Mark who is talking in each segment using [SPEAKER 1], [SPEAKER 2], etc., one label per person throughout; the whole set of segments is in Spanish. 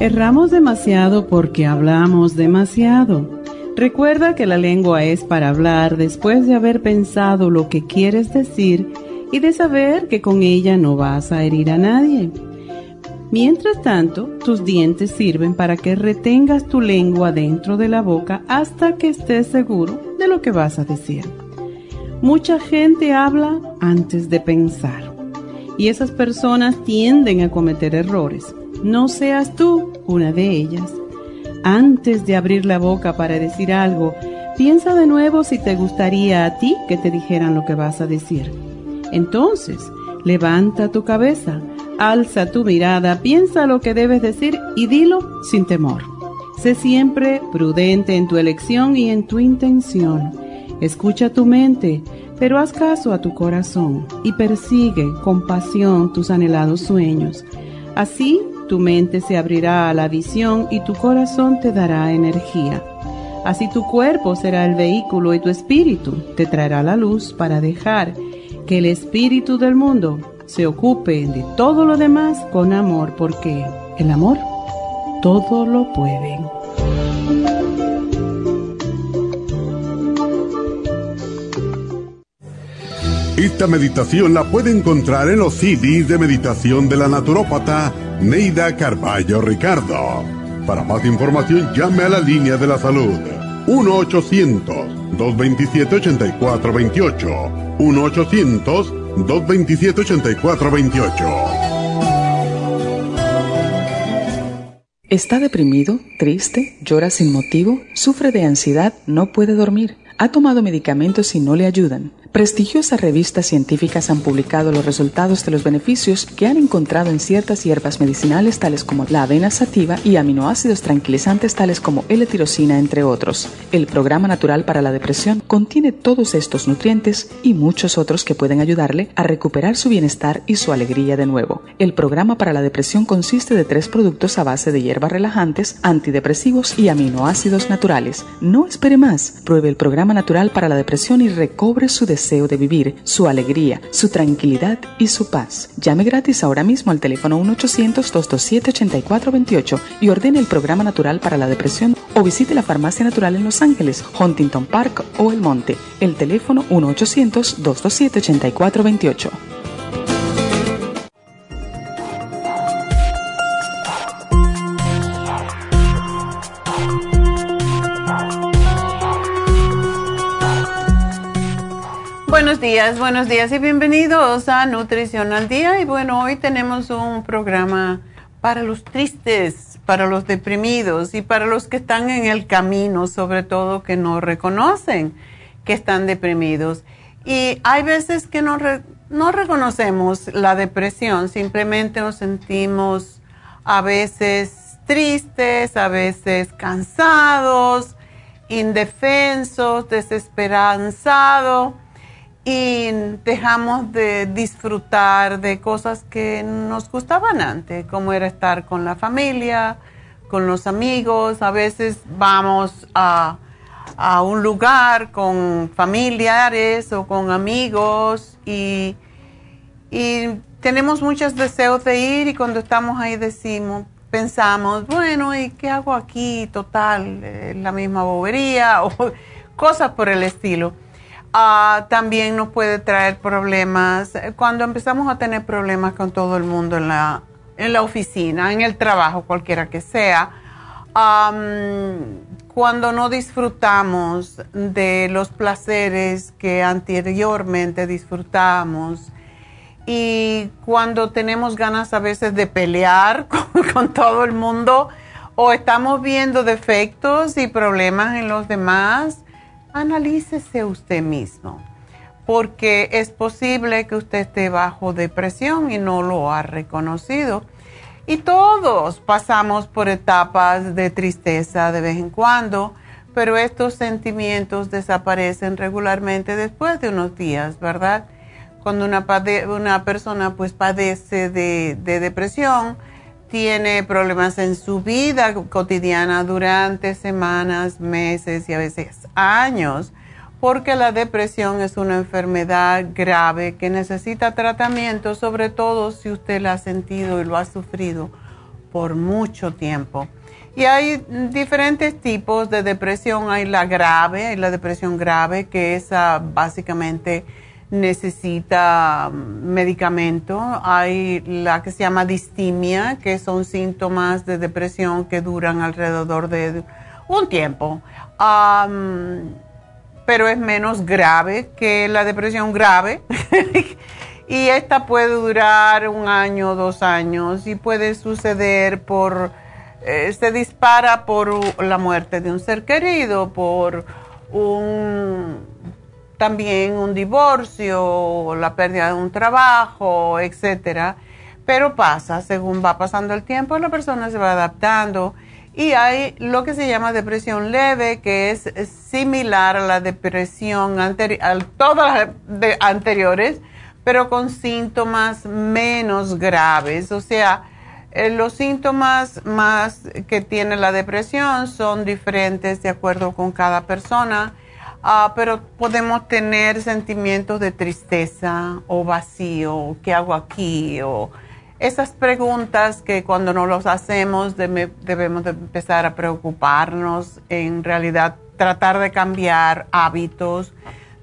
[SPEAKER 1] Erramos demasiado porque hablamos demasiado. Recuerda que la lengua es para hablar después de haber pensado lo que quieres decir y de saber que con ella no vas a herir a nadie. Mientras tanto, tus dientes sirven para que retengas tu lengua dentro de la boca hasta que estés seguro de lo que vas a decir. Mucha gente habla antes de pensar y esas personas tienden a cometer errores. No seas tú una de ellas. Antes de abrir la boca para decir algo, piensa de nuevo si te gustaría a ti que te dijeran lo que vas a decir. Entonces, levanta tu cabeza, alza tu mirada, piensa lo que debes decir y dilo sin temor. Sé siempre prudente en tu elección y en tu intención. Escucha tu mente, pero haz caso a tu corazón y persigue con pasión tus anhelados sueños. Así tu mente se abrirá a la visión y tu corazón te dará energía. Así tu cuerpo será el vehículo y tu espíritu te traerá la luz para dejar que el espíritu del mundo se ocupe de todo lo demás con amor, porque el amor todo lo puede.
[SPEAKER 2] Esta meditación la puede encontrar en los CDs de meditación de la naturópata Neida Carballo Ricardo. Para más información llame a la línea de la salud 1-800-227-8428. 1-800-227-8428.
[SPEAKER 3] ¿Está deprimido, triste, llora sin motivo, sufre de ansiedad, no puede dormir? ¿Ha tomado medicamentos y no le ayudan? Prestigiosas revistas científicas han publicado los resultados de los beneficios que han encontrado en ciertas hierbas medicinales tales como la avena sativa y aminoácidos tranquilizantes tales como L-tirosina, entre otros. El programa natural para la depresión contiene todos estos nutrientes y muchos otros que pueden ayudarle a recuperar su bienestar y su alegría de nuevo. El programa para la depresión consiste de tres productos a base de hierbas relajantes, antidepresivos y aminoácidos naturales. No espere más. Pruebe el programa natural para la depresión y recobre su deseo deseo de vivir, su alegría, su tranquilidad y su paz. Llame gratis ahora mismo al teléfono 1-800-227-8428 y ordene el programa natural para la depresión o visite la farmacia natural en Los Ángeles, Huntington Park o El Monte. El teléfono 1-800-227-8428.
[SPEAKER 1] Buenos días, buenos días y bienvenidos a Nutrición al Día. Y bueno, hoy tenemos un programa para los tristes, para los deprimidos y para los que están en el camino, sobre todo que no reconocen que están deprimidos. Y hay veces que no, no reconocemos la depresión, simplemente nos sentimos a veces tristes, a veces cansados, indefensos, desesperanzados y dejamos de disfrutar de cosas que nos gustaban antes, como era estar con la familia, con los amigos. A veces vamos a, un lugar con familiares o con amigos y, y tenemos muchos deseos de ir y cuando estamos ahí decimos, pensamos, bueno, ¿y qué hago aquí? Total, eh, la misma bobería o cosas por el estilo. Ah, también nos puede traer problemas cuando empezamos a tener problemas con todo el mundo en la, en la oficina, en el trabajo, cualquiera que sea. cuando no disfrutamos de los placeres que anteriormente disfrutamos y cuando tenemos ganas a veces de pelear con todo el mundo o estamos viendo defectos y problemas en los demás analícese usted mismo, porque es posible que usted esté bajo depresión y no lo ha reconocido. Y todos pasamos por etapas de tristeza de vez en cuando, pero estos sentimientos desaparecen regularmente después de unos días, ¿verdad? Cuando una, una persona pues padece de, de depresión, tiene problemas en su vida cotidiana durante semanas, meses y a veces años porque la depresión es una enfermedad grave que necesita tratamiento, sobre todo si usted la ha sentido y lo ha sufrido por mucho tiempo. Y hay diferentes tipos de depresión. Hay la grave, hay la depresión grave, que esa básicamente necesita medicamento. Hay la que se llama distimia, que son síntomas de depresión que duran alrededor de un tiempo pero es menos grave que la depresión grave. y esta puede durar un año, dos años y puede suceder por, eh, se dispara por la muerte de un ser querido, por un, también un divorcio, la pérdida de un trabajo, etcétera. Pero pasa, según va pasando el tiempo, la persona se va adaptando y hay lo que se llama depresión leve, que es similar a la depresión anterior, a todas las anteriores, pero con síntomas menos graves. O sea, eh, los síntomas más que tiene la depresión son diferentes de acuerdo con cada persona, uh, pero podemos tener sentimientos de tristeza o vacío, ¿qué hago aquí? o esas preguntas que cuando nos los hacemos debemos de empezar a preocuparnos, en realidad tratar de cambiar hábitos,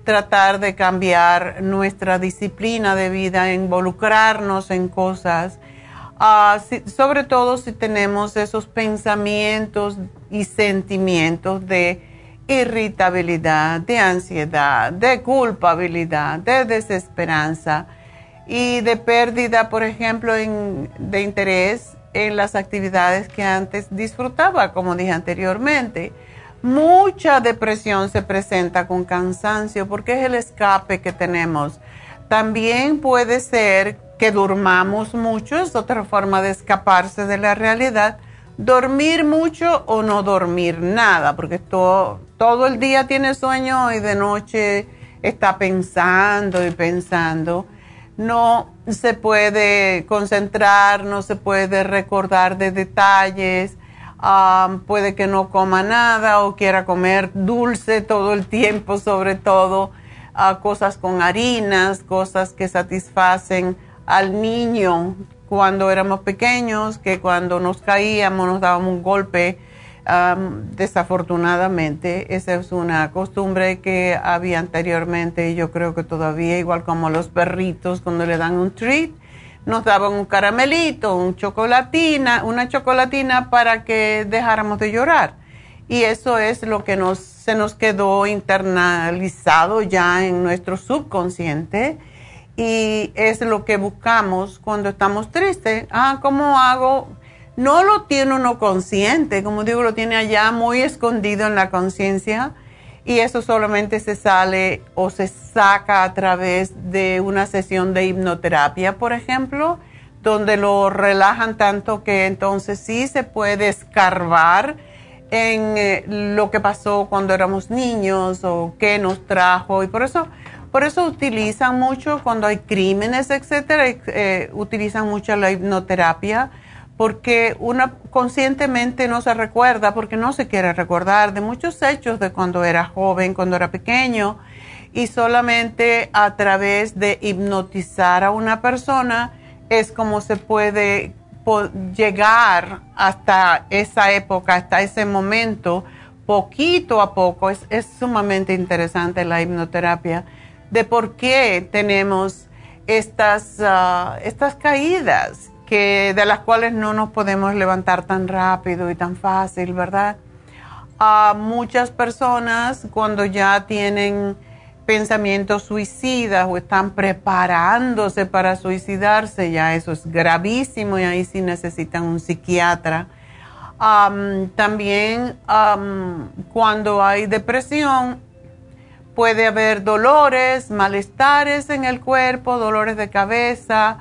[SPEAKER 1] tratar de cambiar nuestra disciplina de vida, involucrarnos en cosas, ah, sobre todo si tenemos esos pensamientos y sentimientos de irritabilidad, de ansiedad, de culpabilidad, de desesperanza y de pérdida, por ejemplo, de interés en las actividades que antes disfrutaba, como dije anteriormente. Mucha depresión se presenta con cansancio porque es el escape que tenemos. También puede ser que durmamos mucho, es otra forma de escaparse de la realidad. Dormir mucho o no dormir nada, porque todo, todo el día tiene sueño y de noche está pensando y pensando. No se puede concentrar, no se puede recordar de detalles, puede que no coma nada o quiera comer dulce todo el tiempo, sobre todo cosas con harinas, cosas que satisfacen al niño cuando éramos pequeños, que cuando nos caíamos nos dábamos un golpe desafortunadamente, esa es una costumbre que había anteriormente y yo creo que todavía, igual como los perritos cuando le dan un treat, nos daban un caramelito, un chocolatina, una chocolatina para que dejáramos de llorar. Y eso es lo que nos, se nos quedó internalizado ya en nuestro subconsciente y es lo que buscamos cuando estamos tristes. Ah, ¿cómo hago? no lo tiene uno consciente, como digo, lo tiene allá muy escondido en la conciencia y eso solamente se sale o se saca a través de una sesión de hipnoterapia, por ejemplo, donde lo relajan tanto que entonces sí se puede escarbar en eh, lo que pasó cuando éramos niños o qué nos trajo y por eso por eso utilizan mucho cuando hay crímenes, etcétera, eh, utilizan mucho la hipnoterapia porque una conscientemente no se recuerda, porque no se quiere recordar de muchos hechos de cuando era joven, cuando era pequeño, y solamente a través de hipnotizar a una persona es como se puede llegar hasta esa época, hasta ese momento, poquito a poco. Es, sumamente interesante la hipnoterapia de por qué tenemos estas, ah, estas caídas que de las cuales no nos podemos levantar tan rápido y tan fácil, ¿verdad? A muchas personas cuando ya tienen pensamientos suicidas o están preparándose para suicidarse, ya eso es gravísimo y ahí sí necesitan un psiquiatra. también cuando hay depresión, puede haber dolores, malestares en el cuerpo, dolores de cabeza,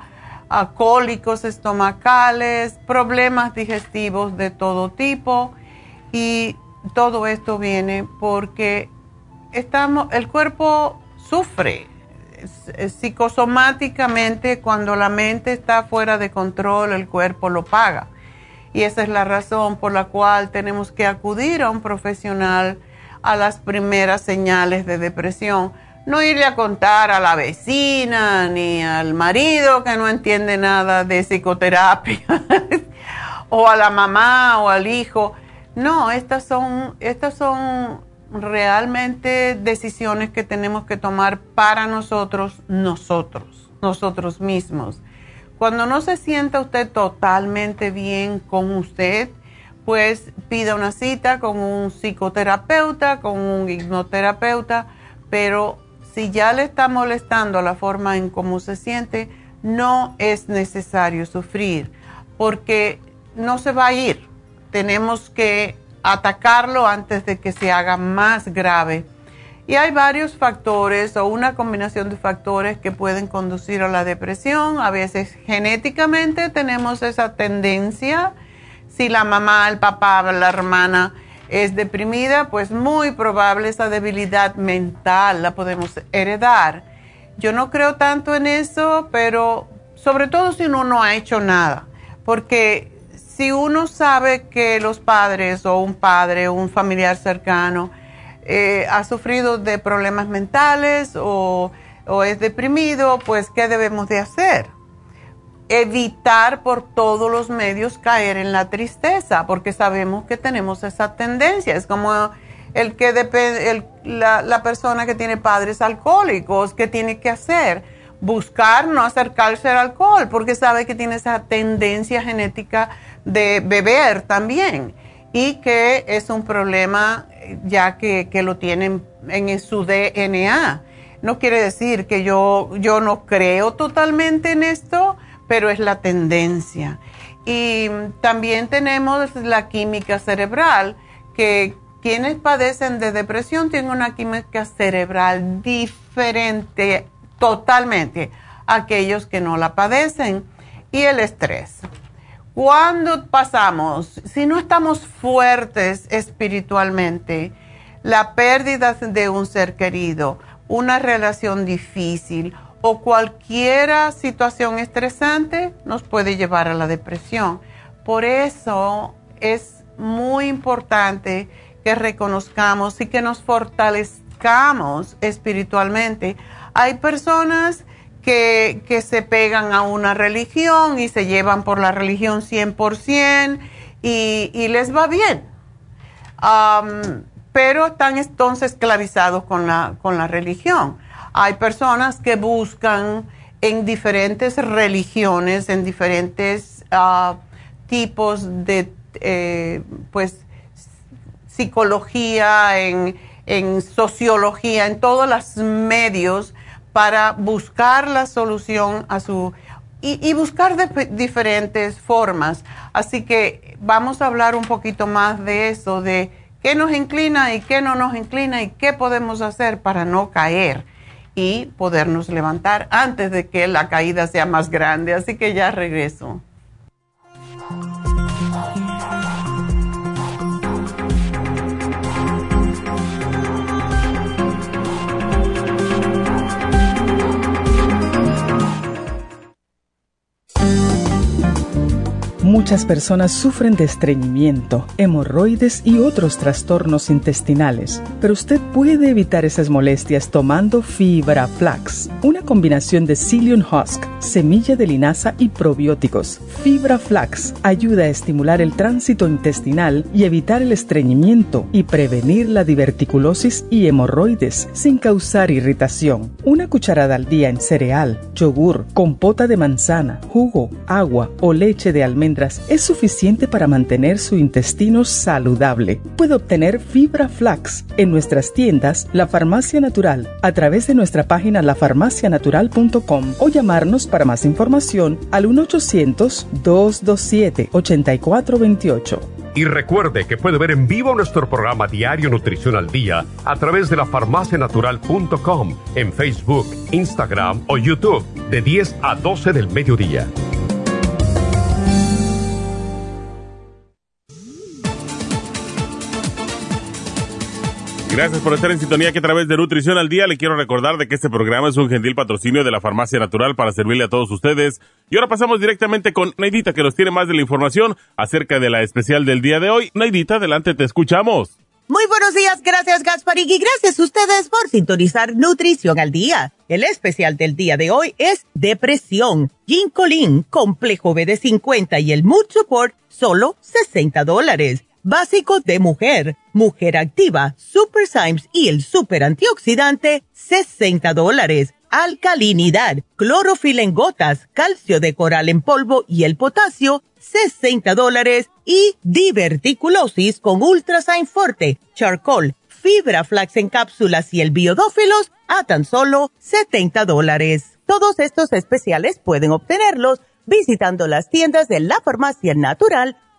[SPEAKER 1] cólicos estomacales, problemas digestivos de todo tipo y todo esto viene porque estamos, el cuerpo sufre psicosomáticamente cuando la mente está fuera de control, el cuerpo lo paga. Y esa es la razón por la cual tenemos que acudir a un profesional a las primeras señales de depresión. No irle a contar a la vecina ni al marido que no entiende nada de psicoterapia o a la mamá o al hijo. No, estas son, estas son realmente decisiones que tenemos que tomar para nosotros, nosotros, nosotros mismos. Cuando no se sienta usted totalmente bien con usted, pues pida una cita con un psicoterapeuta, con un hipnoterapeuta, pero si ya le está molestando la forma en cómo se siente, no es necesario sufrir, porque no se va a ir. Tenemos que atacarlo antes de que se haga más grave. Y hay varios factores o una combinación de factores que pueden conducir a la depresión. A veces genéticamente tenemos esa tendencia. Si la mamá, el papá, la hermana es deprimida, pues muy probable esa debilidad mental la podemos heredar. Yo no creo tanto en eso, pero sobre todo si uno no ha hecho nada, porque si uno sabe que los padres o un padre o un familiar cercano eh, ha sufrido de problemas mentales o, o es deprimido, pues ¿qué debemos de hacer? Evitar por todos los medios caer en la tristeza, porque sabemos que tenemos esa tendencia. Es como el que depende, la, la persona que tiene padres alcohólicos, ¿qué tiene que hacer? Buscar no acercarse al alcohol, porque sabe que tiene esa tendencia genética de beber también y que es un problema ya que, lo tienen en su DNA. No quiere decir que yo, yo no creo totalmente en esto, pero es la tendencia. Y también tenemos la química cerebral, que quienes padecen de depresión tienen una química cerebral diferente totalmente a aquellos que no la padecen. Y el estrés. Cuando pasamos, si no estamos fuertes espiritualmente, la pérdida de un ser querido, una relación difícil o cualquier situación estresante nos puede llevar a la depresión. Por eso es muy importante que reconozcamos y que nos fortalezcamos espiritualmente. Hay personas que, se pegan a una religión y se llevan por la religión 100% y, y les va bien. pero están entonces esclavizados con la, con la religión. Hay personas que buscan en diferentes religiones, en diferentes ah, tipos de eh, pues psicología, en, en sociología, en todos los medios para buscar la solución a su... Y, buscar de, diferentes formas. Así que vamos a hablar un poquito más de eso, de qué nos inclina y qué no nos inclina y qué podemos hacer para no caer y podernos levantar antes de que la caída sea más grande. Así que ya regreso.
[SPEAKER 4] Muchas personas sufren de estreñimiento, hemorroides y otros trastornos intestinales, pero usted puede evitar esas molestias tomando fibra flax, una combinación de psyllium husk, semilla de linaza y probióticos. Fibra flax ayuda a estimular el tránsito intestinal y evitar el estreñimiento y prevenir la diverticulosis y hemorroides sin causar irritación. Una cucharada al día en cereal, yogur, compota de manzana, jugo, agua o leche de almendra es suficiente para mantener su intestino saludable. Puede obtener fibra flax en nuestras tiendas La Farmacia Natural a través de nuestra página lafarmacianatural.com o llamarnos para más información al 1-800-227-8428.
[SPEAKER 5] Y recuerde que puede ver en vivo nuestro programa Diario Nutrición al Día a través de la farmacianatural.com en Facebook, Instagram o YouTube de 10 a 12 del mediodía.
[SPEAKER 6] Gracias por estar en sintonía que a través de Nutrición al Día le quiero recordar de que este programa es un gentil patrocinio de la Farmacia Natural para servirle a todos ustedes. Y ahora pasamos directamente con Neidita que nos tiene más de la información acerca de la especial del día de hoy. Neidita, adelante, te escuchamos.
[SPEAKER 7] Muy buenos días, gracias Gasparín y gracias a ustedes por sintonizar Nutrición al Día. El especial del día de hoy es Depresión, Ginkolin, Complejo BD50 y el Mood Support, solo 60 dólares básico de mujer, mujer activa, super Symes y el super antioxidante, 60 dólares. Alcalinidad, clorofila en gotas, calcio de coral en polvo y el potasio, 60 dólares. Y diverticulosis con Ultrasign Forte, charcoal, fibra flax en cápsulas y el biodófilos a tan solo 70 dólares. Todos estos especiales pueden obtenerlos visitando las tiendas de la farmacia natural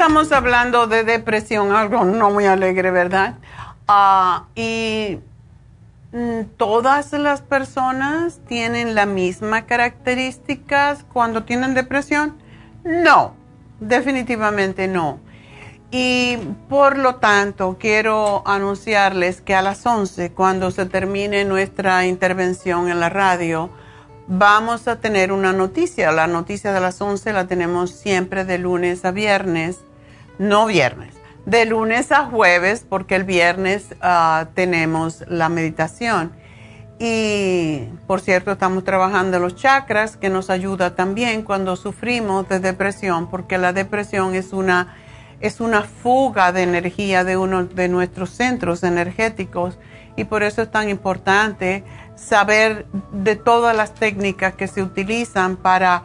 [SPEAKER 1] Estamos hablando de depresión, algo no muy alegre, ¿verdad? Ah, y mm, todas las personas tienen las mismas características cuando tienen depresión. No, definitivamente no. Y por lo tanto, quiero anunciarles que a las 11, cuando se termine nuestra intervención en la radio, vamos a tener una noticia. La noticia de las 11 la tenemos siempre de lunes a viernes, no viernes, de lunes a jueves, porque el viernes ah, tenemos la meditación. Y por cierto, estamos trabajando los chakras, que nos ayuda también cuando sufrimos de depresión, porque la depresión es una, es una fuga de energía de uno de nuestros centros energéticos. Y por eso es tan importante saber de todas las técnicas que se utilizan para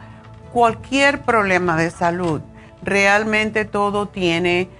[SPEAKER 1] cualquier problema de salud. Realmente todo tiene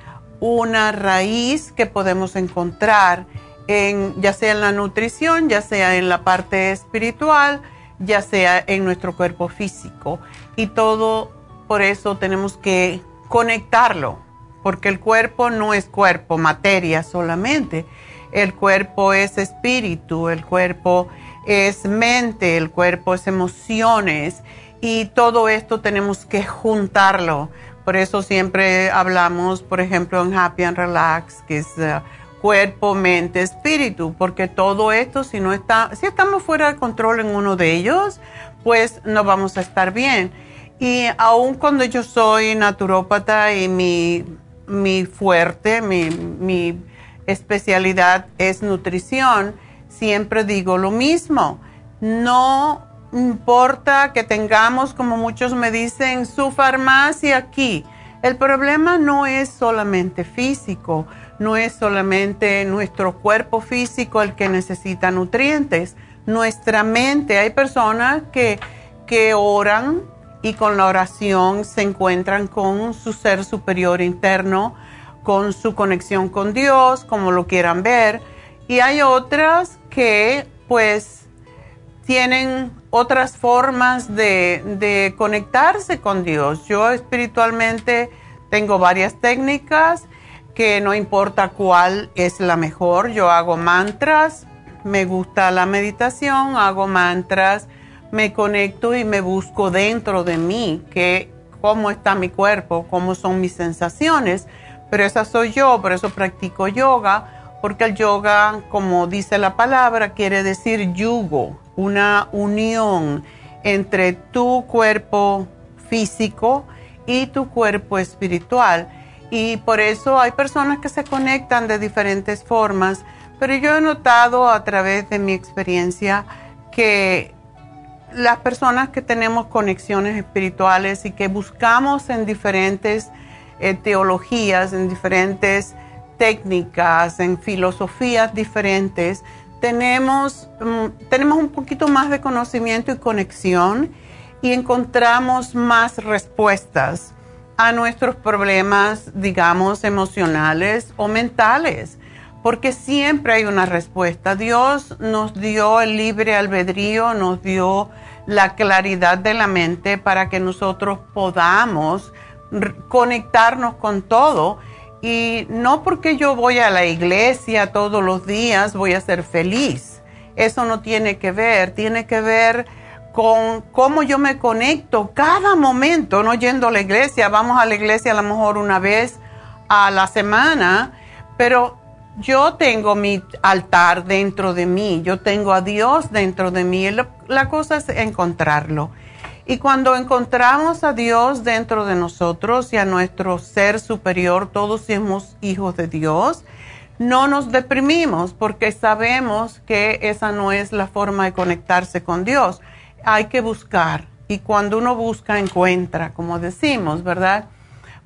[SPEAKER 1] una raíz que podemos encontrar en ya sea en la nutrición, ya sea en la parte espiritual, ya sea en nuestro cuerpo físico. Y todo por eso tenemos que conectarlo, porque el cuerpo no es cuerpo, materia solamente. El cuerpo es espíritu, el cuerpo es mente, el cuerpo es emociones y todo esto tenemos que juntarlo. Por eso siempre hablamos, por ejemplo, en Happy and Relax, que es uh, cuerpo, mente, espíritu, porque todo esto, si no está, si estamos fuera de control en uno de ellos, pues no vamos a estar bien. Y aun cuando yo soy naturópata y mi, mi fuerte, mi, mi especialidad es nutrición, siempre digo lo mismo. No importa que tengamos, como muchos me dicen, su farmacia aquí. El problema no es solamente físico, no es solamente nuestro cuerpo físico el que necesita nutrientes, nuestra mente. Hay personas que, que oran y con la oración se encuentran con su ser superior interno, con su conexión con Dios, como lo quieran ver. Y hay otras que pues tienen otras formas de, conectarse con Dios. Yo espiritualmente tengo varias técnicas que no importa cuál es la mejor. Yo hago mantras, me gusta la meditación, hago mantras, me conecto y me busco dentro de mí que cómo está mi cuerpo, cómo son mis sensaciones. Pero esa soy yo, por eso practico yoga porque el yoga, como dice la palabra, quiere decir yugo, una unión entre tu cuerpo físico y tu cuerpo espiritual. Y por eso hay personas que se conectan de diferentes formas, pero yo he notado a través de mi experiencia que las personas que tenemos conexiones espirituales y que buscamos en diferentes eh, teologías, en diferentes técnicas, en filosofías diferentes, tenemos, mm, tenemos un poquito más de conocimiento y conexión y encontramos más respuestas a nuestros problemas, digamos, emocionales o mentales, porque siempre hay una respuesta. Dios nos dio el libre albedrío, nos dio la claridad de la mente para que nosotros podamos conectarnos con todo. Y no porque yo voy a la iglesia todos los días voy a ser feliz. Eso no tiene que ver, tiene que ver con cómo yo me conecto cada momento, no yendo a la iglesia. Vamos a la iglesia a lo mejor una vez a la semana, pero yo tengo mi altar dentro de mí, yo tengo a Dios dentro de mí. La, cosa es encontrarlo. Y cuando encontramos a Dios dentro de nosotros y a nuestro ser superior, todos somos hijos de Dios, no nos deprimimos porque sabemos que esa no es la forma de conectarse con Dios. Hay que buscar. Y cuando uno busca, encuentra, como decimos, ¿verdad?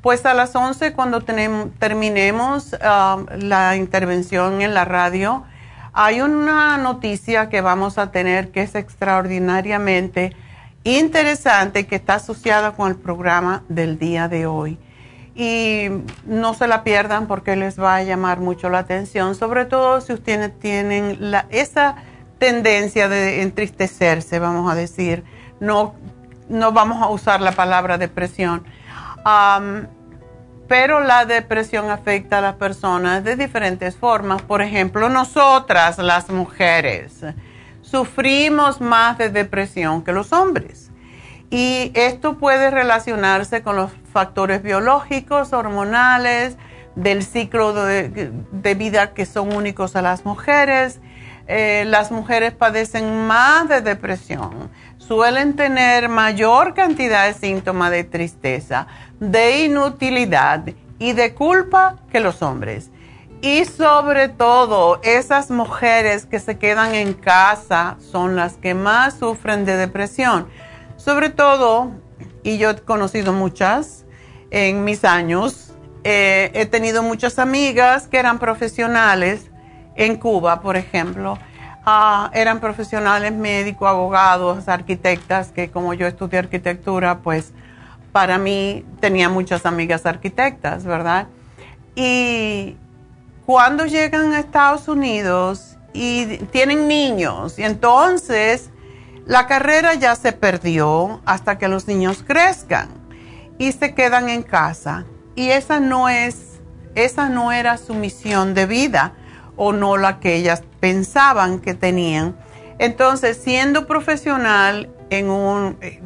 [SPEAKER 1] Pues a las 11, cuando terminemos um, la intervención en la radio, hay una noticia que vamos a tener que es extraordinariamente interesante, que está asociada con el programa del día de hoy. Y no se la pierdan porque les va a llamar mucho la atención, sobre todo si ustedes tienen esa tendencia de entristecerse, vamos a decir. No, no vamos a usar la palabra depresión pero la depresión afecta a las personas de diferentes formas. Por ejemplo, nosotras, las mujeres, sufrimos más de depresión que los hombres. Y esto puede relacionarse con los factores biológicos, hormonales, del ciclo de, vida que son únicos a las mujeres. Eh, las mujeres padecen más de depresión suelen tener mayor cantidad de síntomas de tristeza, de inutilidad y de culpa que los hombres. Y sobre todo, esas mujeres que se quedan en casa son las que más sufren de depresión. Sobre todo, y yo he conocido muchas en mis años, eh, he tenido muchas amigas que eran profesionales en Cuba, por ejemplo, Ah, eran profesionales médicos, abogados, arquitectas, que como yo estudié arquitectura, pues para mí tenía muchas amigas arquitectas, ¿verdad? Y cuando llegan a Estados Unidos y tienen niños, y entonces la carrera ya se perdió hasta que los niños crezcan y se quedan en casa. Y esa no es, esa no era su misión de vida o no la que ellas pensaban que tenían. Entonces, siendo profesional en un, eh,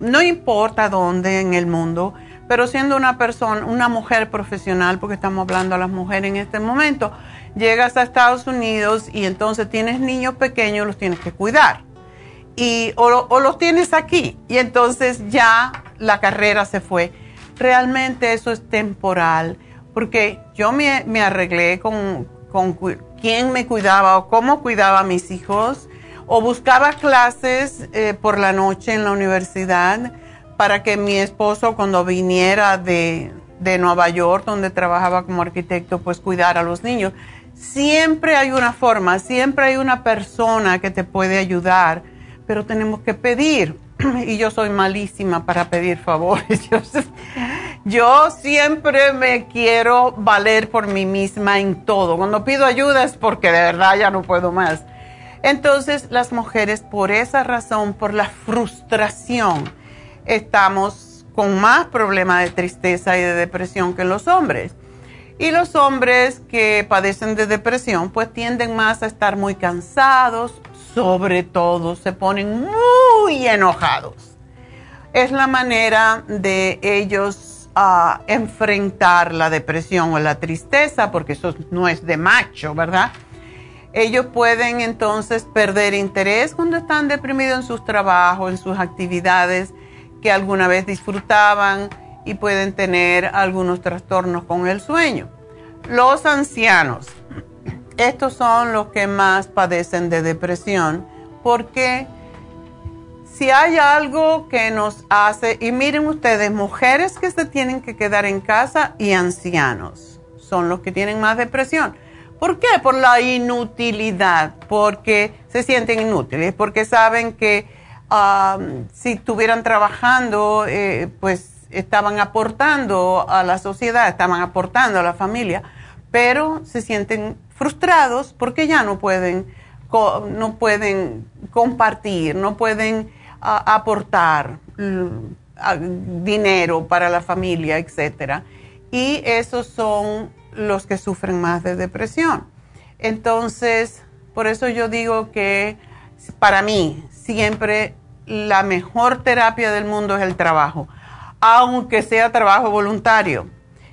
[SPEAKER 1] no importa dónde en el mundo, pero siendo una persona, una mujer profesional, porque estamos hablando a las mujeres en este momento, llegas a Estados Unidos y entonces tienes niños pequeños, los tienes que cuidar. Y, o, los tienes aquí y entonces ya la carrera se fue. Realmente eso es temporal, porque yo me, me arreglé con, con quién me cuidaba o cómo cuidaba a mis hijos, o buscaba clases eh, por la noche en la universidad para que mi esposo cuando viniera de, de Nueva York, donde trabajaba como arquitecto, pues cuidara a los niños. Siempre hay una forma, siempre hay una persona que te puede ayudar, pero tenemos que pedir. Y yo soy malísima para pedir favores. Yo siempre me quiero valer por mí misma en todo. Cuando pido ayuda es porque de verdad ya no puedo más. Entonces las mujeres por esa razón, por la frustración, estamos con más problemas de tristeza y de depresión que los hombres. Y los hombres que padecen de depresión pues tienden más a estar muy cansados, sobre todo se ponen muy enojados. Es la manera de ellos a enfrentar la depresión o la tristeza, porque eso no es de macho, ¿verdad? Ellos pueden entonces perder interés cuando están deprimidos en sus trabajos, en sus actividades que alguna vez disfrutaban y pueden tener algunos trastornos con el sueño. Los ancianos, estos son los que más padecen de depresión, porque si hay algo que nos hace, y miren ustedes, mujeres que se tienen que quedar en casa y ancianos son los que tienen más depresión. ¿Por qué? Por la inutilidad, porque se sienten inútiles, porque saben que si estuvieran trabajando, eh, pues estaban aportando a la sociedad, estaban aportando a la familia, pero se sienten frustrados porque ya no pueden, no pueden compartir, no pueden aportar mm, dinero para la familia, etc. Y esos son los que sufren más de depresión. Entonces, por eso yo digo que para mí siempre la mejor terapia del mundo es el trabajo, aunque sea trabajo voluntario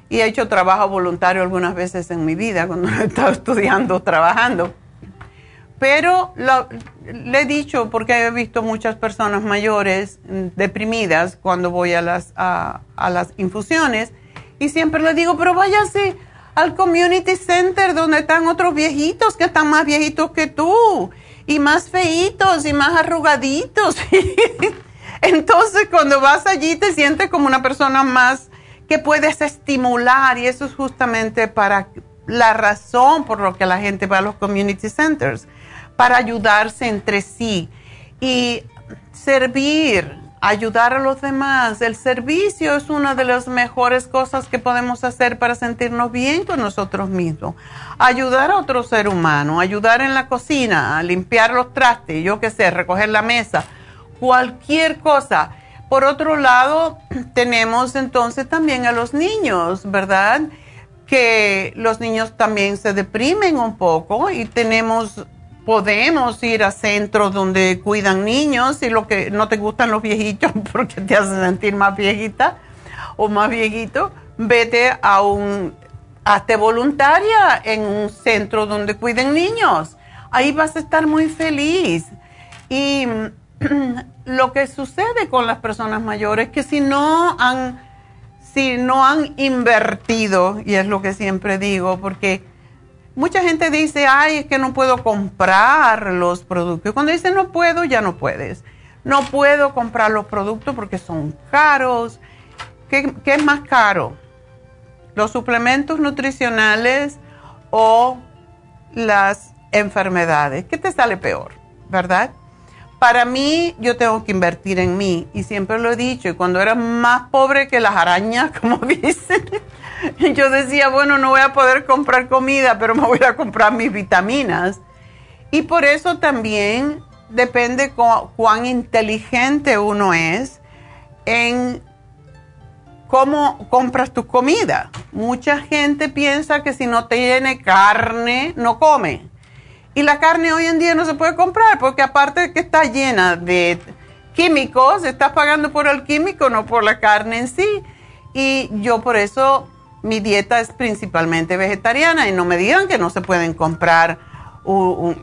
[SPEAKER 1] y he hecho trabajo voluntario algunas veces en mi vida cuando he estado estudiando, trabajando. Pero le he dicho, porque he visto muchas personas mayores mm, deprimidas cuando voy a las, a, las infusiones, y siempre le digo, pero váyase al community center donde están otros viejitos que están más viejitos que tú, y más feitos y más arrugaditos. Entonces cuando vas allí te sientes como una persona más que puedes estimular y eso es justamente para la razón por lo que la gente va a los community centers, para ayudarse entre sí y servir, ayudar a los demás. El servicio es una de las mejores cosas que podemos hacer para sentirnos bien con nosotros mismos. Ayudar a otro ser humano, ayudar en la cocina, a limpiar los trastes, yo qué sé, recoger la mesa, cualquier cosa por otro lado, tenemos entonces también a los niños, ¿verdad? Que los niños también se deprimen un poco y tenemos, podemos ir a centros donde cuidan niños y lo que no te gustan los viejitos porque te hacen sentir más viejita o más viejito, vete a un, hazte voluntaria en un centro donde cuiden niños. Ahí vas a estar muy feliz. Y lo que sucede con las personas mayores es que si no han, si no han invertido, y es lo que siempre digo, porque mucha gente dice, ay, es que no puedo comprar los productos. Cuando dice no puedo, ya no puedes. No puedo comprar los productos porque son caros. ¿Qué, qué es más caro? ¿Los suplementos nutricionales o las enfermedades? ¿Qué te sale peor? ¿Verdad? para mí yo tengo que invertir en mí y siempre lo he dicho y cuando era más pobre que las arañas, como dicen, yo decía, bueno, no voy a poder comprar comida, pero me voy a comprar mis vitaminas. Y por eso también depende cuán inteligente uno es en cómo compras tu comida. Mucha gente piensa que si no tiene carne, no come. Y la carne hoy en día no se puede comprar porque aparte de que está llena de químicos, estás pagando por el químico, no por la carne en sí. Y yo por eso mi dieta es principalmente vegetariana y no me digan que no se pueden comprar un,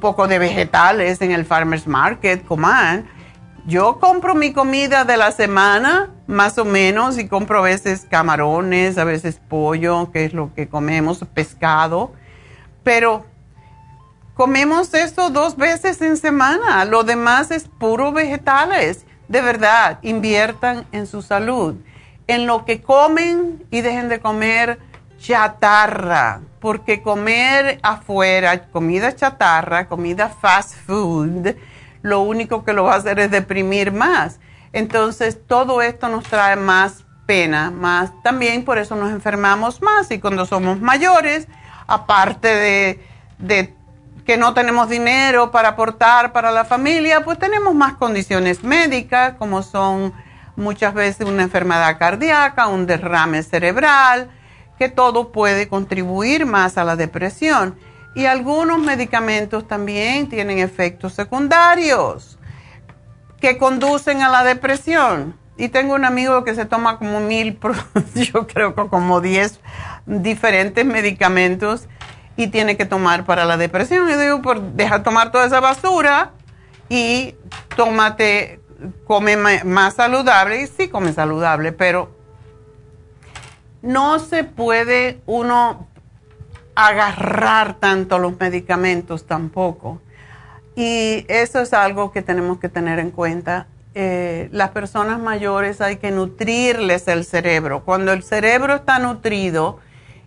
[SPEAKER 1] poco de vegetales en el farmer's market, coman. Yo compro mi comida de la semana, más o menos, y compro a veces camarones, a veces pollo, que es lo que comemos, pescado. Pero Comemos esto dos veces en semana. Lo demás es puro vegetales. De verdad, inviertan en su salud, en lo que comen y dejen de comer chatarra, porque comer afuera, comida chatarra, comida fast food, lo único que lo va a hacer es deprimir más. Entonces, todo esto nos trae más pena, más también por eso nos enfermamos más y cuando somos mayores, aparte de, de que no tenemos dinero para aportar para la familia, pues tenemos más condiciones médicas, como son muchas veces una enfermedad cardíaca, un derrame cerebral, que todo puede contribuir más a la depresión. Y algunos medicamentos también tienen efectos secundarios que conducen a la depresión. Y tengo un amigo que se toma como mil, yo creo que como diez diferentes medicamentos y tiene que tomar para la depresión. Yo digo, pues, deja tomar toda esa basura y tómate, come más saludable. Y sí, come saludable, pero no se puede uno agarrar tanto los medicamentos tampoco. Y eso es algo que tenemos que tener en cuenta. Eh, las personas mayores hay que nutrirles el cerebro. Cuando el cerebro está nutrido,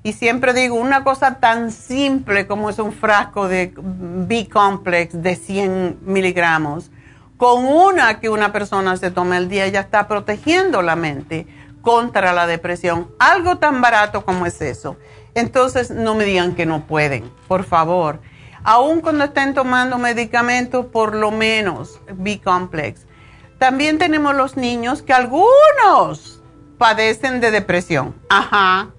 [SPEAKER 1] y siempre digo, una cosa tan simple como es un frasco de B-complex de 100 miligramos, con una que una persona se tome al día ya está protegiendo la mente contra la depresión. Algo tan barato como es eso. Entonces no me digan que no pueden, por favor. Aún cuando estén tomando medicamentos, por lo menos B-complex. También tenemos los niños que algunos padecen de depresión. Ajá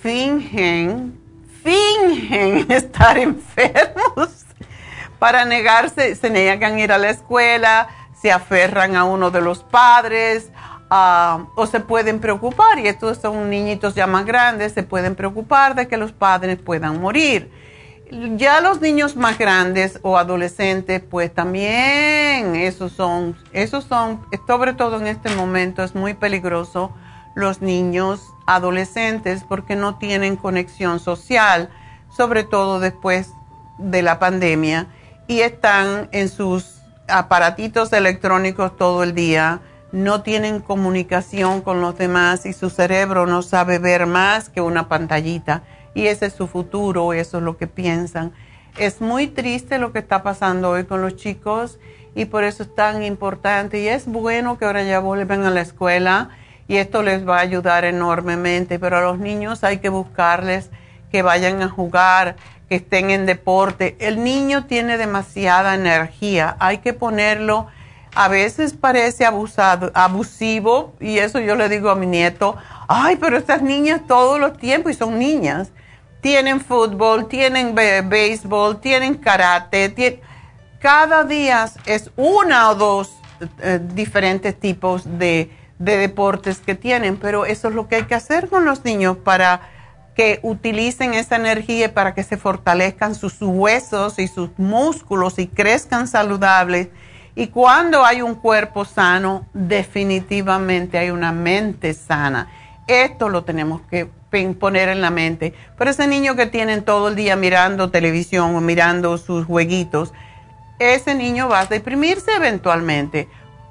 [SPEAKER 1] fingen, fingen estar enfermos para negarse, se negan a ir a la escuela, se aferran a uno de los padres ah, o se pueden preocupar, y estos son niñitos ya más grandes, se pueden preocupar de que los padres puedan morir. Ya los niños más grandes o adolescentes, pues también esos son, esos son, sobre todo en este momento es muy peligroso los niños adolescentes porque no tienen conexión social, sobre todo después de la pandemia, y están en sus aparatitos electrónicos todo el día, no tienen comunicación con los demás y su cerebro no sabe ver más que una pantallita. Y ese es su futuro, eso es lo que piensan. Es muy triste lo que está pasando hoy con los chicos y por eso es tan importante. Y es bueno que ahora ya vuelvan a la escuela y esto les va a ayudar enormemente, pero a los niños hay que buscarles que vayan a jugar, que estén en deporte. El niño tiene demasiada energía, hay que ponerlo, a veces parece abusado, abusivo, y eso yo le digo a mi nieto, ay, pero estas niñas todos los tiempos, y son niñas, tienen fútbol, tienen béisbol, tienen karate, cada día es una o dos eh, diferentes tipos de de deportes que tienen, pero eso es lo que hay que hacer con los niños para que utilicen esa energía para que se fortalezcan sus huesos y sus músculos y crezcan saludables. Y cuando hay un cuerpo sano, definitivamente hay una mente sana. Esto lo tenemos que poner en la mente. Pero ese niño que tienen todo el día mirando televisión o mirando sus jueguitos, ese niño va a deprimirse eventualmente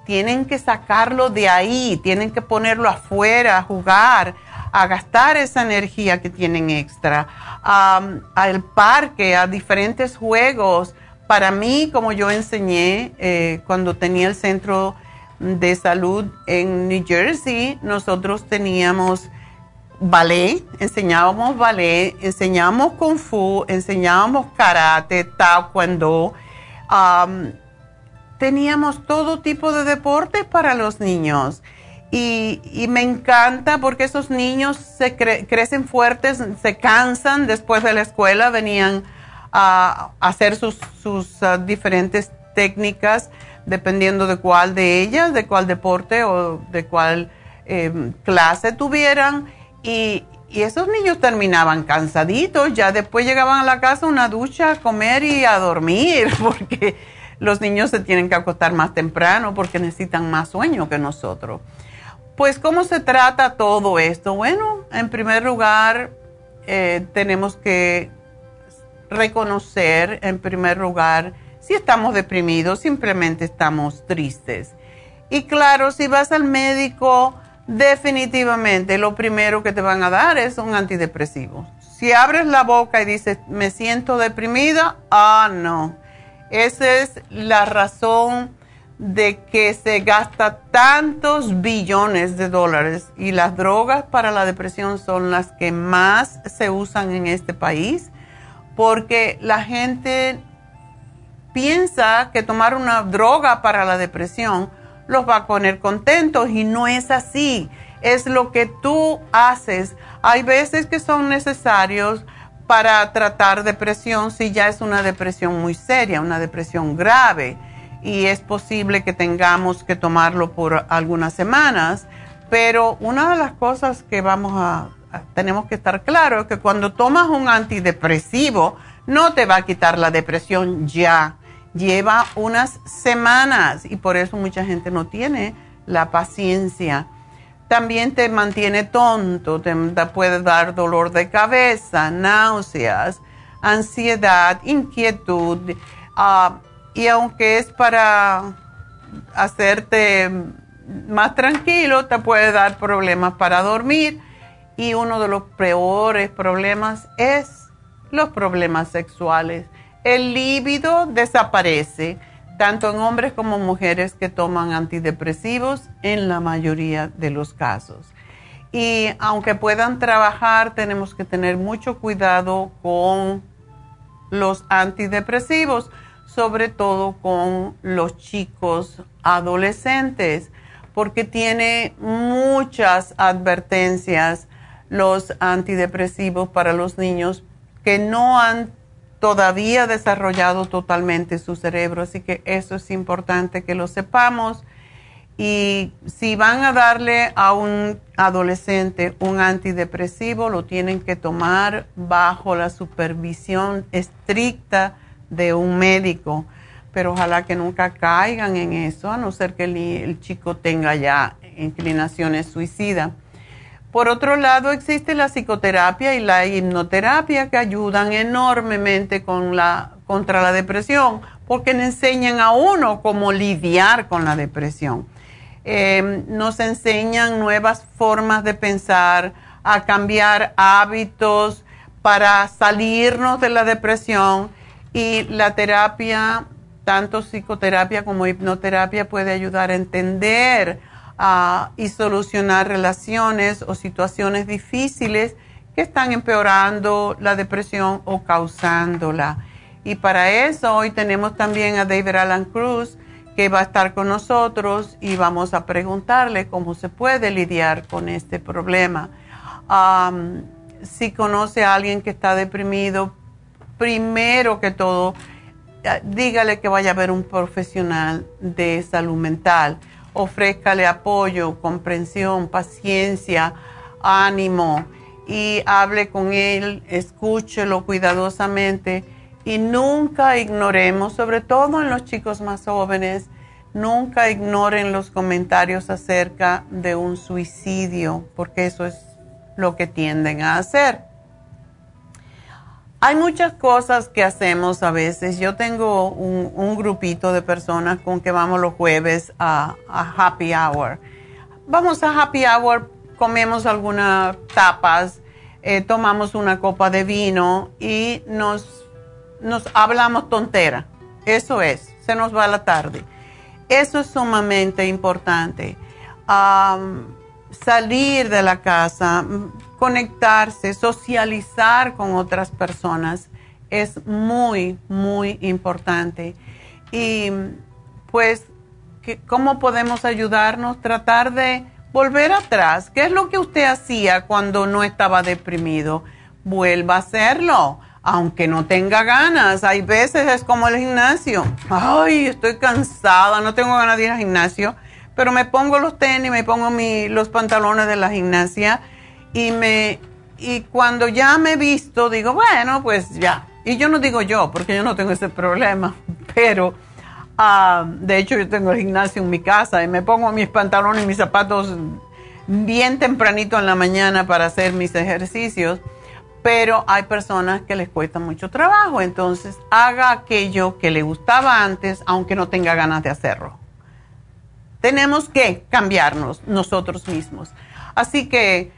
[SPEAKER 1] tienen que sacarlo de ahí, tienen que ponerlo afuera a jugar, a gastar esa energía que tienen extra, al parque, a diferentes juegos. Para mí, como yo enseñé eh, cuando tenía el centro de salud en New Jersey, nosotros teníamos ballet, enseñábamos ballet, enseñábamos kung fu, enseñábamos karate, taekwondo teníamos todo tipo de deportes para los niños. Y, me encanta porque esos niños se crecen fuertes, se cansan después de la escuela, venían a, hacer sus, uh, diferentes técnicas dependiendo de cuál de ellas, de cuál deporte o de cuál em, clase tuvieran. Y, y esos niños terminaban cansaditos, ya después llegaban a la casa una ducha, a comer y a dormir, porque los niños se tienen que acostar más temprano porque necesitan más sueño que nosotros. Pues, ¿cómo se trata todo esto? Bueno, en primer lugar, eh, tenemos que reconocer, en primer lugar, si estamos deprimidos, simplemente estamos tristes. Y claro, si vas al médico, definitivamente lo primero que te van a dar es un antidepresivo. Si abres la boca y dices, me siento deprimida, ah, no esa es la razón de que se gasta tantos billones de dólares y las drogas para la depresión son las que más se usan en este país porque la gente piensa que tomar una droga para la depresión los va a poner contentos y no es así. Es lo que tú haces. Hay veces que son necesarios para tratar depresión si ya es una depresión muy seria, una depresión grave y es posible que tengamos que tomarlo por algunas semanas, pero una de las cosas que vamos a, tenemos que estar claro es que cuando tomas un antidepresivo no te va a quitar la depresión ya, lleva unas semanas y por eso mucha gente no tiene la paciencia también te mantiene tonto, te, puede dar dolor de cabeza, náuseas, ansiedad, inquietud. Ah, y aunque es para hacerte más tranquilo, te puede dar problemas para dormir. Y uno de los peores problemas es los problemas sexuales. El líbido desaparece tanto en hombres como mujeres que toman antidepresivos en la mayoría de los casos. Y aunque puedan trabajar, tenemos que tener mucho cuidado con los antidepresivos, sobre todo con los chicos adolescentes, porque tiene muchas advertencias los antidepresivos para los niños que no han todavía desarrollado totalmente su cerebro, así que eso es importante que lo sepamos. Y si van a darle a un adolescente un antidepresivo, lo tienen que tomar bajo la supervisión estricta de un médico. Pero ojalá que nunca caigan en eso, a no ser que el, chico tenga ya inclinaciones suicidas. Por otro lado, existe la psicoterapia y la hipnoterapia que ayudan enormemente contra la depresión, porque le enseñan a uno cómo lidiar con la depresión. Eh, nos enseñan nuevas formas de pensar, a cambiar hábitos para salirnos de la depresión y la terapia, tanto psicoterapia como hipnoterapia, puede ayudar a entender y solucionar relaciones o situaciones difíciles que están empeorando la depresión o causándola. Y para eso hoy tenemos también a David Alan Cruz que va a estar con nosotros y vamos a preguntarle cómo se puede lidiar con este problema. si conoce a alguien que está deprimido, primero que todo, eh, dígale que vaya a ver un profesional de salud mental ofrézcale apoyo, comprensión, paciencia, ánimo y hable con él, escúchelo cuidadosamente y nunca ignoremos, sobre todo en los chicos más jóvenes, nunca ignoren los comentarios acerca de un suicidio, porque eso es lo que tienden a hacer. Hay muchas cosas que hacemos a veces. Yo tengo un, grupito de personas con que vamos los jueves a, happy hour. Vamos a happy hour, comemos algunas tapas, eh, tomamos una copa de vino y nos, nos hablamos tontera. Eso es, se nos va la tarde. Eso es sumamente importante. salir de la casa, conectarse, socializar con otras personas es muy, muy importante. Y pues, ¿cómo podemos ayudarnos? Tratar de volver atrás. ¿Qué es lo que usted hacía cuando no estaba deprimido? Vuelva a hacerlo, aunque no tenga ganas. Hay veces es como el gimnasio. Ay, estoy cansada, no tengo ganas de ir al gimnasio, pero me pongo los tenis, me pongo los pantalones de la gimnasia y me y cuando ya me he visto digo, bueno, pues ya. Y yo no digo yo, porque yo no tengo ese problema, pero ah, de hecho yo tengo el gimnasio en mi casa y me pongo mis pantalones y mis zapatos bien tempranito en la mañana para hacer mis ejercicios, pero hay personas que les cuesta mucho trabajo, entonces haga aquello que le gustaba antes, aunque no tenga ganas de hacerlo. Tenemos que cambiarnos nosotros mismos. Así que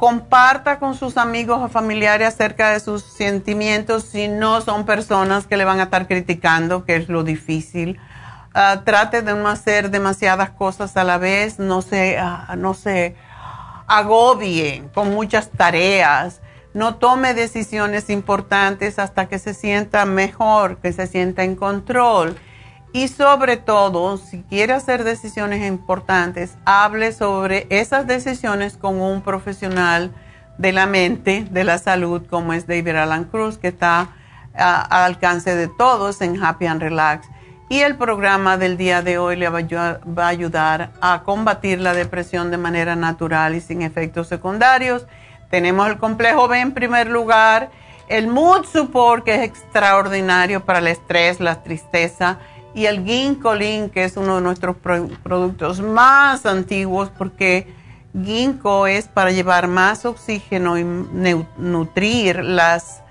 [SPEAKER 1] comparta con sus amigos o familiares acerca de sus sentimientos si no son personas que le van a estar criticando, que es lo difícil. Ah, trate de no hacer demasiadas cosas a la vez, no se, uh, no se agobie con muchas tareas, no tome decisiones importantes hasta que se sienta mejor, que se sienta en control y sobre todo, si quiere hacer decisiones importantes, hable sobre esas decisiones con un profesional de la mente, de la salud, como es David Alan Cruz, que está al alcance de todos en Happy and Relax. Y el programa del día de hoy le va a ayudar a combatir la depresión de manera natural y sin efectos secundarios. Tenemos el complejo B en primer lugar, el Mood Support, que es extraordinario para el estrés, la tristeza y el ginkolin, que es uno de nuestros productos más antiguos porque Ginkgo es para llevar más oxígeno y nutrir las,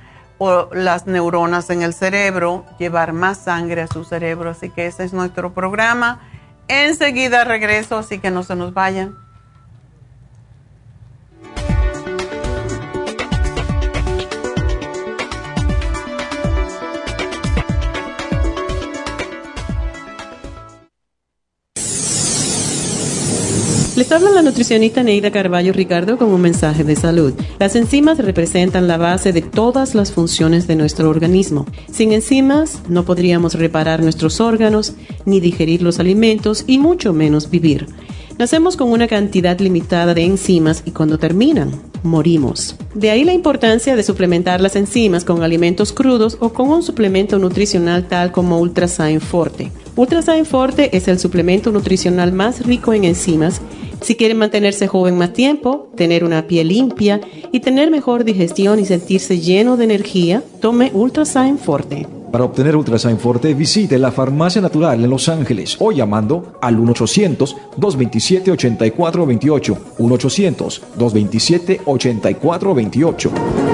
[SPEAKER 1] las neuronas en el cerebro, llevar más sangre a su cerebro. Así que ese es nuestro programa. Enseguida regreso, así que no se nos vayan.
[SPEAKER 8] Les habla la nutricionista Neida Carballo Ricardo con un mensaje de salud. Las enzimas representan la base de todas las funciones de nuestro organismo. Sin enzimas no podríamos reparar nuestros órganos, ni digerir los alimentos y mucho menos vivir. Nacemos con una cantidad limitada de enzimas y cuando terminan, morimos. De ahí la importancia de suplementar las enzimas con alimentos crudos o con un suplemento nutricional tal como Ultrasign Forte. Ultrasign Forte es el suplemento nutricional más rico en enzimas si quieren mantenerse joven más tiempo, tener una piel limpia y tener mejor digestión y sentirse lleno de energía, tome Ultrasign Forte.
[SPEAKER 9] Para obtener Ultrasign Forte, visite la Farmacia Natural en Los Ángeles o llamando al 1-800-227-8428. 1-800-227-8428.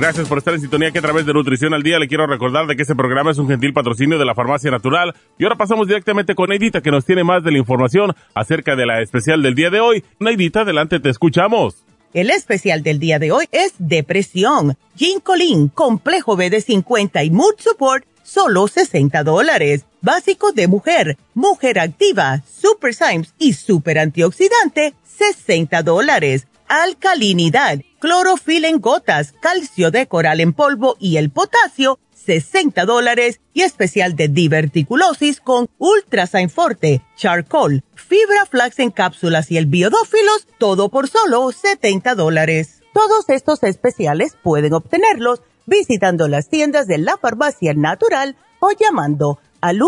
[SPEAKER 6] Gracias por estar en sintonía que a través de Nutrición al Día le quiero recordar de que este programa es un gentil patrocinio de la Farmacia Natural. Y ahora pasamos directamente con Neidita que nos tiene más de la información acerca de la especial del día de hoy. Neidita, adelante, te escuchamos.
[SPEAKER 7] El especial del día de hoy es depresión, ginkolin, complejo B de 50 y mood support, solo 60 dólares. Básico de mujer, mujer activa, super Symes y super antioxidante, 60 dólares. Alcalinidad clorofil en gotas, calcio de coral en polvo y el potasio, 60 dólares y especial de diverticulosis con Ultrasign Forte, Charcoal, Fibra Flax en cápsulas y el Biodófilos, todo por solo 70 dólares. Todos estos especiales pueden obtenerlos visitando las tiendas de la farmacia natural o llamando al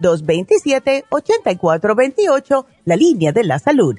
[SPEAKER 7] 1-800-227-8428, la línea de la salud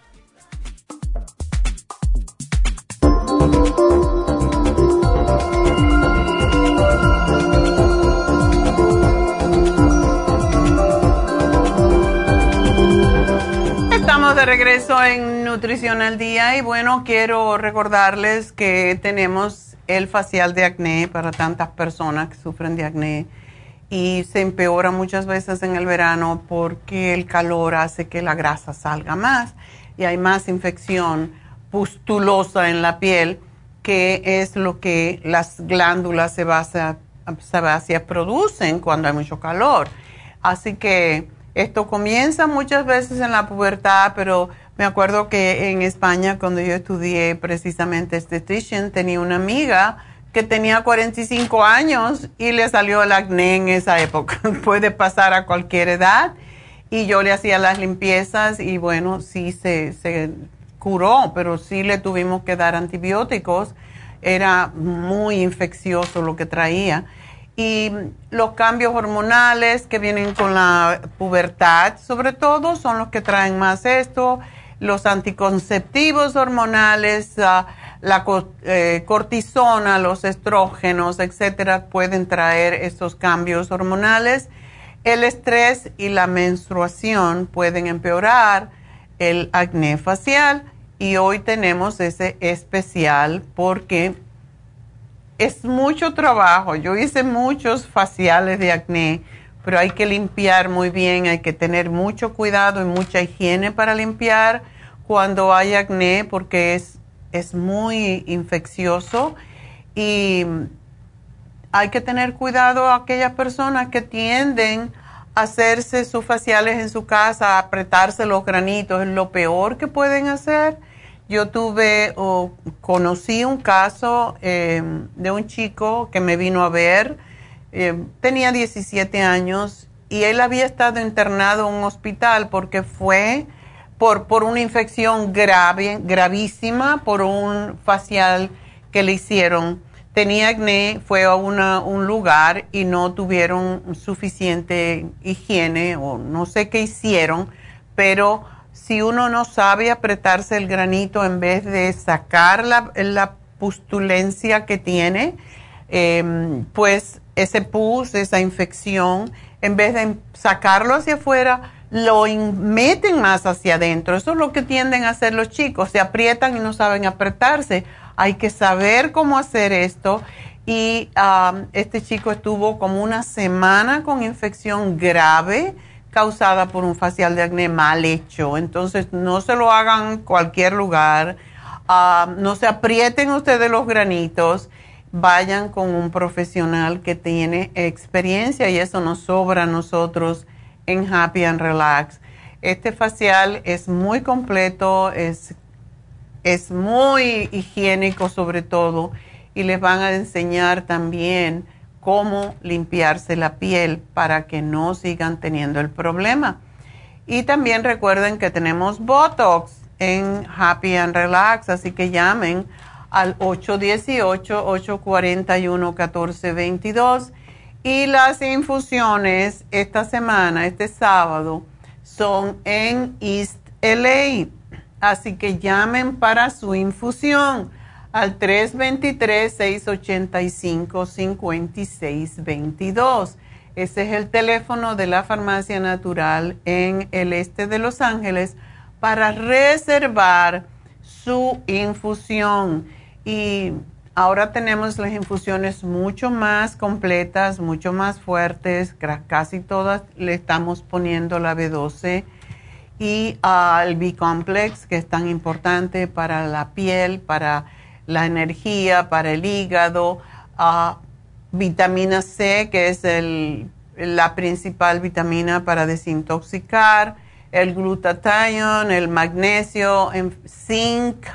[SPEAKER 1] Estamos de regreso en Nutrición al Día y bueno, quiero recordarles que tenemos el facial de acné para tantas personas que sufren de acné y se empeora muchas veces en el verano porque el calor hace que la grasa salga más y hay más infección pustulosa en la piel que es lo que las glándulas sebáceas producen cuando hay mucho calor. Así que esto comienza muchas veces en la pubertad, pero me acuerdo que en España cuando yo estudié precisamente estetician tenía una amiga que tenía 45 años y le salió el acné en esa época. Puede pasar a cualquier edad. Y yo le hacía las limpiezas y bueno, sí se, se curó, pero sí le tuvimos que dar antibióticos. Era muy infeccioso lo que traía y los cambios hormonales que vienen con la pubertad, sobre todo, son los que traen más esto. Los anticonceptivos hormonales, ah, la eh, cortisona, los estrógenos, etcétera, pueden traer estos cambios hormonales. El estrés y la menstruación pueden empeorar el acné facial y hoy tenemos ese especial porque es mucho trabajo. Yo hice muchos faciales de acné, pero hay que limpiar muy bien, hay que tener mucho cuidado y mucha higiene para limpiar cuando hay acné porque es, es muy infeccioso y hay que tener cuidado a aquellas personas que tienden a hacerse sus faciales en su casa, a apretarse los granitos, es lo peor que pueden hacer yo tuve o conocí un caso em, de un chico que me vino a ver, em, tenía 17 años y él había estado internado en un hospital porque fue por, por una infección grave, gravísima, por un facial que le hicieron. Tenía acné, fue a un lugar y no tuvieron suficiente higiene o no sé qué hicieron, pero si uno no sabe apretarse el granito en vez de sacar la, la pustulencia que tiene, em, pues ese pus, esa infección, en vez de sacarlo hacia afuera, lo meten más hacia adentro. Eso es lo que tienden a hacer los chicos, se aprietan y no saben apretarse. Hay que saber cómo hacer esto. Y este chico estuvo como una semana con infección grave causada por un facial de acné mal hecho. Entonces, no se lo hagan en cualquier lugar. no se aprieten ustedes los granitos. Vayan con un profesional que tiene experiencia y eso nos sobra a nosotros en Happy and Relax. Este facial es muy completo, es, es muy higiénico sobre todo y les van a enseñar también cómo limpiarse la piel para que no sigan teniendo el problema. Y también recuerden que tenemos Botox en Happy and Relax, así que llamen al 818-841-1422 y las infusiones esta semana, este sábado, son en East LA. Así que llamen para su infusión al 323-685-5622. Ese es el teléfono de la Farmacia Natural en el este de Los Ángeles para reservar su infusión. Y Ahora tenemos las infusiones mucho más completas, mucho más fuertes, casi todas le estamos poniendo la B12 y el B-complex, que es tan importante para la piel, para la energía, para el hígado, vitamina C, que es la principal vitamina para desintoxicar, el glutathione, el magnesio, zinc,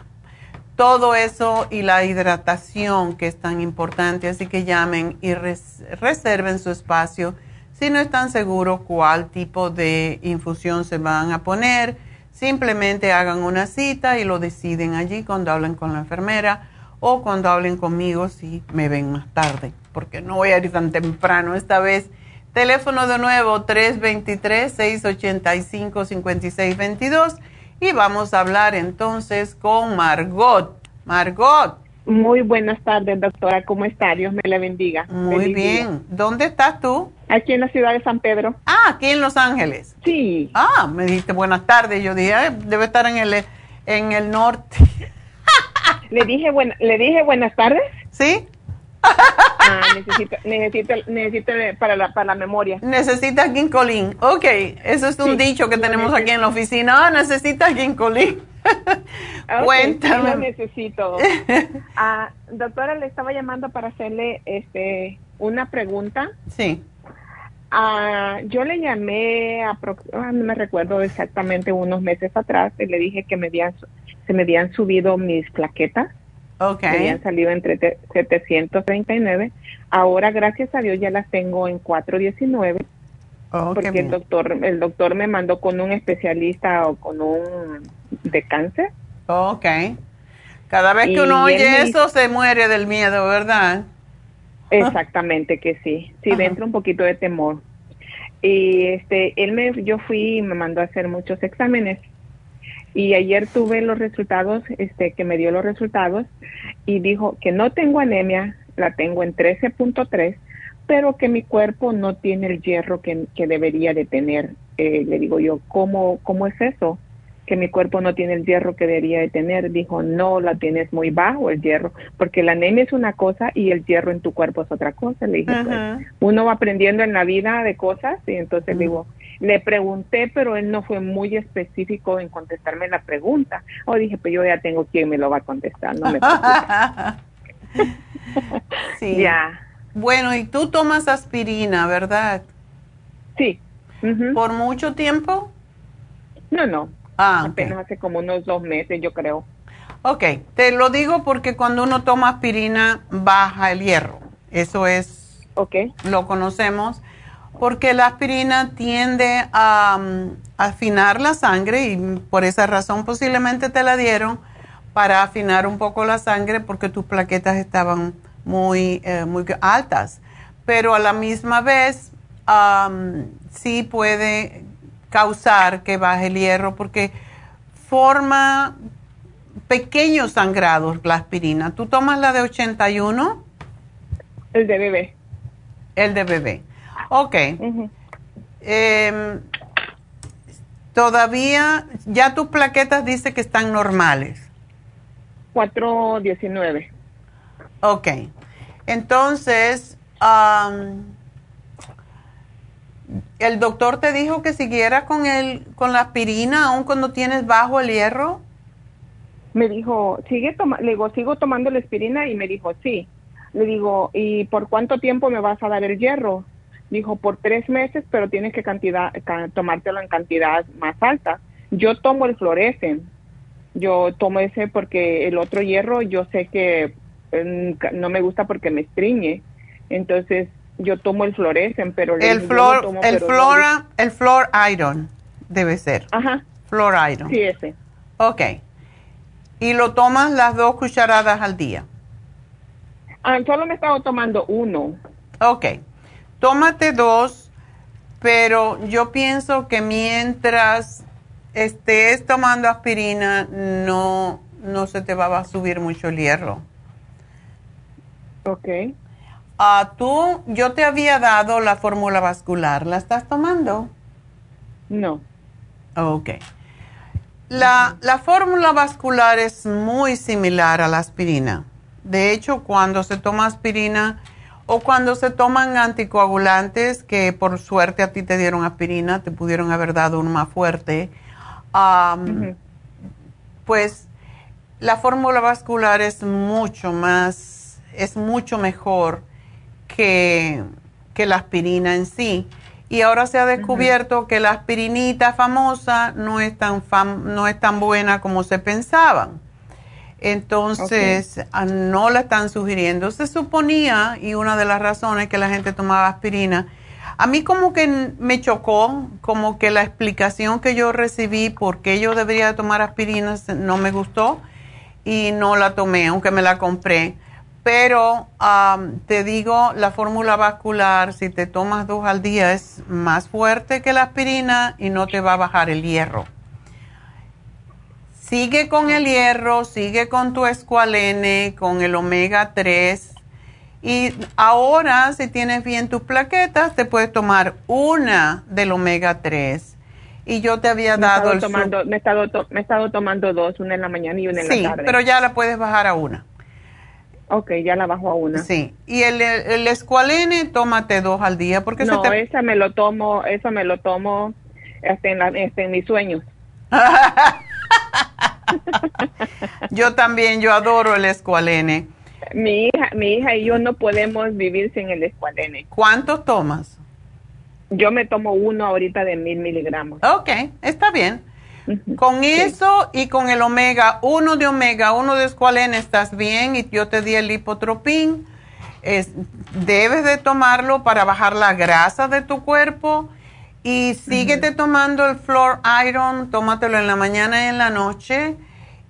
[SPEAKER 1] todo eso y la hidratación que es tan importante. Así que llamen y reserven su espacio si no están seguros cuál tipo de infusión se van a poner. Simplemente hagan una cita y lo deciden allí cuando hablen con la enfermera o cuando hablen conmigo si me ven más tarde, porque no voy a ir tan temprano esta vez. Teléfono de nuevo 323-685-5622 y vamos a hablar entonces con Margot. Margot.
[SPEAKER 10] Muy buenas tardes, doctora. ¿Cómo está? Dios me la bendiga.
[SPEAKER 1] Muy bien. ¿Dónde estás tú?
[SPEAKER 10] Aquí en la ciudad de San Pedro.
[SPEAKER 1] Ah, aquí en Los Ángeles.
[SPEAKER 10] Sí.
[SPEAKER 1] Ah, me dijiste buenas tardes. Yo dije, debe estar en el, en el norte.
[SPEAKER 10] le dije, buena, le dije buenas tardes.
[SPEAKER 1] Sí.
[SPEAKER 10] Ah, necesito, necesito, necesito para la, para la memoria.
[SPEAKER 1] Necesitas ginkolín. Ok, eso es un dicho que tenemos aquí en la oficina. Ah, necesitas ginkolín. Cuéntame.
[SPEAKER 10] lo necesito. Ah, doctora, le estaba llamando para hacerle este una pregunta.
[SPEAKER 1] Sí.
[SPEAKER 10] Ah, yo le llamé, a, ah, no me recuerdo exactamente, unos meses atrás, y le dije que me habían, se me habían subido mis plaquetas
[SPEAKER 1] Okay.
[SPEAKER 10] Habían salido entre 739. Ahora, gracias a Dios, ya las tengo en 419. Oh, porque el doctor, el doctor me mandó con un especialista o con un de cáncer.
[SPEAKER 1] Ok. Cada vez que uno oye eso se muere del miedo, ¿verdad?
[SPEAKER 10] Exactamente que sí. Sí, dentro un poquito de temor. Y este, él me, yo fui y me mandó a hacer muchos exámenes y ayer tuve los resultados, este, que me dio los resultados y dijo que no tengo anemia, la tengo en 13.3, pero que mi cuerpo no tiene el hierro que, debería de tener. Eh, le digo yo, ¿cómo, ¿cómo es eso? Que mi cuerpo no tiene el hierro que debería de tener. Dijo, no, la tienes muy bajo el hierro, porque la anemia es una cosa y el hierro en tu cuerpo es otra cosa. Le dije, pues, uno va aprendiendo en la vida de cosas y entonces le digo, le pregunté, pero él no fue muy específico en contestarme la pregunta. O dije, pues yo ya tengo quien me lo va a contestar, no me
[SPEAKER 1] Sí. Ya. Bueno, y tú tomas aspirina, ¿verdad?
[SPEAKER 10] Sí.
[SPEAKER 1] ¿Por mucho tiempo?
[SPEAKER 10] No, no. Ah, Apenas hace como unos dos meses, yo creo.
[SPEAKER 1] Ok, te lo digo porque cuando uno toma aspirina baja el hierro. Eso es,
[SPEAKER 10] okay.
[SPEAKER 1] lo conocemos porque la aspirina tiende a, afinar la sangre y por esa razón posiblemente te la dieron para afinar un poco la sangre porque tus plaquetas estaban muy, eh, muy altas. Pero a la misma vez sí puede causar que baje el hierro porque forma pequeños sangrados la aspirina. ¿Tú tomas la de 81?
[SPEAKER 10] El de bebé.
[SPEAKER 1] El de bebé. Ok. Em, todavía, ya tus plaquetas dice que están normales.
[SPEAKER 10] 419.
[SPEAKER 1] Ok. Entonces, ¿el doctor te dijo que siguiera con, el, con la aspirina aún cuando tienes bajo el hierro?
[SPEAKER 10] Me dijo, sigue toma le digo, sigo tomando la aspirina y me dijo, sí. Le digo, ¿y por cuánto tiempo me vas a dar el hierro? Dijo, por tres meses, pero tienes que cantidad, tomártelo en cantidad más alta. Yo tomo el fluorescen. Yo tomo ese porque el otro hierro yo sé que mm, no me gusta porque me estriñe. Entonces yo tomo el fluorescen, pero
[SPEAKER 1] el flor, el flora, el flor iron debe ser.
[SPEAKER 10] Ajá.
[SPEAKER 1] Flor iron.
[SPEAKER 10] Sí, ese.
[SPEAKER 1] Ok. Y lo tomas las dos cucharadas al día.
[SPEAKER 10] Ah, solo me he estado tomando uno.
[SPEAKER 1] Ok. Tómate dos, pero yo pienso que mientras estés tomando aspirina, no, no se te va a subir mucho el hierro.
[SPEAKER 10] Ok.
[SPEAKER 1] Tú, yo te había dado la fórmula vascular. ¿La estás tomando?
[SPEAKER 10] No.
[SPEAKER 1] Ok. La, la fórmula vascular es muy similar a la aspirina. De hecho, cuando se toma aspirina o cuando se toman anticoagulantes, que por suerte a ti te dieron aspirina, te pudieron haber dado uno más fuerte, pues la fórmula vascular es mucho más, es mucho mejor que, que la aspirina en sí. Y ahora se ha descubierto que la aspirinita famosa no es tan, no es tan buena como se pensaban. Entonces, ah, no la están sugiriendo. Se suponía, y una de las razones que la gente tomaba aspirina, a mí como que me chocó, como que la explicación que yo recibí por qué yo debería tomar aspirina no me gustó y no la tomé, aunque me la compré. Pero te digo, la fórmula vascular, si te tomas dos al día, es más fuerte que la aspirina y no te va a bajar el hierro. Sigue con el hierro, sigue con tu escualene, con el omega 3. Y ahora, si tienes bien tus plaquetas, te puedes tomar una del omega 3. Y yo te había dado el...
[SPEAKER 10] Tomando, me, he estado me he estado tomando dos, una en la mañana y una en la tarde.
[SPEAKER 1] Sí, pero ya la puedes bajar a una.
[SPEAKER 10] Ok, ya la bajo a una.
[SPEAKER 1] Sí. Y el, el, escualene, tómate dos al día porque
[SPEAKER 10] no, esa me lo tomo, eso me lo tomo hasta en, la, hasta en mis sueños.
[SPEAKER 1] yo también, yo adoro el escualene.
[SPEAKER 10] Mi hija, mi hija y yo no podemos vivir sin el escualene.
[SPEAKER 1] ¿Cuántos tomas?
[SPEAKER 10] Yo me tomo uno ahorita de mil miligramos.
[SPEAKER 1] Ok, está bien. Con eso y con el omega, uno de omega, uno de escualene, estás bien y yo te di el lipotropín. Es, debes de tomarlo para bajar la grasa de tu cuerpo y síguete tomando el Flor Iron, tómatelo en la mañana y en la noche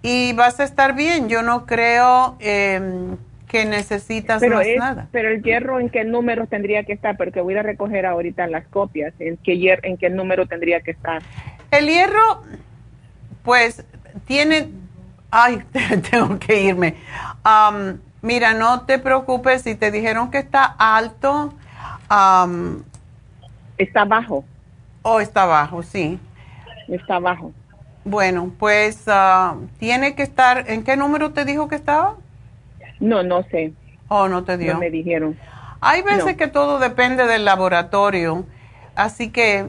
[SPEAKER 1] y vas a estar bien. Yo no creo em, que necesitas más nada.
[SPEAKER 10] Pero el hierro, ¿en qué número tendría que estar? Porque voy a recoger ahorita las copias. ¿En qué, en qué número tendría que estar?
[SPEAKER 1] El hierro, pues, tiene... Ay, tengo que irme. mira, no te preocupes si te dijeron que está alto.
[SPEAKER 10] está bajo.
[SPEAKER 1] Oh, está bajo, sí.
[SPEAKER 10] Está bajo.
[SPEAKER 1] Bueno, pues ah, tiene que estar, ¿en qué número te dijo que estaba?
[SPEAKER 10] No, no sé.
[SPEAKER 1] Oh, no te dio.
[SPEAKER 10] No me dijeron.
[SPEAKER 1] Hay veces que todo depende del laboratorio, así que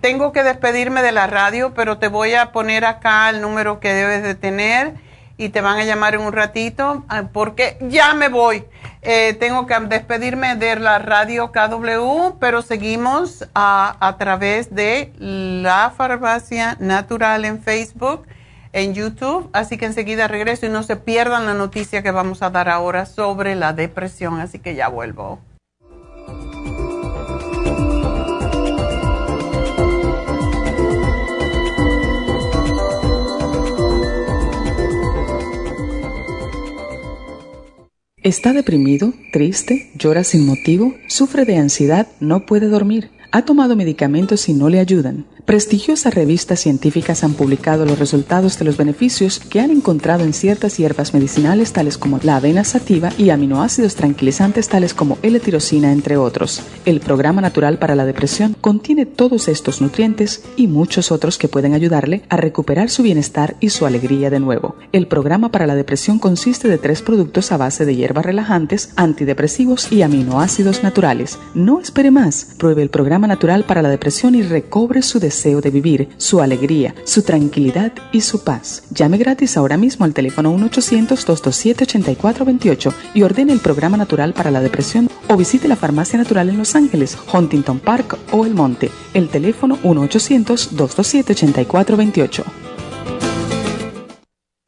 [SPEAKER 1] tengo que despedirme de la radio, pero te voy a poner acá el número que debes de tener y te van a llamar en un ratito ah, porque ya me voy. Eh, tengo que despedirme de la radio KW, pero seguimos a, a través de la farmacia natural en Facebook, en YouTube, así que enseguida regreso y no se pierdan la noticia que vamos a dar ahora sobre la depresión, así que ya vuelvo.
[SPEAKER 3] ¿Está deprimido, triste, llora sin motivo, sufre de ansiedad, no puede dormir? ¿Ha tomado medicamentos y no le ayudan? Prestigiosas revistas científicas han publicado los resultados de los beneficios que han encontrado en ciertas hierbas medicinales tales como la avena sativa y aminoácidos tranquilizantes tales como L-tirosina, entre otros. El programa natural para la depresión contiene todos estos nutrientes y muchos otros que pueden ayudarle a recuperar su bienestar y su alegría de nuevo. El programa para la depresión consiste de tres productos a base de hierbas relajantes, antidepresivos y aminoácidos naturales. No espere más. Pruebe el programa natural para la depresión y recobre su deseo deseo de vivir, su alegría, su tranquilidad y su paz. Llame gratis ahora mismo al teléfono 1-800-227-8428 y ordene el programa natural para la depresión o visite la farmacia natural en Los Ángeles, Huntington Park o El Monte. El teléfono 1-800-227-8428.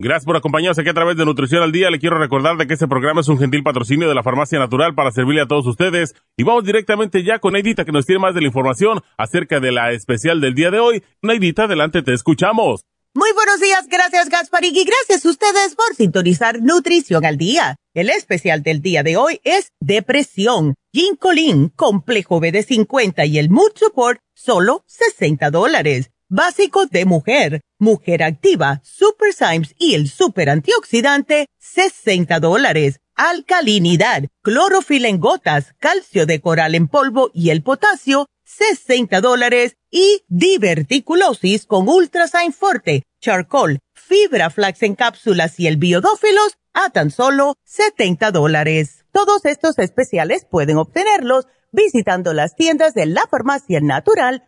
[SPEAKER 6] Gracias por acompañarnos aquí a través de Nutrición al Día. Le quiero recordar de que este programa es un gentil patrocinio de la Farmacia Natural para servirle a todos ustedes. Y vamos directamente ya con Neidita que nos tiene más de la información acerca de la especial del día de hoy. Neidita, adelante, te escuchamos.
[SPEAKER 7] Muy buenos días, gracias Gasparín y gracias a ustedes por sintonizar Nutrición al Día. El especial del día de hoy es Depresión, Ginkolin, Complejo B de 50 y el Mood Support, solo 60 dólares. Básico de mujer, mujer activa, super Symes y el super antioxidante, 60 dólares. Alcalinidad, clorofila en gotas, calcio de coral en polvo y el potasio, 60 dólares. Y diverticulosis con Ultrasign Forte, charcoal, fibra flax en cápsulas y el biodófilos a tan solo 70 dólares. Todos estos especiales pueden obtenerlos visitando las tiendas de la farmacia natural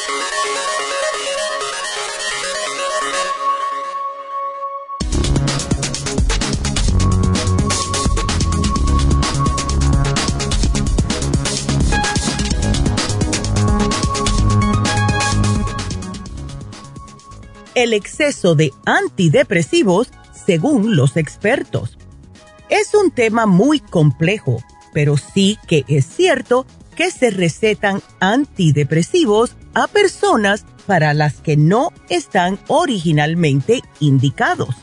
[SPEAKER 7] El exceso de antidepresivos según los expertos. Es un tema muy complejo, pero sí que es cierto que se recetan antidepresivos a personas para las que no están originalmente indicados.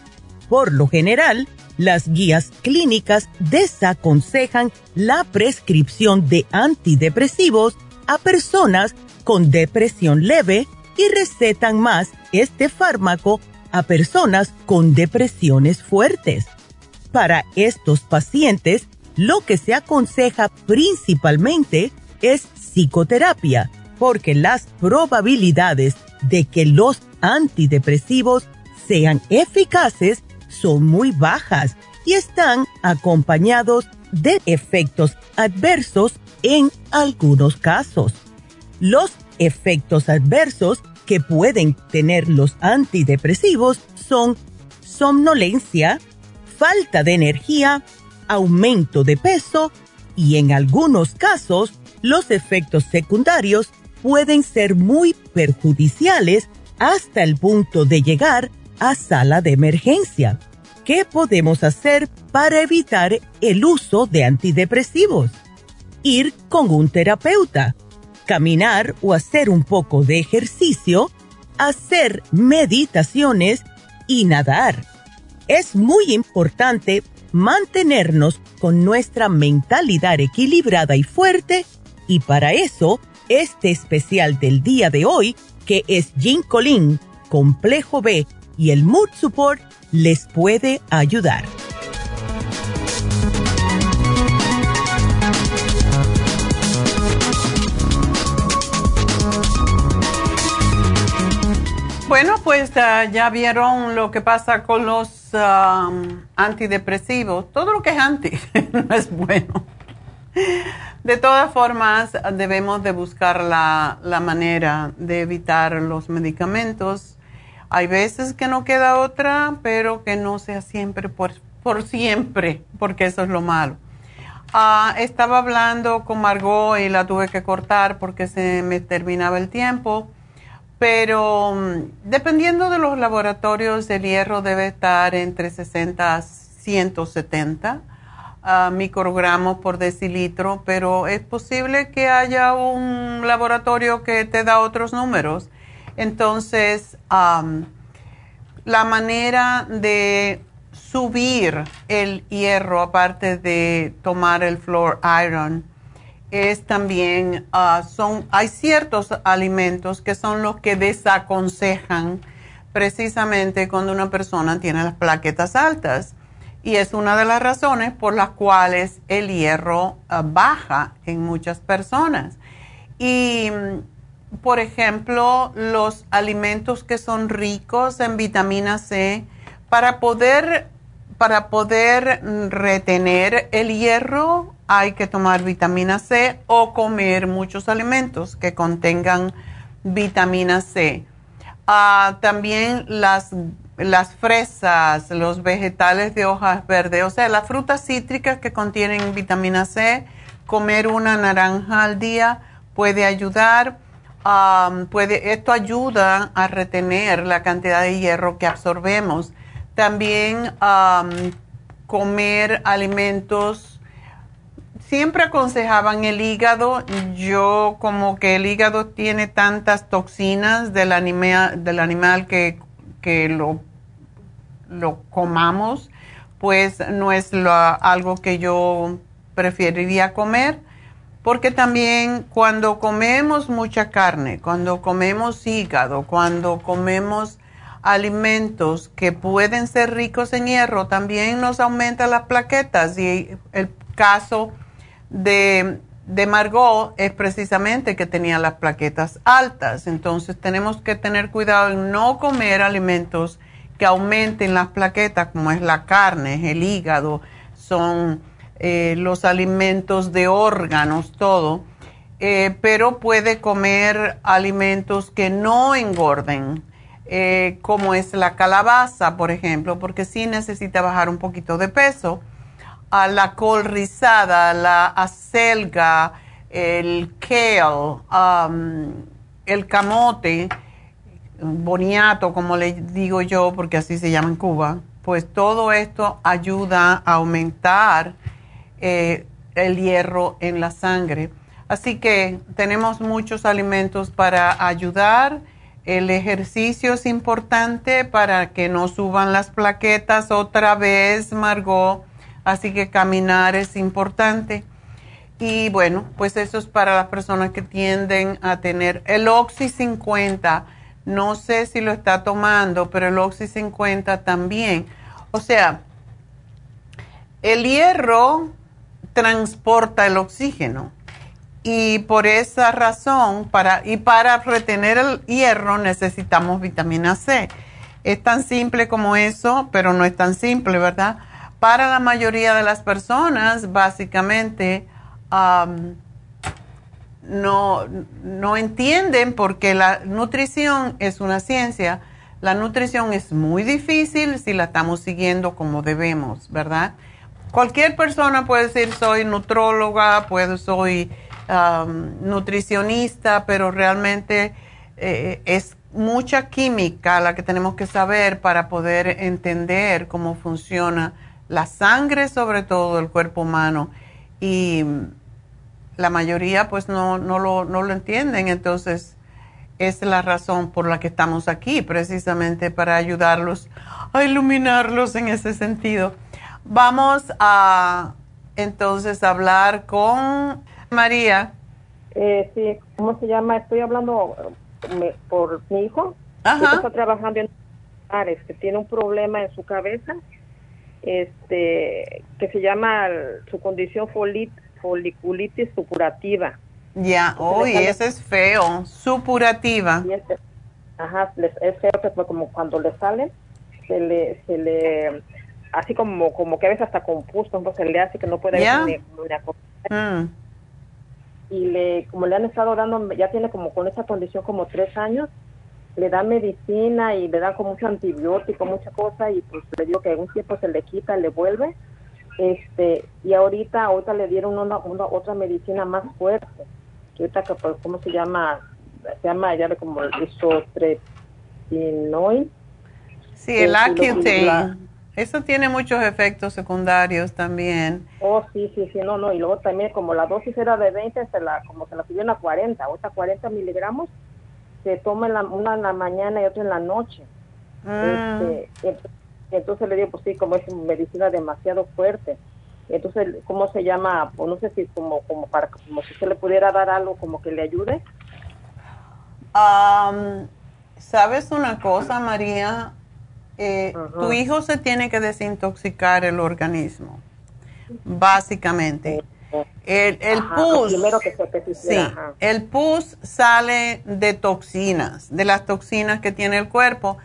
[SPEAKER 7] Por lo general, las guías clínicas desaconsejan la prescripción de antidepresivos a personas con depresión leve y recetan más este fármaco a personas con depresiones fuertes. Para estos pacientes, lo que se aconseja principalmente es psicoterapia, porque las probabilidades de que los antidepresivos sean eficaces son muy bajas y están acompañados de efectos adversos en algunos casos. Los efectos adversos que pueden tener los antidepresivos son somnolencia, falta de energía, aumento de peso y en algunos casos los efectos secundarios pueden ser muy perjudiciales hasta el punto de llegar a sala de emergencia. ¿Qué podemos hacer para evitar el uso de antidepresivos? Ir con un terapeuta caminar o hacer un poco de ejercicio, hacer meditaciones y nadar. Es muy importante mantenernos con nuestra mentalidad equilibrada y fuerte y para eso este especial del día de hoy, que es Ginkolin, Complejo B y el Mood Support, les puede ayudar.
[SPEAKER 1] Bueno, pues ya vieron lo que pasa con los antidepresivos. Todo lo que es anti no es bueno. De todas formas, debemos de buscar la, manera de evitar los medicamentos. Hay veces que no queda otra, pero que no sea siempre por, por siempre, porque eso es lo malo. Ah, estaba hablando con Margot y la tuve que cortar porque se me terminaba el tiempo pero mm, dependiendo de los laboratorios, el hierro debe estar entre 60 a 170 uh, microgramos por decilitro, pero es posible que haya un laboratorio que te da otros números. Entonces, la manera de subir el hierro, aparte de tomar el floor iron, es también, uh, son, hay ciertos alimentos que son los que desaconsejan precisamente cuando una persona tiene las plaquetas altas y es una de las razones por las cuales el hierro ah, baja en muchas personas. Y, mm, por ejemplo, los alimentos que son ricos en vitamina C, para poder, para poder mm, retener el hierro hay que tomar vitamina C o comer muchos alimentos que contengan vitamina C. Ah, también las las fresas, los vegetales de hojas verdes, o sea, las frutas cítricas que contienen vitamina C, comer una naranja al día puede ayudar. puede, esto ayuda a retener la cantidad de hierro que absorbemos. También comer alimentos, siempre aconsejaban el hígado. Yo como que el hígado tiene tantas toxinas del, del animal que, que lo lo comamos, pues no es algo que yo preferiría comer, porque también cuando comemos mucha carne, cuando comemos hígado, cuando comemos alimentos que pueden ser ricos en hierro, también nos aumenta las plaquetas y el caso de, de Margot es precisamente que tenía las plaquetas altas, entonces tenemos que tener cuidado en no comer alimentos que aumenten las plaquetas, como es la carne, el hígado, son eh, los alimentos de órganos, todo. Eh, pero puede comer alimentos que no engorden, eh, como es la calabaza, por ejemplo, porque sí necesita bajar un poquito de peso. A la col rizada, la acelga, el kale, um, el camote, boniato, como le digo yo, porque así se llama en Cuba, pues todo esto ayuda a aumentar eh, el hierro en la sangre. Así que tenemos muchos alimentos para ayudar. El ejercicio es importante para que no suban las plaquetas otra vez, Margot. Así que caminar es importante. Y bueno, pues eso es para las personas que tienden a tener el Oxy 50 no sé si lo está tomando, pero el Oxy 50 también. O sea, el hierro transporta el oxígeno y por esa razón, para, y para retener el hierro necesitamos vitamina C. Es tan simple como eso, pero no es tan simple, ¿verdad? Para la mayoría de las personas, básicamente, no, no entienden porque la nutrición es una ciencia. La nutrición es muy difícil si la estamos siguiendo como debemos, ¿verdad? Cualquier persona puede decir soy nutróloga, puedo, soy nutricionista, pero realmente eh, es mucha química la que tenemos que saber para poder entender cómo funciona la sangre, sobre todo el cuerpo humano. Y la mayoría pues no, no, lo, no lo entienden, entonces es la razón por la que estamos aquí, precisamente para ayudarlos a iluminarlos en ese sentido. Vamos a entonces hablar con María.
[SPEAKER 11] Eh, sí, ¿cómo se llama? Estoy hablando eh, por mi hijo. Ajá. está trabajando en que tiene un problema en su cabeza, este, que se llama su condición folit foliculitis supurativa.
[SPEAKER 1] Ya, uy, ese es feo, supurativa.
[SPEAKER 11] ajá, es feo que como cuando le sale, se le, se le, así como, como que a veces hasta compuesto, entonces se le hace que no puede ni, mm. Y le, como le han estado dando, ya tiene como con esa condición como tres años, le dan medicina y le dan con mucho antibiótico, mucha cosa, y pues le digo que un tiempo se le quita, le vuelve, este y ahorita ahorita le dieron una, otra medicina más fuerte que ahorita que pues, cómo se llama se llama ya como el isotretinoin.
[SPEAKER 1] Sí, el Accutane. Eso tiene muchos efectos secundarios también.
[SPEAKER 11] Oh, sí, sí, sí, no, no. Y luego también como la dosis era de 20, se la, como se la subieron a 40, ahorita 40 miligramos, se toma una en la mañana y otra en la noche. Ah. Este, entonces le digo, pues sí, como es medicina demasiado fuerte. Entonces, ¿cómo se llama? Pues no sé si como, como para, como si se le pudiera dar algo como que le ayude.
[SPEAKER 1] ¿Sabes una cosa, María? Eh, tu hijo se tiene que desintoxicar el organismo, básicamente. El, el pus, sí, el pus sale de toxinas, de las toxinas que tiene el cuerpo.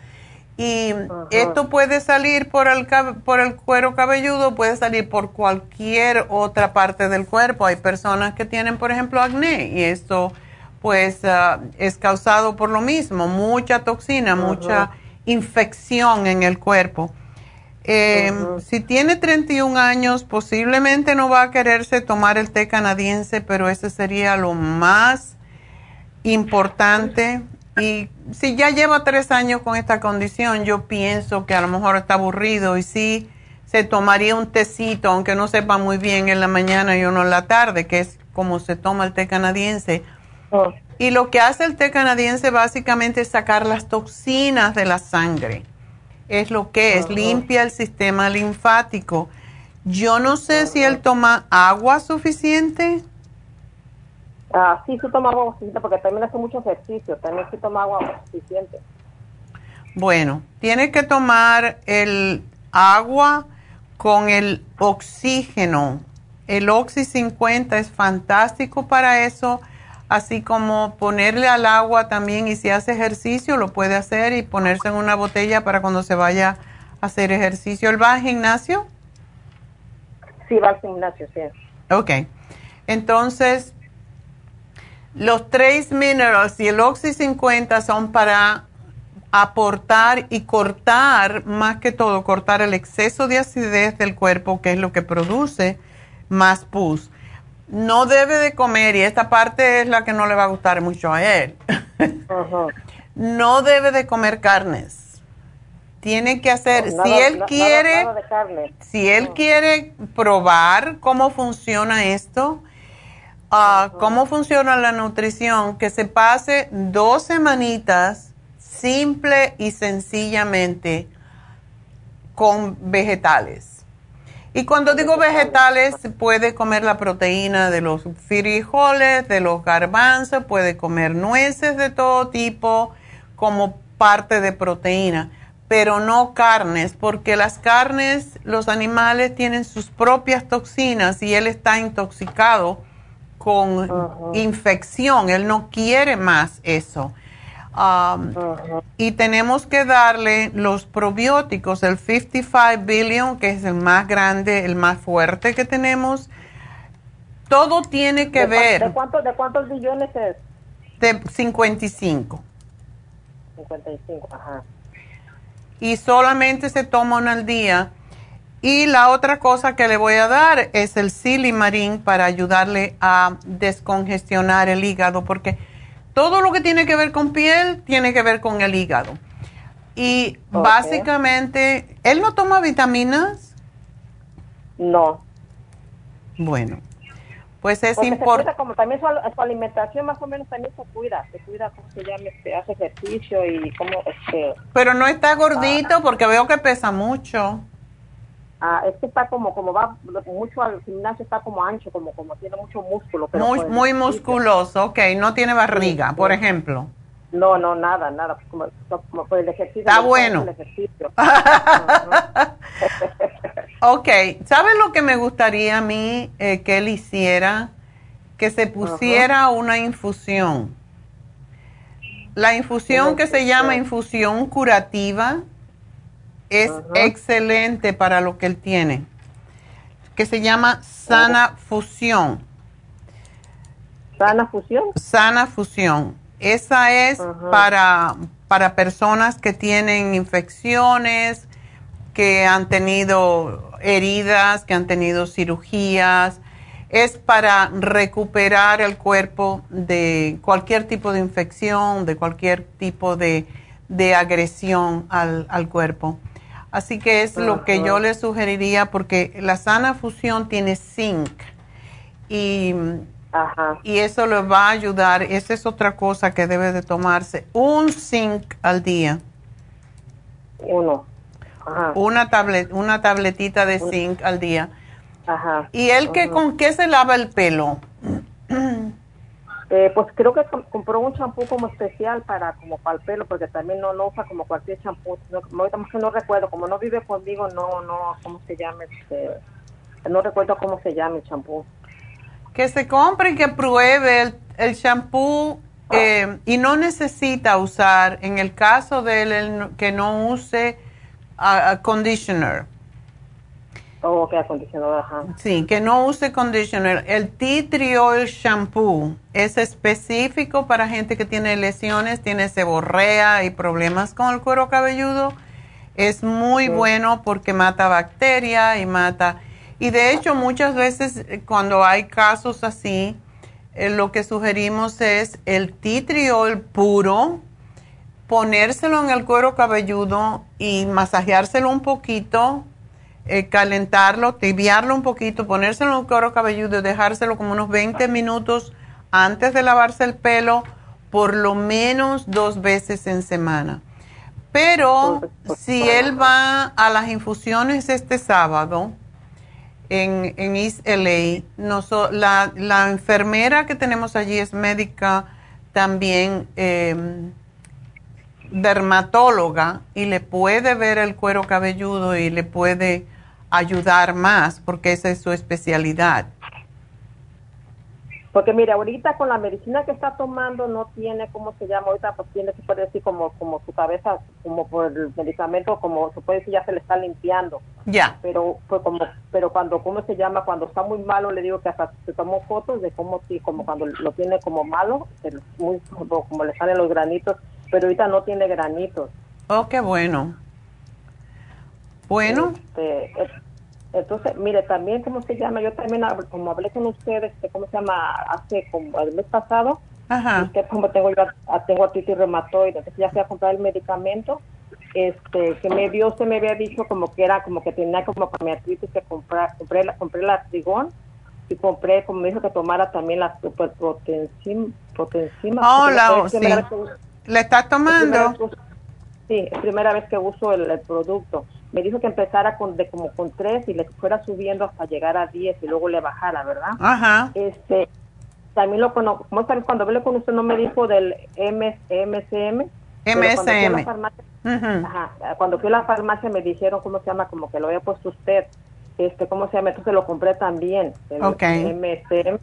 [SPEAKER 1] Y esto puede salir por el, por el cuero cabelludo, puede salir por cualquier otra parte del cuerpo. Hay personas que tienen, por ejemplo, acné y esto pues ah, es causado por lo mismo, mucha toxina, mucha infección en el cuerpo. Em, si tiene 31 años, posiblemente no va a quererse tomar el té canadiense, pero ese sería lo más importante. Y si ya lleva tres años con esta condición, yo pienso que a lo mejor está aburrido y sí se tomaría un tecito, aunque no sepa muy bien en la mañana y uno en la tarde, que es como se toma el té canadiense. Oh. Y lo que hace el té canadiense básicamente es sacar las toxinas de la sangre. Es lo que es, limpia el sistema linfático. Yo no sé si él toma agua suficiente.
[SPEAKER 11] Ah, sí, sí toma agua suficiente porque también hace mucho ejercicio. También sí toma agua suficiente.
[SPEAKER 1] Bueno, tiene que tomar el agua con el oxígeno. El Oxy 50 es fantástico para eso así como ponerle al agua también y si hace ejercicio lo puede hacer y ponerse en una botella para cuando se vaya a hacer ejercicio. ¿Él va al gimnasio?
[SPEAKER 11] Sí, va al gimnasio, sí.
[SPEAKER 1] Ok. Entonces, los tres minerals y el Oxy 50 son para aportar y cortar, más que todo, cortar el exceso de acidez del cuerpo, que es lo que produce más pus no debe de comer, y esta parte es la que no le va a gustar mucho a él, no debe de comer carnes. Tiene que hacer, si él quiere, si él quiere probar cómo funciona esto, ah, cómo funciona la nutrición, que se pase dos semanitas simple y sencillamente con vegetales y cuando digo vegetales, puede comer la proteína de los frijoles, de los garbanzos, puede comer nueces de todo tipo como parte de proteína, pero no carnes, porque las carnes, los animales tienen sus propias toxinas y él está intoxicado con infección, él no quiere más eso. Um, y tenemos que darle los probióticos, el 55 billion, que es el más grande, el más fuerte que tenemos. Todo tiene que ver.
[SPEAKER 11] ¿De, cuántos, ¿De cuántos billones es?
[SPEAKER 1] De 55.
[SPEAKER 11] 55, ajá.
[SPEAKER 1] Y solamente se toman al día. Y la otra cosa que le voy a dar es el silimarín para ayudarle a descongestionar el hígado, porque todo lo que tiene que ver con piel tiene que ver con el hígado. Y básicamente, ¿él no toma vitaminas?
[SPEAKER 11] No.
[SPEAKER 1] Bueno, pues es importante.
[SPEAKER 11] Como también su, alimentación más o menos también se cuida, se cuida, como se llama? Este, hace ejercicio y como este.
[SPEAKER 1] Pero no está gordito porque veo que pesa mucho.
[SPEAKER 11] Ah, es que está como, como va mucho al gimnasio, está como ancho, como, como tiene mucho músculo. Pero
[SPEAKER 1] muy, muy musculoso, ok, no tiene barriga, por ejemplo.
[SPEAKER 11] No, no, nada, nada, como, por el ejercicio.
[SPEAKER 1] Está bueno. ok, ¿sabes lo que me gustaría a mí eh, que él hiciera? Que se pusiera una infusión. La infusión que se llama infusión curativa es excelente para lo que él tiene, que se llama Sana Fusión.
[SPEAKER 11] ¿Sana Fusión?
[SPEAKER 1] Sana Fusión. Esa es para, para personas que tienen infecciones, que han tenido heridas, que han tenido cirugías. es para recuperar el cuerpo de cualquier tipo de infección, de cualquier tipo de, agresión al, cuerpo. Así que es lo que yo le sugeriría porque la sana fusión tiene zinc y, y eso le va a ayudar. Esa es otra cosa que debe de tomarse. Un zinc al día.
[SPEAKER 11] Uno.
[SPEAKER 1] Una, tablet, una tabletita de zinc al día Ajá. ¿Y él que con qué se lava el pelo?
[SPEAKER 11] Eh, pues creo que compró un champú como especial para como para el pelo, porque también no, no usa como cualquier champú. No, no recuerdo, como no vive conmigo, no, no, ¿cómo se llama? Este, no recuerdo cómo se llama el champú.
[SPEAKER 1] Que se compre y que pruebe el, el champú eh, y no necesita usar, en el caso de él, que no use uh, conditioner
[SPEAKER 11] Oh, que acondicionador, ajá.
[SPEAKER 1] Sí, que no use conditioner. El tea tree oil shampoo es específico para gente que tiene lesiones, tiene seborrea y problemas con el cuero cabelludo. Es muy bueno porque mata bacterias y mata... Y de hecho muchas veces eh, cuando hay casos así, eh, lo que sugerimos es el tea tree oil puro, ponérselo en el cuero cabelludo y masajeárselo un poquito eh, calentarlo, tibiarlo un poquito, ponérselo en un cuero cabelludo y dejárselo como unos 20 minutos antes de lavarse el pelo, por lo menos dos veces en semana. Pero si él va a las infusiones este sábado en, en East LA, la, la, enfermera que tenemos allí es médica también em, dermatóloga y le puede ver el cuero cabelludo y le puede ayudar más, porque esa es su especialidad.
[SPEAKER 11] Porque mira, ahorita con la medicina que está tomando no tiene, ¿cómo se llama? Ahorita pues tiene, se puede decir, como, como su cabeza, como por el medicamento, como se puede decir, ya se le está limpiando.
[SPEAKER 1] Ya.
[SPEAKER 11] Pero pues como, pero cuando, ¿cómo se llama? Cuando está muy malo, le digo que hasta se tomó fotos de cómo, sí, como cuando lo tiene como malo, muy, como, le salen los granitos, pero ahorita no tiene granitos.
[SPEAKER 1] Oh, qué bueno. Bueno.
[SPEAKER 11] Este, entonces, mire, también, ¿cómo se llama? Yo también, como hablé con ustedes, ¿cómo se llama? Hace como el mes pasado, Ajá. como tengo yo, tengo artritis reumatoide, entonces ya fui a comprar el medicamento, este, que me dio, usted me había dicho como que era, como que tenía como para mi artritis que comprar, compré, la, compré la trigón y compré, como me dijo que tomara también la superprotensima.
[SPEAKER 1] Oh, la, sí. ¿Le estás tomando?
[SPEAKER 11] Sí, es primera vez que uso el producto me dijo que empezara con de como con tres y le fuera subiendo hasta llegar a 10 y luego le bajara, ¿verdad?
[SPEAKER 1] Ajá.
[SPEAKER 11] Este, también lo conozco, cuando hablé con usted no me dijo del MS, MSM.
[SPEAKER 1] MSM.
[SPEAKER 11] ajá, cuando fui a la farmacia me dijeron, ¿cómo se llama? Como que lo había puesto usted. Este, ¿cómo se llama? Entonces lo compré también. El MSM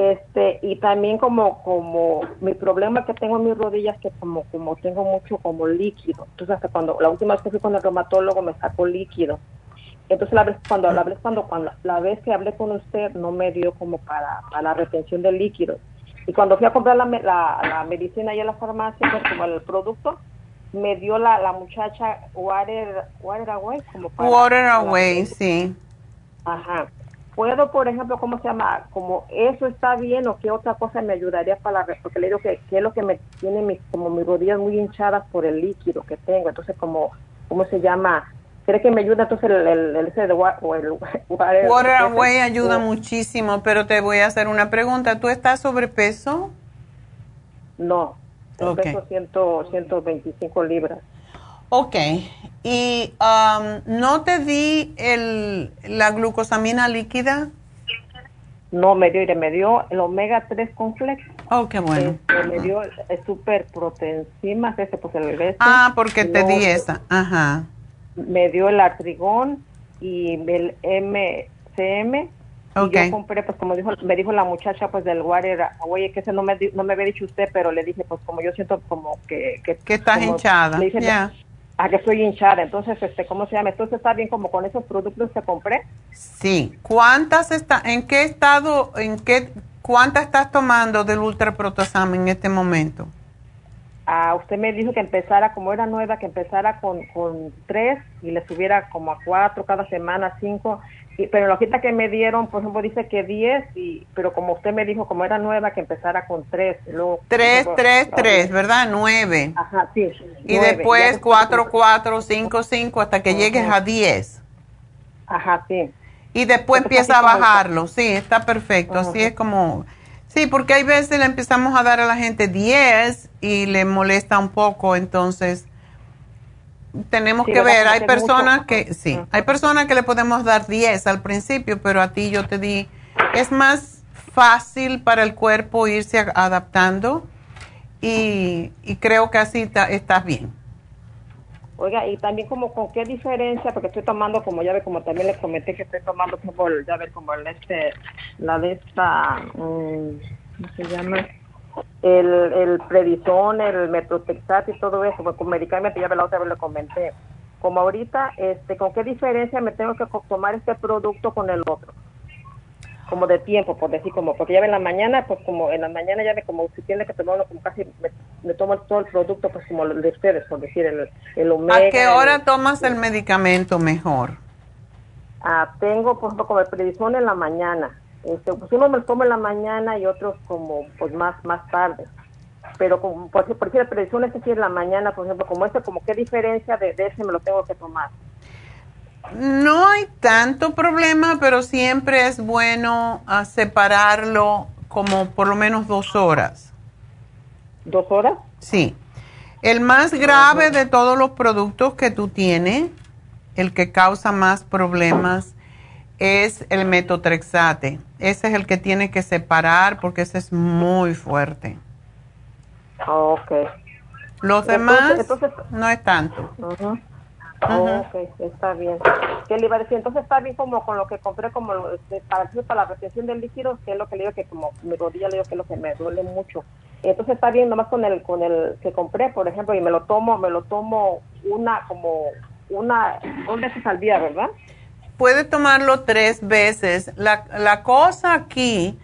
[SPEAKER 11] este y también como como mi problema que tengo en mis rodillas que como como tengo mucho como líquido. Entonces hasta cuando la última vez que fui con el reumatólogo me sacó líquido. Entonces la vez cuando la vez cuando cuando la vez que hablé con usted no me dio como para, la retención de líquido. Y cuando fui a comprar la, la, medicina ahí en la farmacia pues como el producto me dio la, la muchacha water water away como
[SPEAKER 1] para water away sí.
[SPEAKER 11] Ajá puedo, por ejemplo, ¿cómo se llama? Como eso está bien o qué otra cosa me ayudaría para la... Porque le digo que, es lo que me tiene mis, como mis rodillas muy hinchadas por el líquido que tengo. Entonces, como, ¿cómo se llama? ¿Cree que me ayuda entonces el, el, o el
[SPEAKER 1] water, water away ayuda muchísimo, pero te voy a hacer una pregunta. ¿Tú estás sobrepeso?
[SPEAKER 11] No, okay. peso 100, 125 libras.
[SPEAKER 1] Ok, y um, ¿no te di el, la glucosamina líquida?
[SPEAKER 11] No, me dio, me dio el omega 3 complex.
[SPEAKER 1] Oh, qué bueno.
[SPEAKER 11] Este, me dio super proteína, ese pues el
[SPEAKER 1] este. Ah, porque te di esa, ajá.
[SPEAKER 11] Me dio el artrigón y el MCM. Okay. Y yo compré, pues como dijo, me dijo la muchacha, pues del water, oye, que ese no me, no me había dicho usted, pero le dije, pues como yo siento como que... Que,
[SPEAKER 1] estás hinchada, ya
[SPEAKER 11] a que estoy hinchada. Entonces, este, ¿cómo se llama? Entonces está bien como con esos productos que compré.
[SPEAKER 1] Sí. ¿Cuántas está, en qué estado, en qué, cuántas estás tomando del ultraprotosam en este momento?
[SPEAKER 11] Ah, usted me dijo que empezara, como era nueva, que empezara con, con tres y le subiera como a cuatro cada semana, cinco. Pero la hojita que me dieron, por ejemplo, dice que 10, y, pero como usted me dijo, como era nueva, que empezara con 3.
[SPEAKER 1] 3, 3, 3, ¿verdad? 9.
[SPEAKER 11] Ajá, sí.
[SPEAKER 1] Y después 4, 4, 5, 5, hasta que llegues a 10.
[SPEAKER 11] Ajá, sí.
[SPEAKER 1] Y después empieza a bajarlo, sí, está perfecto. Así es como... Sí, porque hay veces le empezamos a dar a la gente 10 y le molesta un poco, entonces tenemos que ver, hay personas que, sí, hay personas que le podemos dar 10 al principio, pero a ti yo te di, es más fácil para el cuerpo irse adaptando y, creo que así estás bien.
[SPEAKER 11] Oiga, y también como con qué diferencia, porque estoy tomando, como ya ve, como también le comenté que estoy tomando, como, ya ver, como el este, la de esta, mm, ¿cómo se llama? El, el predison, el metrotexat y todo eso, pues, con medicamentos, ya la otra vez le comenté. Como ahorita, este, ¿con qué diferencia me tengo que tomar este producto con el otro? Como de tiempo, por decir, como, porque ya en la mañana, pues como en la mañana ya ve como si tiene que tomarlo, como casi me, tomo todo el producto, pues como el de ustedes, por decir, el, el omega.
[SPEAKER 1] ¿A qué hora tomas el medicamento mejor?
[SPEAKER 11] Ah, tengo, por ejemplo, como el predison en la mañana este, pues uno me lo toma en la mañana y otros como pues más más tarde. Pero como, por, por ejemplo, la predicción es en la mañana, por ejemplo, como este, como qué diferencia de, ese me lo tengo que tomar.
[SPEAKER 1] No hay tanto problema, pero siempre es bueno ah, separarlo como por lo menos dos horas.
[SPEAKER 11] ¿Dos horas?
[SPEAKER 1] Sí. El más grave de todos los productos que tú tienes, el que causa más problemas, es el metotrexate. Ese es el que tiene que separar porque ese es muy fuerte.
[SPEAKER 11] ok.
[SPEAKER 1] Los demás no es tanto.
[SPEAKER 11] ok, está bien. ¿Qué le iba a decir? Entonces está bien como con lo que compré como este, para, para la retención del líquido, que es lo que le digo que como mi rodilla le digo que es lo que me duele mucho. Entonces está bien nomás con el con el que compré, por ejemplo, y me lo tomo, me lo tomo una como una un veces al día, ¿verdad?
[SPEAKER 1] Puede tomarlo tres veces. La, la cosa aquí,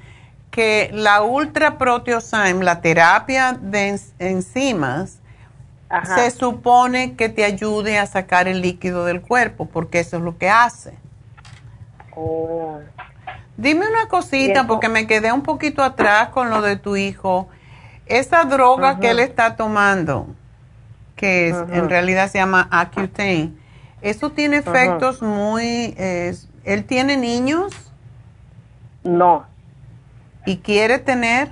[SPEAKER 1] que la ultra proteosyme, la terapia de enzimas, se supone que te ayude a sacar el líquido del cuerpo, porque eso es lo que hace. Oh. Dime una cosita, porque me quedé un poquito atrás con lo de tu hijo. Esa droga que él está tomando, que en realidad se llama Accutane, ¿Eso tiene efectos muy... ¿Él tiene niños?
[SPEAKER 11] No.
[SPEAKER 1] ¿Y quiere tener?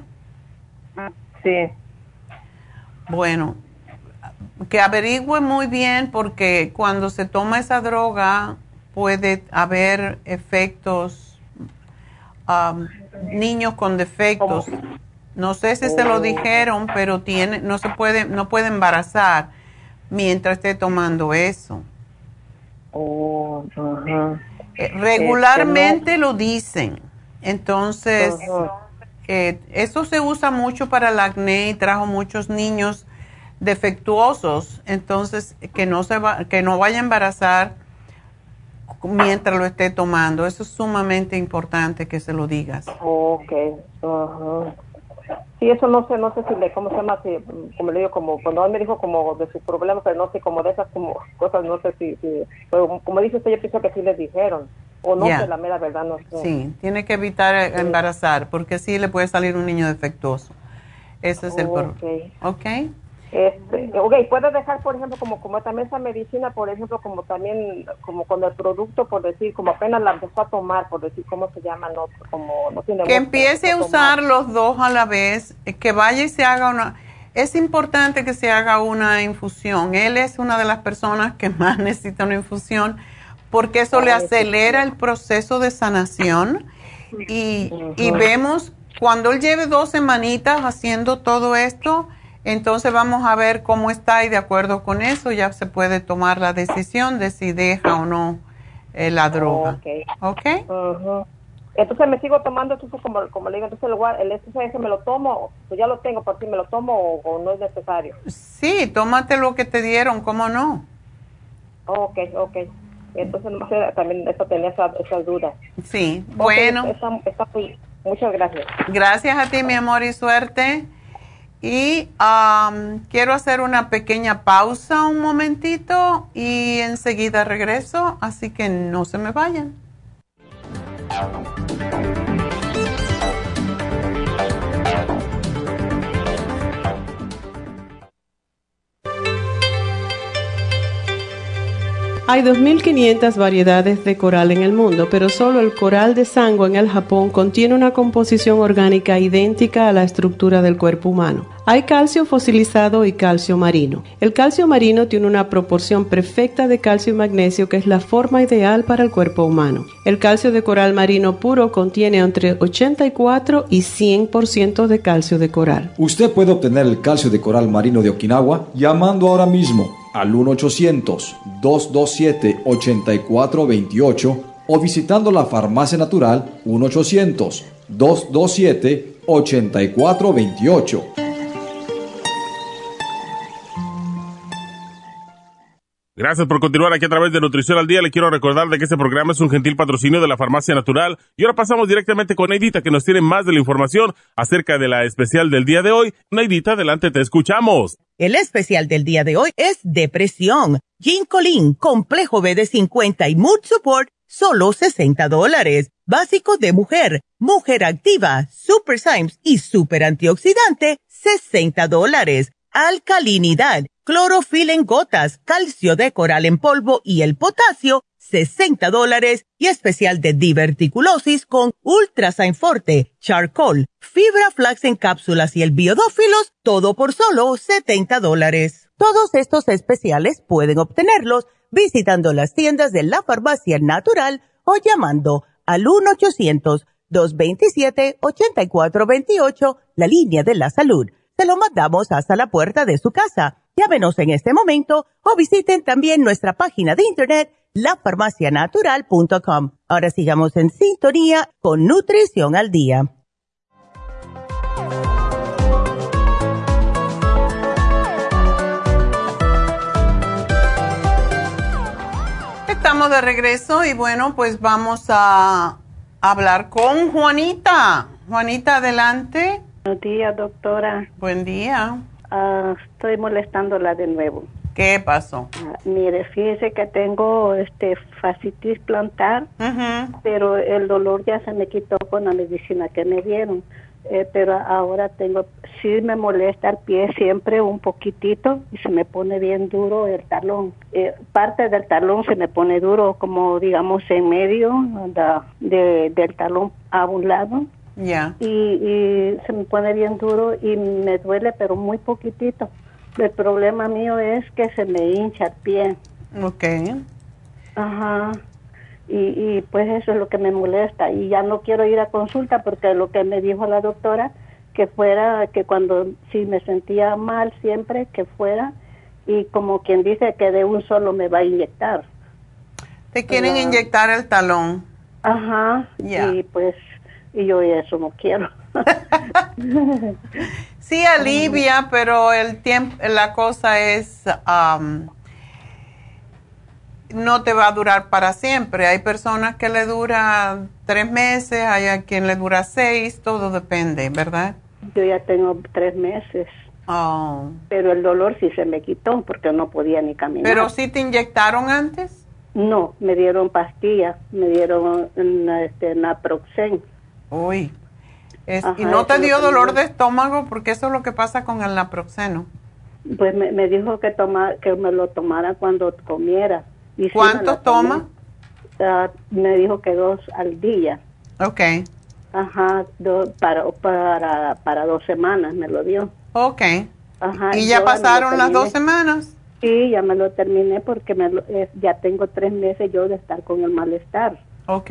[SPEAKER 11] Sí.
[SPEAKER 1] Bueno, que averigüe muy bien porque cuando se toma esa droga puede haber efectos, niños con defectos. No sé si se lo dijeron, pero tiene, no se puede, no puede embarazar mientras esté tomando eso.
[SPEAKER 11] Oh,
[SPEAKER 1] eh, regularmente lo dicen. Entonces, eh, eso se usa mucho para el acné y trajo muchos niños defectuosos. Entonces, que no, se va, que no vaya a embarazar mientras lo esté tomando. Eso es sumamente importante que se lo digas.
[SPEAKER 11] Ok. Sí, eso no sé, no sé si le, ¿cómo se llama? Si, como le digo, como cuando él me dijo como de sus problemas, pero no sé, como de esas como cosas, no sé si, pero como dice usted, yo pienso que sí les dijeron. O no sé, la mera verdad, no sé.
[SPEAKER 1] Sí, tiene que evitar embarazar, porque sí le puede salir un niño defectuoso. Ese es el problema. ¿Ok?
[SPEAKER 11] Este, ok, puedes dejar, por ejemplo, como, como también esa medicina, por ejemplo, como también, como con el producto, por decir, como apenas la empezó a tomar, por decir, ¿cómo se llama? No, como no tiene
[SPEAKER 1] Que empiece a usar los dos a la vez, eh, que vaya y se haga una... Es importante que se haga una infusión. Él es una de las personas que más necesita una infusión porque eso le acelera el proceso de sanación y, y vemos cuando él lleve dos semanitas haciendo todo esto, entonces vamos a ver cómo está y de acuerdo con eso ya se puede tomar la decisión de si deja o no eh, la droga.
[SPEAKER 11] ¿Ok? Entonces me sigo tomando, entonces como, como le digo, entonces el, el ese me lo tomo, pues ya lo tengo, por si me lo tomo o, no es necesario.
[SPEAKER 1] Sí, tómate lo que te dieron, ¿cómo no?
[SPEAKER 11] Ok, ok. Entonces también eso tenía esas dudas.
[SPEAKER 1] Sí, bueno.
[SPEAKER 11] muchas gracias.
[SPEAKER 1] Gracias a ti, mi amor, y suerte. Y quiero hacer una pequeña pausa un momentito y enseguida regreso, así que no se me vayan.
[SPEAKER 8] Hay 2.500 variedades de coral en el mundo, pero solo el coral de Sango en el Japón contiene una composición orgánica idéntica a la estructura del cuerpo humano. Hay calcio fosilizado y calcio marino. El calcio marino tiene una proporción perfecta de calcio y magnesio que es la forma ideal para el cuerpo humano. El calcio de coral marino puro contiene entre 84 y 100% de calcio de coral.
[SPEAKER 9] Usted puede obtener el calcio de coral marino de Okinawa llamando ahora mismo al 1-800-227-8428 o visitando la farmacia natural 1-800-227-8428.
[SPEAKER 6] Gracias por continuar aquí a través de Nutrición al Día. Le quiero recordar de que este programa es un gentil patrocinio de la Farmacia Natural. Y ahora pasamos directamente con Neidita, que nos tiene más de la información acerca de la especial del día de hoy. Neidita, adelante, te escuchamos.
[SPEAKER 7] El especial del día de hoy es depresión. Ginkolin, complejo B de 50 y Mood Support, solo 60 dólares. Básico de mujer, mujer activa, Super Symes y super antioxidante, 60 dólares. Alcalinidad, clorofil en gotas, calcio de coral en polvo y el potasio, 60 dólares y especial de diverticulosis con Ultrasign Forte, Charcoal, Fibra Flax en cápsulas y el Biodófilos, todo por solo 70 dólares. Todos estos especiales pueden obtenerlos visitando las tiendas de la farmacia natural o llamando al 1-800-227-8428, la línea de la salud. Se lo mandamos hasta la puerta de su casa. Llámenos en este momento o visiten también nuestra página de internet lafarmacianatural.com. Ahora sigamos en sintonía con Nutrición al Día.
[SPEAKER 1] Estamos de regreso y bueno, pues vamos a hablar con Juanita. Juanita, adelante.
[SPEAKER 12] Buenos días, doctora.
[SPEAKER 1] Buen día.
[SPEAKER 12] Ah, estoy molestándola de nuevo.
[SPEAKER 1] ¿Qué pasó?
[SPEAKER 12] Ah, mire, fíjese que tengo este fascitis plantar, pero el dolor ya se me quitó con la medicina que me dieron. Eh, pero ahora tengo, sí me molesta el pie siempre un poquitito y se me pone bien duro el talón. Eh, parte del talón se me pone duro, como digamos en medio de, del talón a un lado.
[SPEAKER 1] Ya.
[SPEAKER 12] Y, y se me pone bien duro y me duele, pero muy poquitito. El problema mío es que se me hincha el pie.
[SPEAKER 1] Ok.
[SPEAKER 12] Ajá. Y, y pues eso es lo que me molesta. Y ya no quiero ir a consulta porque lo que me dijo la doctora, que fuera, que cuando si me sentía mal siempre, que fuera. Y como quien dice que de un solo me va a inyectar.
[SPEAKER 1] ¿Te quieren inyectar el talón?
[SPEAKER 12] Ajá. Y pues, y yo eso no quiero.
[SPEAKER 1] Sí alivia, pero el tiempo, la cosa es, no te va a durar para siempre. Hay personas que le dura tres meses, hay a quien le dura seis, todo depende, ¿verdad?
[SPEAKER 12] Yo ya tengo tres meses.
[SPEAKER 1] Oh.
[SPEAKER 12] Pero el dolor sí se me quitó porque no podía ni caminar.
[SPEAKER 1] ¿Pero sí te inyectaron antes?
[SPEAKER 12] No, me dieron pastillas, me dieron este, naproxen.
[SPEAKER 1] Uy. ¿Y no te dio dolor de estómago? Porque eso es lo que pasa con el naproxeno.
[SPEAKER 12] Pues me, me dijo que, toma, que me lo tomara cuando comiera.
[SPEAKER 1] Y ¿Cuánto toma?
[SPEAKER 12] Uh, me dijo que dos al día.
[SPEAKER 1] Ok.
[SPEAKER 12] Ajá, do, para, para, para dos semanas me lo dio.
[SPEAKER 1] Ok. Ajá, ¿Y ya pasaron las dos semanas?
[SPEAKER 12] Sí, ya me lo terminé porque me eh, ya tengo tres meses yo de estar con el malestar.
[SPEAKER 1] Ok.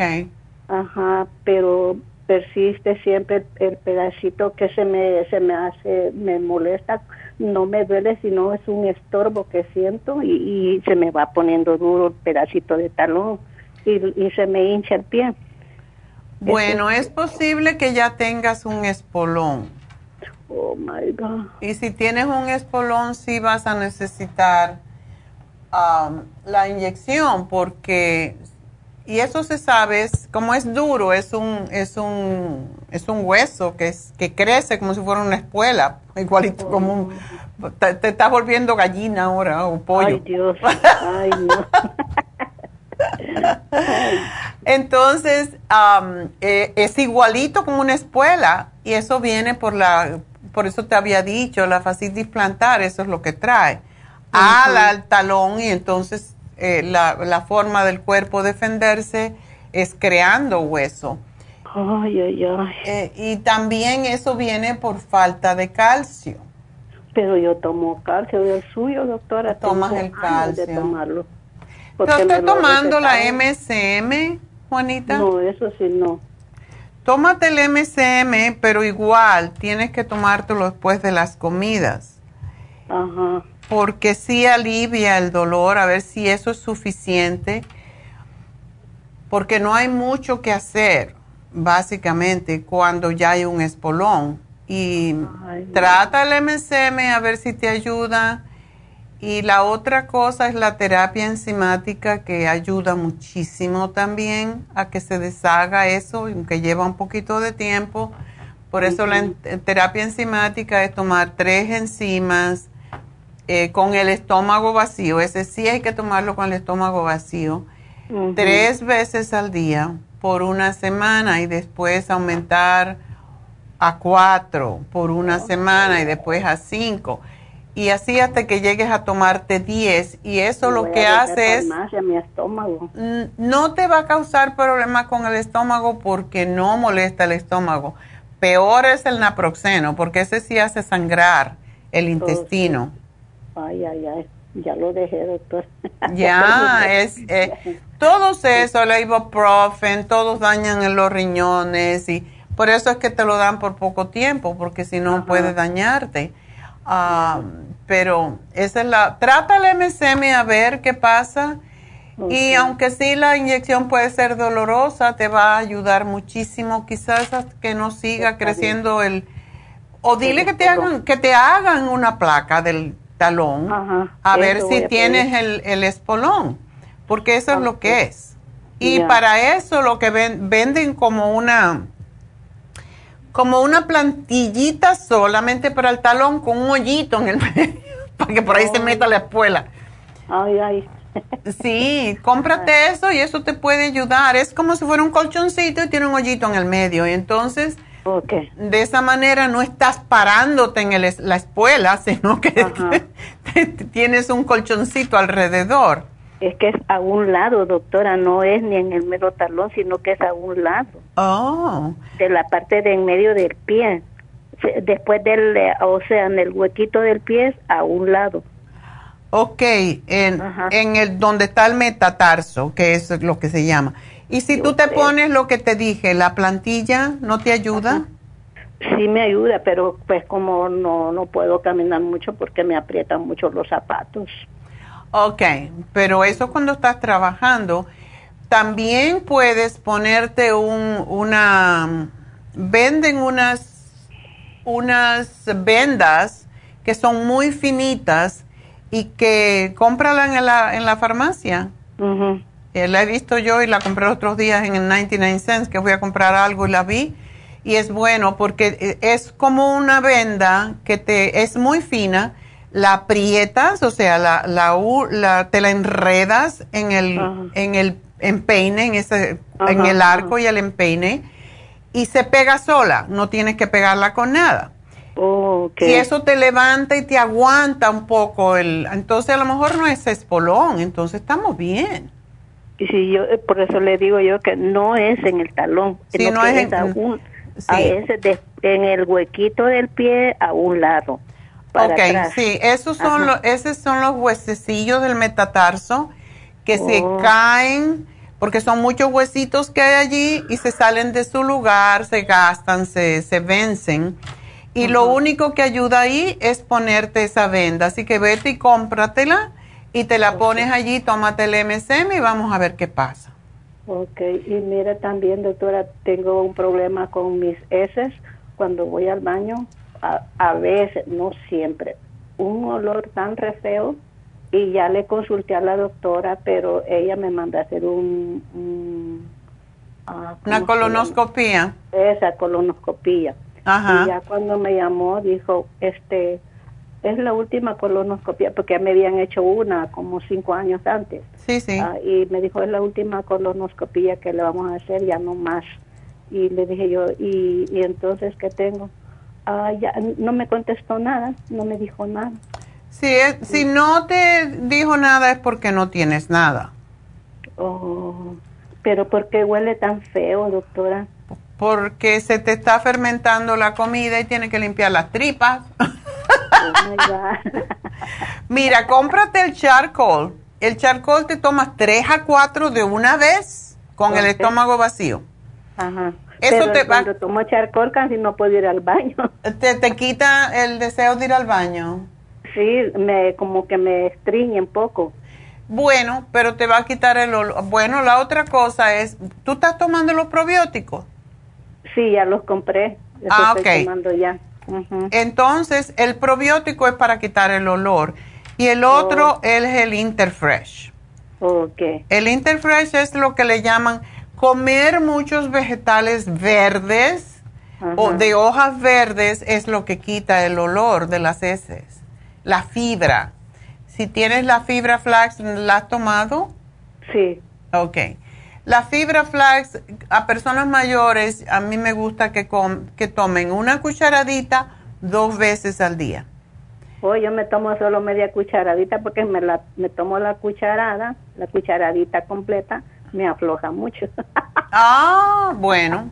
[SPEAKER 12] Ajá, pero persiste siempre el, pedacito que se me, se me hace, me molesta, no me duele, sino es un estorbo que siento y, se me va poniendo duro el pedacito de talón y, y se me hincha el pie.
[SPEAKER 1] Bueno, es posible que ya tengas un espolón.
[SPEAKER 12] Oh my God.
[SPEAKER 1] Y si tienes un espolón, sí vas a necesitar um, la inyección, porque y eso se sabe, es, como es duro, es un, es un, es un hueso que, es, que crece como si fuera una espuela, igualito como un, te, te estás volviendo gallina ahora o pollo.
[SPEAKER 12] Ay Dios, ay no.
[SPEAKER 1] Entonces, eh, es igualito como una espuela y eso viene por la, por eso te había dicho, la fascitis plantar, eso es lo que trae. Al, talón y entonces eh, la, la, forma del cuerpo defenderse es creando hueso.
[SPEAKER 12] Ay, ay, ay.
[SPEAKER 1] Eh, y también eso viene por falta de calcio.
[SPEAKER 12] Pero yo tomo calcio del suyo, doctora.
[SPEAKER 1] Tomas el calcio.
[SPEAKER 12] De tomarlo.
[SPEAKER 1] Yo estoy tomando la MCM, Juanita.
[SPEAKER 12] No, eso sí no.
[SPEAKER 1] Tómate el MCM, pero igual tienes que tomártelo después de las comidas.
[SPEAKER 12] Ajá.
[SPEAKER 1] Porque sí alivia el dolor, a ver si eso es suficiente. Porque no hay mucho que hacer, básicamente, cuando ya hay un espolón. Y trata el MCM a ver si te ayuda y la otra cosa es la terapia enzimática que ayuda muchísimo también a que se deshaga eso, aunque lleva un poquito de tiempo. Por eso la terapia enzimática es tomar tres enzimas eh, con el estómago vacío. Ese sí hay que tomarlo con el estómago vacío. Tres veces al día por una semana y después aumentar a cuatro por una semana y después a cinco y así hasta que llegues a tomarte 10 y eso lo que hace es
[SPEAKER 12] mi estómago.
[SPEAKER 1] no te va a causar problemas con el estómago porque no molesta el estómago. Peor es el naproxeno porque ese sí hace sangrar el intestino.
[SPEAKER 12] Ay, ay, ay, ya lo dejé, doctor.
[SPEAKER 1] Ya, es eh, todos eso, el ibuprofen, todos dañan en los riñones y por eso es que te lo dan por poco tiempo porque si no puede dañarte. Ah, pero esa es la, trata el MSM a ver qué pasa. Y aunque sí la inyección puede ser dolorosa, te va a ayudar muchísimo, quizás que no siga creciendo el... O dile que te hagan, que te hagan una placa del talón, a ver si tienes el, el, espolón, porque eso es lo que es. Y para eso lo que venden como una como una plantillita solamente para el talón con un hoyito en el medio, para que por ahí se meta la espuela.
[SPEAKER 12] Ay, ay.
[SPEAKER 1] Sí, cómprate eso y eso te puede ayudar. Es como si fuera un colchoncito y tiene un hoyito en el medio. Y entonces, de esa manera no estás parándote en la espuela, sino que tienes un colchoncito alrededor.
[SPEAKER 12] Es que es a un lado, doctora, no es ni en el mero talón, sino que es a un lado.
[SPEAKER 1] Oh.
[SPEAKER 12] De la parte de en medio del pie. Después del, eh, o sea, en el huequito del pie, a un lado.
[SPEAKER 1] Ok, en, en el donde está el metatarso, que es lo que se llama. Y si tú te pones lo que te dije, la plantilla, ¿no te ayuda?
[SPEAKER 12] Sí me ayuda, pero pues como no, no puedo caminar mucho porque me aprietan mucho los zapatos.
[SPEAKER 1] Ok, pero eso cuando estás trabajando, también puedes ponerte un, una, venden unas, unas vendas que son muy finitas y que cómprala en la, en la farmacia. Eh, la he visto yo y la compré otros días en el 99 cents, que voy a comprar algo y la vi. Y es bueno porque eh, es como una venda que te es muy fina la aprietas, o sea, la, la, la, te la enredas en el, en el empeine, en, ese, en el arco y el empeine, y se pega sola, no tienes que pegarla con nada.
[SPEAKER 12] Y
[SPEAKER 1] eso te levanta y te aguanta un poco, el, entonces a lo mejor no es espolón, entonces estamos bien.
[SPEAKER 12] Y si yo, eh, por eso le digo yo que no es en el talón, no es, en, en el huequito del pie a un lado
[SPEAKER 1] ok, sí, esos son los, esos son los huesecillos del metatarso que se oh. caen porque son muchos huesitos que hay allí y se salen de su lugar, se gastan, se, se vencen. Y lo único que ayuda ahí es ponerte esa venda. Así que vete y cómpratela y te la pones allí, tómate el MSM y vamos a ver qué pasa.
[SPEAKER 12] Ok, y mira también, doctora, tengo un problema con mis heces cuando voy al baño a, veces, no siempre, un olor tan re feo y ya le consulté a la doctora, pero ella me manda a hacer un...
[SPEAKER 1] Ah, Una colonoscopía.
[SPEAKER 12] Esa colonoscopía.
[SPEAKER 1] Ajá.
[SPEAKER 12] Y ya cuando me llamó dijo, este, Es la última colonoscopia, porque me habían hecho una como cinco años antes.
[SPEAKER 1] Sí, sí.
[SPEAKER 12] Ah, y me dijo, es la última colonoscopia que le vamos a hacer, ya no más. Y le dije yo, ¿y, y entonces qué tengo? Ah, ya no me contestó nada, no me dijo nada.
[SPEAKER 1] Si, es- si no te dijo nada es porque no tienes nada.
[SPEAKER 12] Oh, pero ¿por qué huele tan feo, doctora?
[SPEAKER 1] Porque se te está fermentando la comida y tienes que limpiar las tripas.
[SPEAKER 12] Oh.
[SPEAKER 1] Mira, cómprate el charcoal. El charcoal te tomas 3 a 4 de una vez con el estómago vacío.
[SPEAKER 12] Ajá.
[SPEAKER 1] Eso
[SPEAKER 12] Pero
[SPEAKER 1] te va-
[SPEAKER 12] cuando tomo charcoal casi no puedo ir al baño.
[SPEAKER 1] Te, te quita el deseo de ir al baño.
[SPEAKER 12] Sí, me como que me estriñe un poco.
[SPEAKER 1] Bueno, pero te va a quitar el olor. Bueno, la otra cosa es, ¿tú estás tomando los probióticos?
[SPEAKER 12] Sí, ya los compré. Los
[SPEAKER 1] Ah,
[SPEAKER 12] estoy
[SPEAKER 1] ok.
[SPEAKER 12] tomando ya.
[SPEAKER 1] Entonces, el probiótico es para quitar el olor y el otro es el Interfresh.
[SPEAKER 12] Ok.
[SPEAKER 1] El Interfresh es lo que le llaman comer muchos vegetales verdes o de hojas verdes es lo que quita el olor de las heces. La fibra. Si tienes la fibra flax, ¿la has tomado?
[SPEAKER 12] Sí.
[SPEAKER 1] Ok. La fibra flax a personas mayores, a mí me gusta que, com- que tomen una cucharadita dos veces al día.
[SPEAKER 12] Oh, yo me tomo solo media cucharadita porque me la me tomo la cucharada, la cucharadita completa, me afloja mucho.
[SPEAKER 1] Ah, bueno.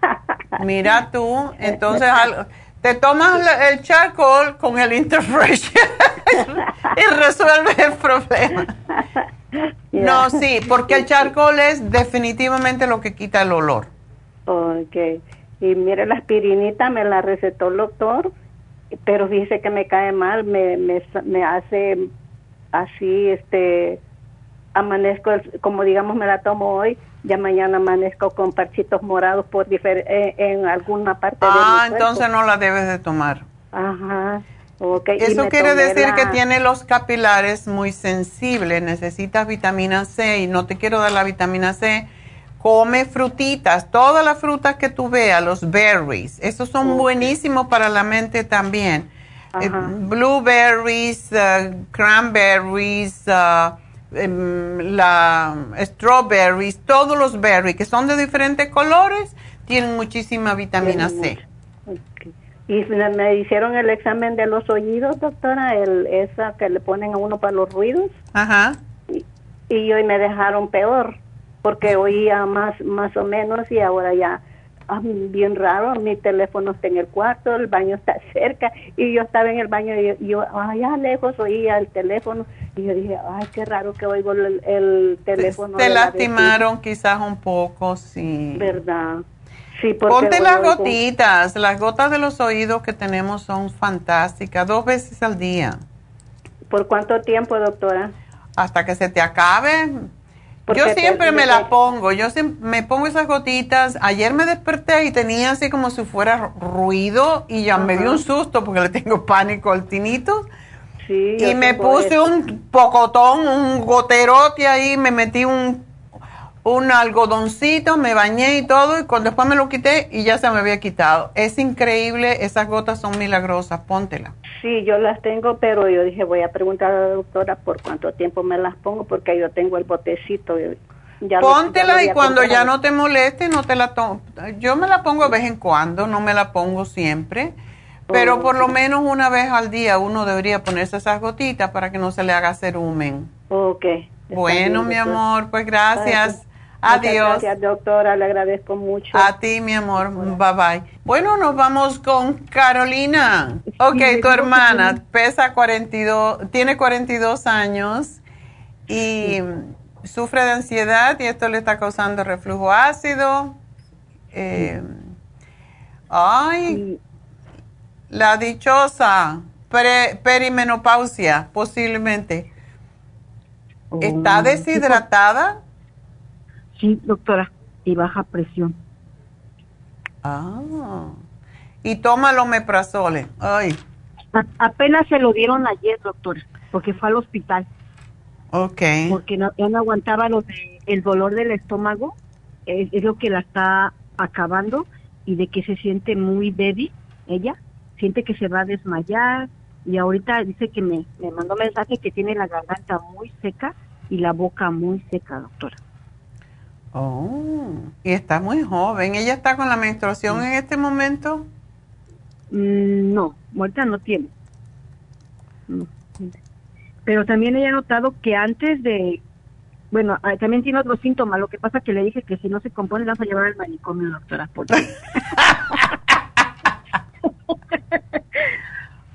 [SPEAKER 1] Mira tú, entonces al- te tomas el charcoal con el Interfresh y resuelves el problema. No, sí, porque el charcoal es definitivamente lo que quita el olor.
[SPEAKER 12] Ok. Y mire, la aspirinita me la recetó el doctor, pero dice que me cae mal, me, me, me hace así, este, amanezco, como digamos me la tomo hoy, ya mañana amanezco con parchitos morados por eh, en alguna parte de mi
[SPEAKER 1] Ah, entonces no la debes de tomar.
[SPEAKER 12] Ajá. Okay.
[SPEAKER 1] Eso quiere decir
[SPEAKER 12] la-
[SPEAKER 1] que tiene los capilares muy sensibles, necesitas vitamina C y no te quiero dar la vitamina C. Come frutitas, todas las frutas que tú veas, los berries, esos son buenísimos para la mente también. Eh, blueberries, uh, cranberries, uh, la strawberries, todos los berries que son de diferentes colores tienen muchísima vitamina C.
[SPEAKER 12] Y me, hicieron el examen de los oídos, doctora, el, esa que le ponen a uno para los ruidos,
[SPEAKER 1] Ajá.
[SPEAKER 12] y hoy me dejaron peor, porque oía más, más o menos y ahora ya, bien raro, mi teléfono está en el cuarto, el baño está cerca, y yo estaba en el baño y yo, allá lejos oía el teléfono, y yo dije, ay, qué raro que oigo el, el teléfono.
[SPEAKER 1] Te
[SPEAKER 12] la
[SPEAKER 1] lastimaron quizás un poco, sí.
[SPEAKER 12] ¿Verdad? Sí, porque
[SPEAKER 1] Ponte las
[SPEAKER 12] oigo-
[SPEAKER 1] gotitas, las gotas de los oídos que tenemos son fantásticas, dos veces al día,
[SPEAKER 12] ¿Por cuánto tiempo, doctora?
[SPEAKER 1] hasta que se te acabe. Yo
[SPEAKER 12] te-
[SPEAKER 1] siempre me
[SPEAKER 12] te-
[SPEAKER 1] la pongo, yo siem- me pongo esas gotitas. Ayer me desperté y tenía así como si fuera ruido y ya me dio un susto porque le tengo pánico al tinito.
[SPEAKER 12] Sí,
[SPEAKER 1] Y me puse
[SPEAKER 12] eso.
[SPEAKER 1] un pocotón, un goterote ahí, me metí un, un algodoncito, me bañé y todo, y cuando después me lo quité y ya se me había quitado. Es increíble, esas gotas son milagrosas, póntela.
[SPEAKER 12] Sí, yo las tengo, pero yo dije, voy a preguntar a la doctora por cuánto tiempo me las pongo, porque yo tengo el botecito. yo- ya lo- ya lo
[SPEAKER 1] Póntela y cuando ya no te moleste, no te la tomo. Yo me la pongo de vez en cuando, no me la pongo siempre, pero por lo menos una vez al día uno debería ponerse esas gotitas para que no se le haga cerumen.
[SPEAKER 12] Ok.
[SPEAKER 1] Bueno,
[SPEAKER 12] bien,
[SPEAKER 1] mi amor, pues gracias. Adiós.
[SPEAKER 12] Gracias, doctora, le agradezco mucho.
[SPEAKER 1] A ti, mi amor. Bye bye. Bueno, nos vamos con Carolina. Ok, tu hermana pesa 42, tiene 42 años y sufre de ansiedad y esto le está causando reflujo ácido. Eh, ay, la dichosa pre- perimenopausia, posiblemente. ¿Está
[SPEAKER 13] Oh,
[SPEAKER 1] deshidratada?
[SPEAKER 13] Sí, doctora, y baja presión.
[SPEAKER 1] Ah. Y toma el omeprazole. Ay,
[SPEAKER 13] A- apenas se lo dieron ayer, doctora, porque fue al hospital,
[SPEAKER 1] ok.
[SPEAKER 13] porque no, ya no aguantaba lo de, el dolor del estómago, es, es lo que la está acabando y de que se siente muy débil, ella, siente que se va a desmayar Y ahorita dice que me, me mandó mensaje que tiene la garganta muy seca y la boca muy seca, doctora.
[SPEAKER 1] Oh, y está muy joven. ¿Ella está con la menstruación en este momento?
[SPEAKER 13] Mm, no, ahorita no tiene. Pero también ella ha notado que antes de, bueno, ah, también tiene otros síntomas. Lo que pasa que le dije que si no se compone, la vas a llevar al manicomio, doctora. Porque...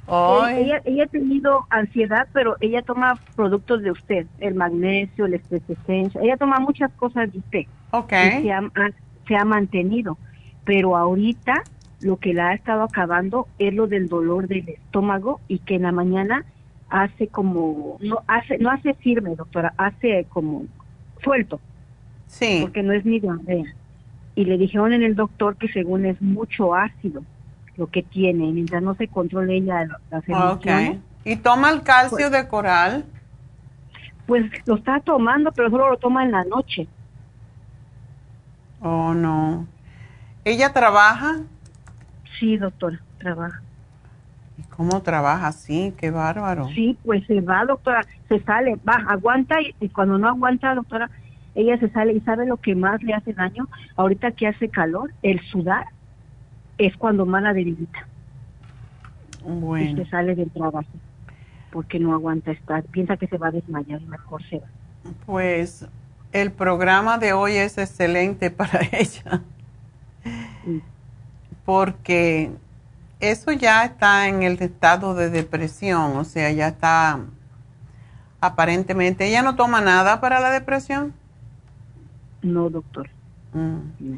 [SPEAKER 13] ella, ella ha tenido ansiedad, pero ella toma productos de usted, el magnesio, el estrés ella toma muchas cosas de usted.
[SPEAKER 1] Ok.
[SPEAKER 13] se, ha, se ha mantenido, pero ahorita lo que la ha estado acabando es lo del dolor del estómago y que en la mañana hace como, no hace, no hace firme, doctora, hace como suelto.
[SPEAKER 1] Sí.
[SPEAKER 13] Porque no es ni diarrea. Y le dijeron en el doctor que según es mucho ácido lo que tiene, mientras no se controle ella las emociones.
[SPEAKER 1] ¿Y toma el calcio pues de coral?
[SPEAKER 13] Pues lo está tomando, pero solo lo toma en la noche.
[SPEAKER 1] Oh, no. ¿Ella trabaja?
[SPEAKER 13] Sí, doctora, trabaja.
[SPEAKER 1] ¿Y cómo trabaja? Sí, qué bárbaro.
[SPEAKER 13] Sí, pues se va, doctora, se sale, va, aguanta y, cuando no aguanta, doctora, ella se sale y sabe lo que más le hace daño. Ahorita que hace calor, el sudar es cuando más la debilita.
[SPEAKER 1] Bueno.
[SPEAKER 13] Y se sale del trabajo porque no aguanta estar, piensa que se va a desmayar y mejor se va.
[SPEAKER 1] Pues el programa de hoy es excelente para ella. Porque eso ya está en el estado de depresión, o sea, ya está aparentemente. ¿Ella no toma nada para la depresión?
[SPEAKER 13] No, doctor.
[SPEAKER 1] Mm.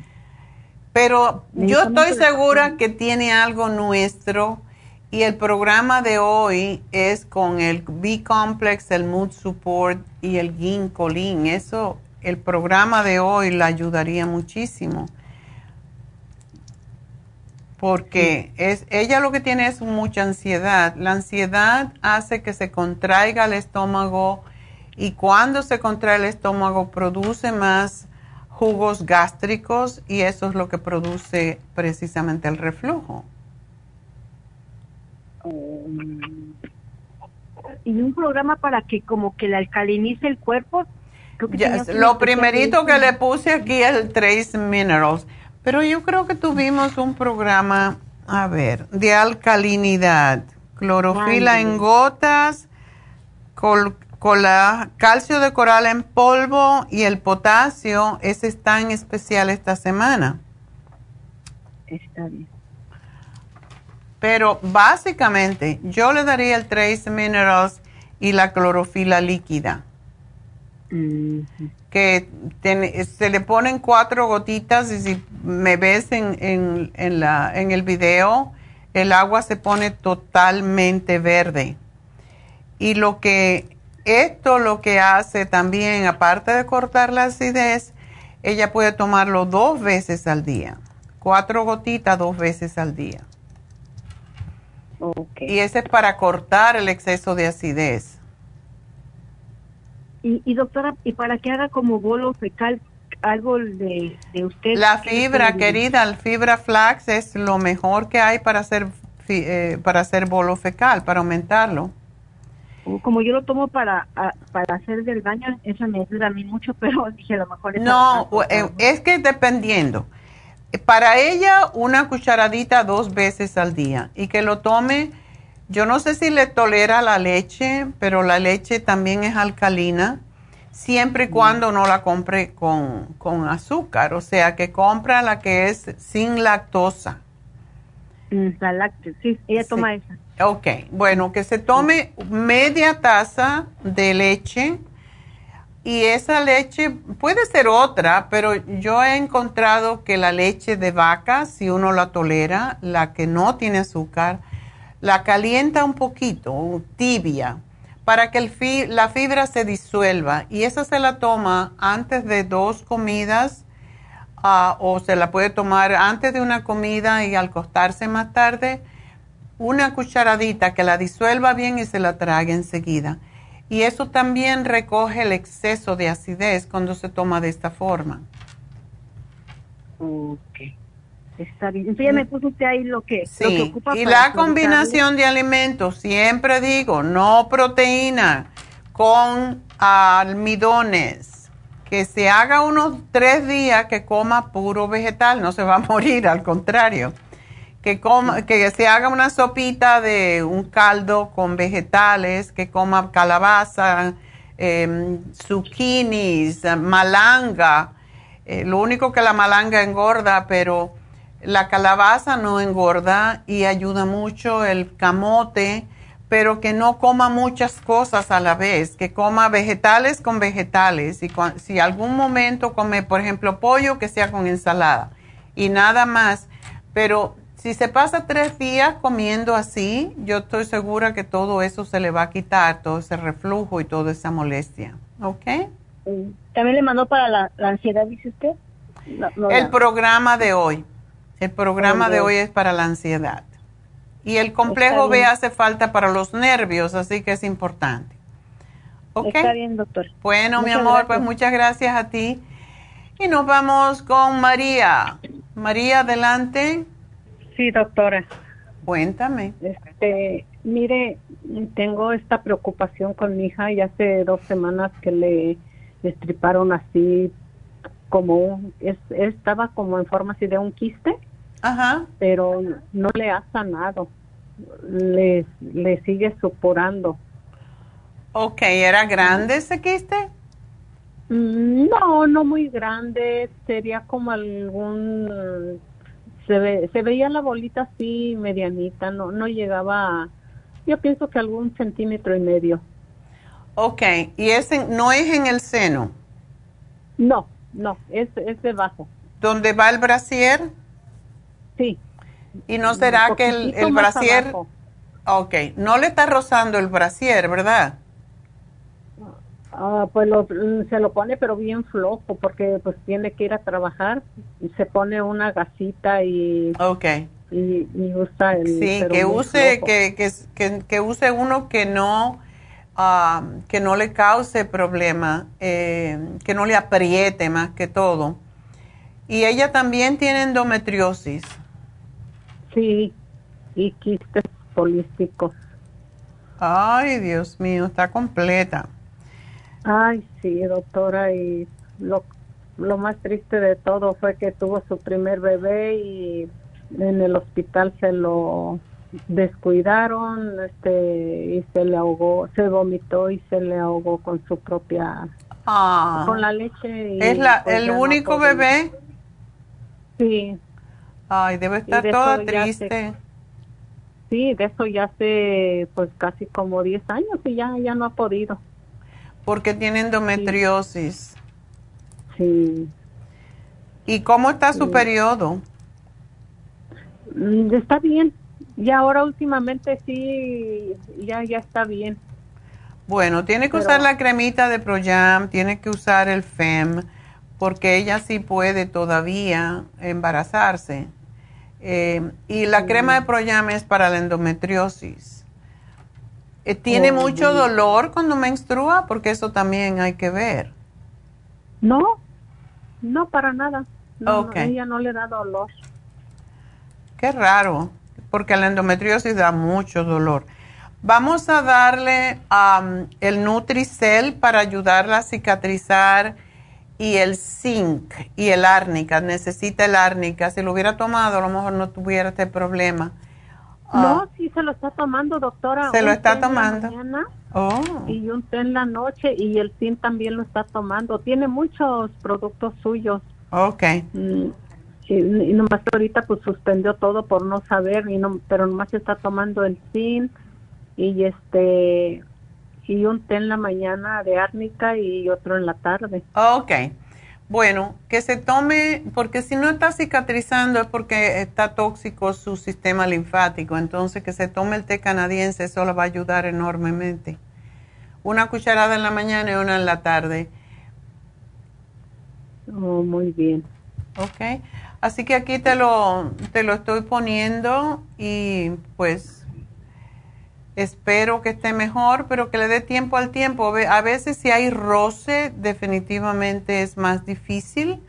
[SPEAKER 1] Pero yo estoy segura que tiene algo nuestro y el programa de hoy es con el B-Complex, el Mood Support y el Ginkolin. Eso, el programa de hoy la ayudaría muchísimo porque es, ella lo que tiene es mucha ansiedad. La ansiedad hace que se contraiga el estómago y cuando se contrae el estómago produce más jugos gástricos y eso es lo que produce precisamente el reflujo.
[SPEAKER 13] y un programa para que como que le alcalinice el cuerpo.
[SPEAKER 1] lo primerito que le puse aquí es el Trace Minerals pero yo creo que tuvimos un programa, a ver, de alcalinidad, clorofila en gotas, col, calcio de coral en polvo y el potasio, ese está en especial esta semana.
[SPEAKER 13] Está bien.
[SPEAKER 1] Pero básicamente yo le daría el Trace Minerals y la clorofila líquida que se le ponen cuatro gotitas y si me ves en, en, la, en el video, el agua se pone totalmente verde. Y lo que esto lo que hace también, aparte de cortar la acidez, ella puede tomarlo dos veces al día. Cuatro gotitas dos veces al día. Y ese es para cortar el exceso de acidez.
[SPEAKER 13] Y, doctora, y para que haga como bolo fecal, algo de, usted.
[SPEAKER 1] La fibra, querida, la fibra flax es lo mejor que hay para hacer, eh, para hacer bolo fecal, para aumentarlo.
[SPEAKER 13] Como yo lo tomo para, para hacer del baño, eso me ayuda a mí mucho, pero dije a lo mejor...
[SPEAKER 1] No, eh, es que dependiendo. Para ella, una cucharadita dos veces al día y que lo tome yo no sé si le tolera la leche, pero la leche también es alcalina, siempre y mm. cuando no la compre con, azúcar, o sea, que compra la que es sin lactosa.
[SPEAKER 13] Mm, la láctea, sí, ella toma esa.
[SPEAKER 1] Ok, bueno, que se tome media taza de leche y esa leche puede ser otra, pero yo he encontrado que la leche de vaca, si uno la tolera, la que no tiene azúcar, la calienta un poquito, tibia, para que la fibra se disuelva. Y esa se la toma antes de dos comidas ah, o se la puede tomar antes de una comida y al acostarse más tarde. Una cucharadita que la disuelva bien y se la trague enseguida. Y eso también recoge el exceso de acidez cuando se toma de esta forma.
[SPEAKER 13] Ok. Está bien. Entonces ya me puso usted ahí lo que,
[SPEAKER 1] Sí,
[SPEAKER 13] lo que ocupa
[SPEAKER 1] y la combinación de alimentos, siempre digo, no proteína con almidones. Que se haga unos tres días que coma puro vegetal, no se va a morir, al contrario. Que, coma, que se haga una sopita de un caldo con vegetales, que coma calabaza, em, zucchinis, malanga. Eh, lo único que la malanga engorda, pero la calabaza no engorda y ayuda mucho el camote, pero que no coma muchas cosas a la vez, que coma vegetales con vegetales y si algún momento come, por ejemplo, pollo, que sea con ensalada y nada más. Pero si se pasa tres días comiendo así, yo estoy segura que todo eso se le va a quitar, todo ese reflujo y toda esa molestia. ¿Ok?
[SPEAKER 13] También le mandó para la, la ansiedad, dice usted. No, no,
[SPEAKER 1] El programa de hoy. El programa
[SPEAKER 13] de hoy.
[SPEAKER 1] es para la ansiedad. Y el complejo B hace falta para los nervios, así que es importante. ¿Ok?
[SPEAKER 13] Está bien, doctor.
[SPEAKER 1] Bueno, mi amor,
[SPEAKER 13] gracias.
[SPEAKER 1] pues muchas gracias a ti. Y nos vamos con María. María, adelante.
[SPEAKER 14] Sí, doctora.
[SPEAKER 1] Cuéntame.
[SPEAKER 14] Este, mire, tengo esta preocupación con mi hija y hace dos semanas que le estriparon así como un, es, estaba como en forma así de un quiste,
[SPEAKER 1] Ajá.
[SPEAKER 14] pero no le ha sanado, le, le sigue supurando.
[SPEAKER 1] Ok, ¿era grande ese quiste?
[SPEAKER 14] Mm, No, no muy grande, sería como algún, se, ve, se veía la bolita así medianita, no, no llegaba, a- yo pienso que algún centímetro y medio.
[SPEAKER 1] Ok, ¿y ese no es en el seno?
[SPEAKER 14] No, no, es, es debajo.
[SPEAKER 1] ¿Dónde va el brasier?
[SPEAKER 14] Sí.
[SPEAKER 1] ¿Y no será que el, el brasier...
[SPEAKER 14] abajo.
[SPEAKER 1] Ok, no le está rozando el brasier, ¿verdad?
[SPEAKER 14] Ah, pues lo- se lo pone pero bien flojo porque pues tiene que ir a trabajar y se pone una gasita y, y, y usa el
[SPEAKER 1] Sí, que use, que, que, que use uno que no, ah, que no le cause problema, eh, que no le apriete más que todo. Y ella también tiene endometriosis.
[SPEAKER 14] Sí, y quistes polísticos.
[SPEAKER 1] Ay, Dios mío, está completa.
[SPEAKER 14] Ay, sí, doctora, y lo, lo más triste de todo fue que tuvo su primer bebé y en el hospital se lo descuidaron, este, y se le ahogó, se vomitó y se le ahogó con su propia,
[SPEAKER 1] Ah.
[SPEAKER 14] con la leche. Y
[SPEAKER 1] ¿Es la,
[SPEAKER 14] pues
[SPEAKER 1] el
[SPEAKER 14] no
[SPEAKER 1] único bebé?
[SPEAKER 14] Sí.
[SPEAKER 1] Ay, debe estar
[SPEAKER 14] de
[SPEAKER 1] toda triste.
[SPEAKER 14] se- Sí, de eso ya hace pues casi como 10 años y ya, ya no ha podido.
[SPEAKER 1] Porque tiene endometriosis.
[SPEAKER 14] Sí.
[SPEAKER 1] ¿Y cómo está su
[SPEAKER 14] Sí.
[SPEAKER 1] periodo?
[SPEAKER 14] Mm, Está bien. Y ahora últimamente sí, ya, ya está bien.
[SPEAKER 1] Bueno, tiene que
[SPEAKER 14] Pero-
[SPEAKER 1] usar la cremita de Proyam, tiene que usar el FEM, porque ella sí puede todavía embarazarse. Eh, y la crema de Proyam es para la endometriosis. Eh, ¿Tiene
[SPEAKER 14] Oh,
[SPEAKER 1] mucho dolor cuando menstrua? Porque eso también hay que ver.
[SPEAKER 14] No, no para nada. No, no, ella no le da dolor.
[SPEAKER 1] Qué raro, porque la endometriosis da mucho dolor. Vamos a darle am, el Nutricel para ayudarla a cicatrizar y el zinc y el árnica. Necesita el árnica. Si lo hubiera tomado, a lo mejor no tuviera este problema.
[SPEAKER 14] No, sí se lo está tomando, doctora.
[SPEAKER 1] Ah. ¿Se lo está tomando?
[SPEAKER 14] mañana
[SPEAKER 1] Oh,
[SPEAKER 14] Y un té en la noche y el zinc también lo está tomando. Tiene muchos productos suyos.
[SPEAKER 1] ok.
[SPEAKER 14] Mm, y, y nomás ahorita pues suspendió todo por no saber, y no, pero nomás está tomando el zinc y este y un té en la mañana de árnica y otro en la tarde.
[SPEAKER 1] Ok. Bueno, que se tome, porque si no está cicatrizando es porque está tóxico su sistema linfático. Entonces, que se tome el té canadiense, eso le va a ayudar enormemente. Una cucharada en la mañana y una en la tarde.
[SPEAKER 14] Oh, muy bien.
[SPEAKER 1] Ok. Así que aquí te lo, te lo estoy poniendo y pues espero que esté mejor, pero que le dé tiempo al tiempo. A veces si hay roce, definitivamente es más difícil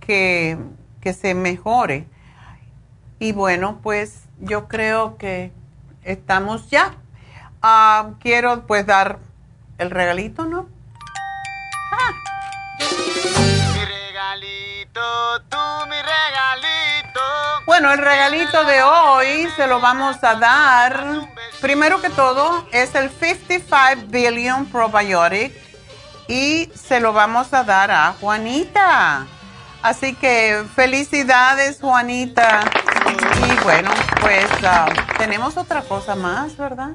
[SPEAKER 1] que, que se mejore. Y bueno, pues yo creo que estamos ya. Quiero pues dar el regalito, ¿no? Ah. Mi regalito, tú. Bueno, el regalito de hoy se lo vamos a dar. Primero que todo, es el 55 Billion Probiotic y se lo vamos a dar a Juanita. Así que felicidades, Juanita. Y bueno, pues ah, tenemos otra cosa más, ¿verdad?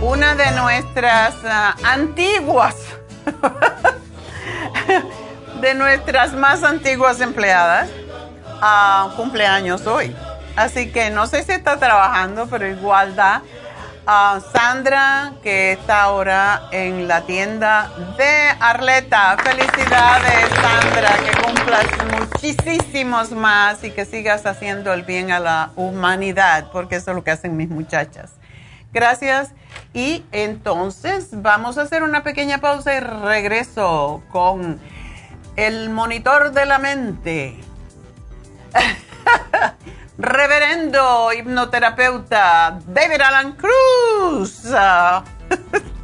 [SPEAKER 1] Una de nuestras ah, antiguas, de nuestras más antiguas empleadas, uh, cumpleaños hoy. Así que no sé si está trabajando, pero igual da. a Sandra, que está ahora en la tienda de Arleta. Felicidades, Sandra, que cumplas muchísimos más y que sigas haciendo el bien a la humanidad, porque eso es lo que hacen mis muchachas. Gracias. Y entonces vamos a hacer una pequeña pausa y regreso con el monitor de la mente. Reverendo hipnoterapeuta David Alan Cruz.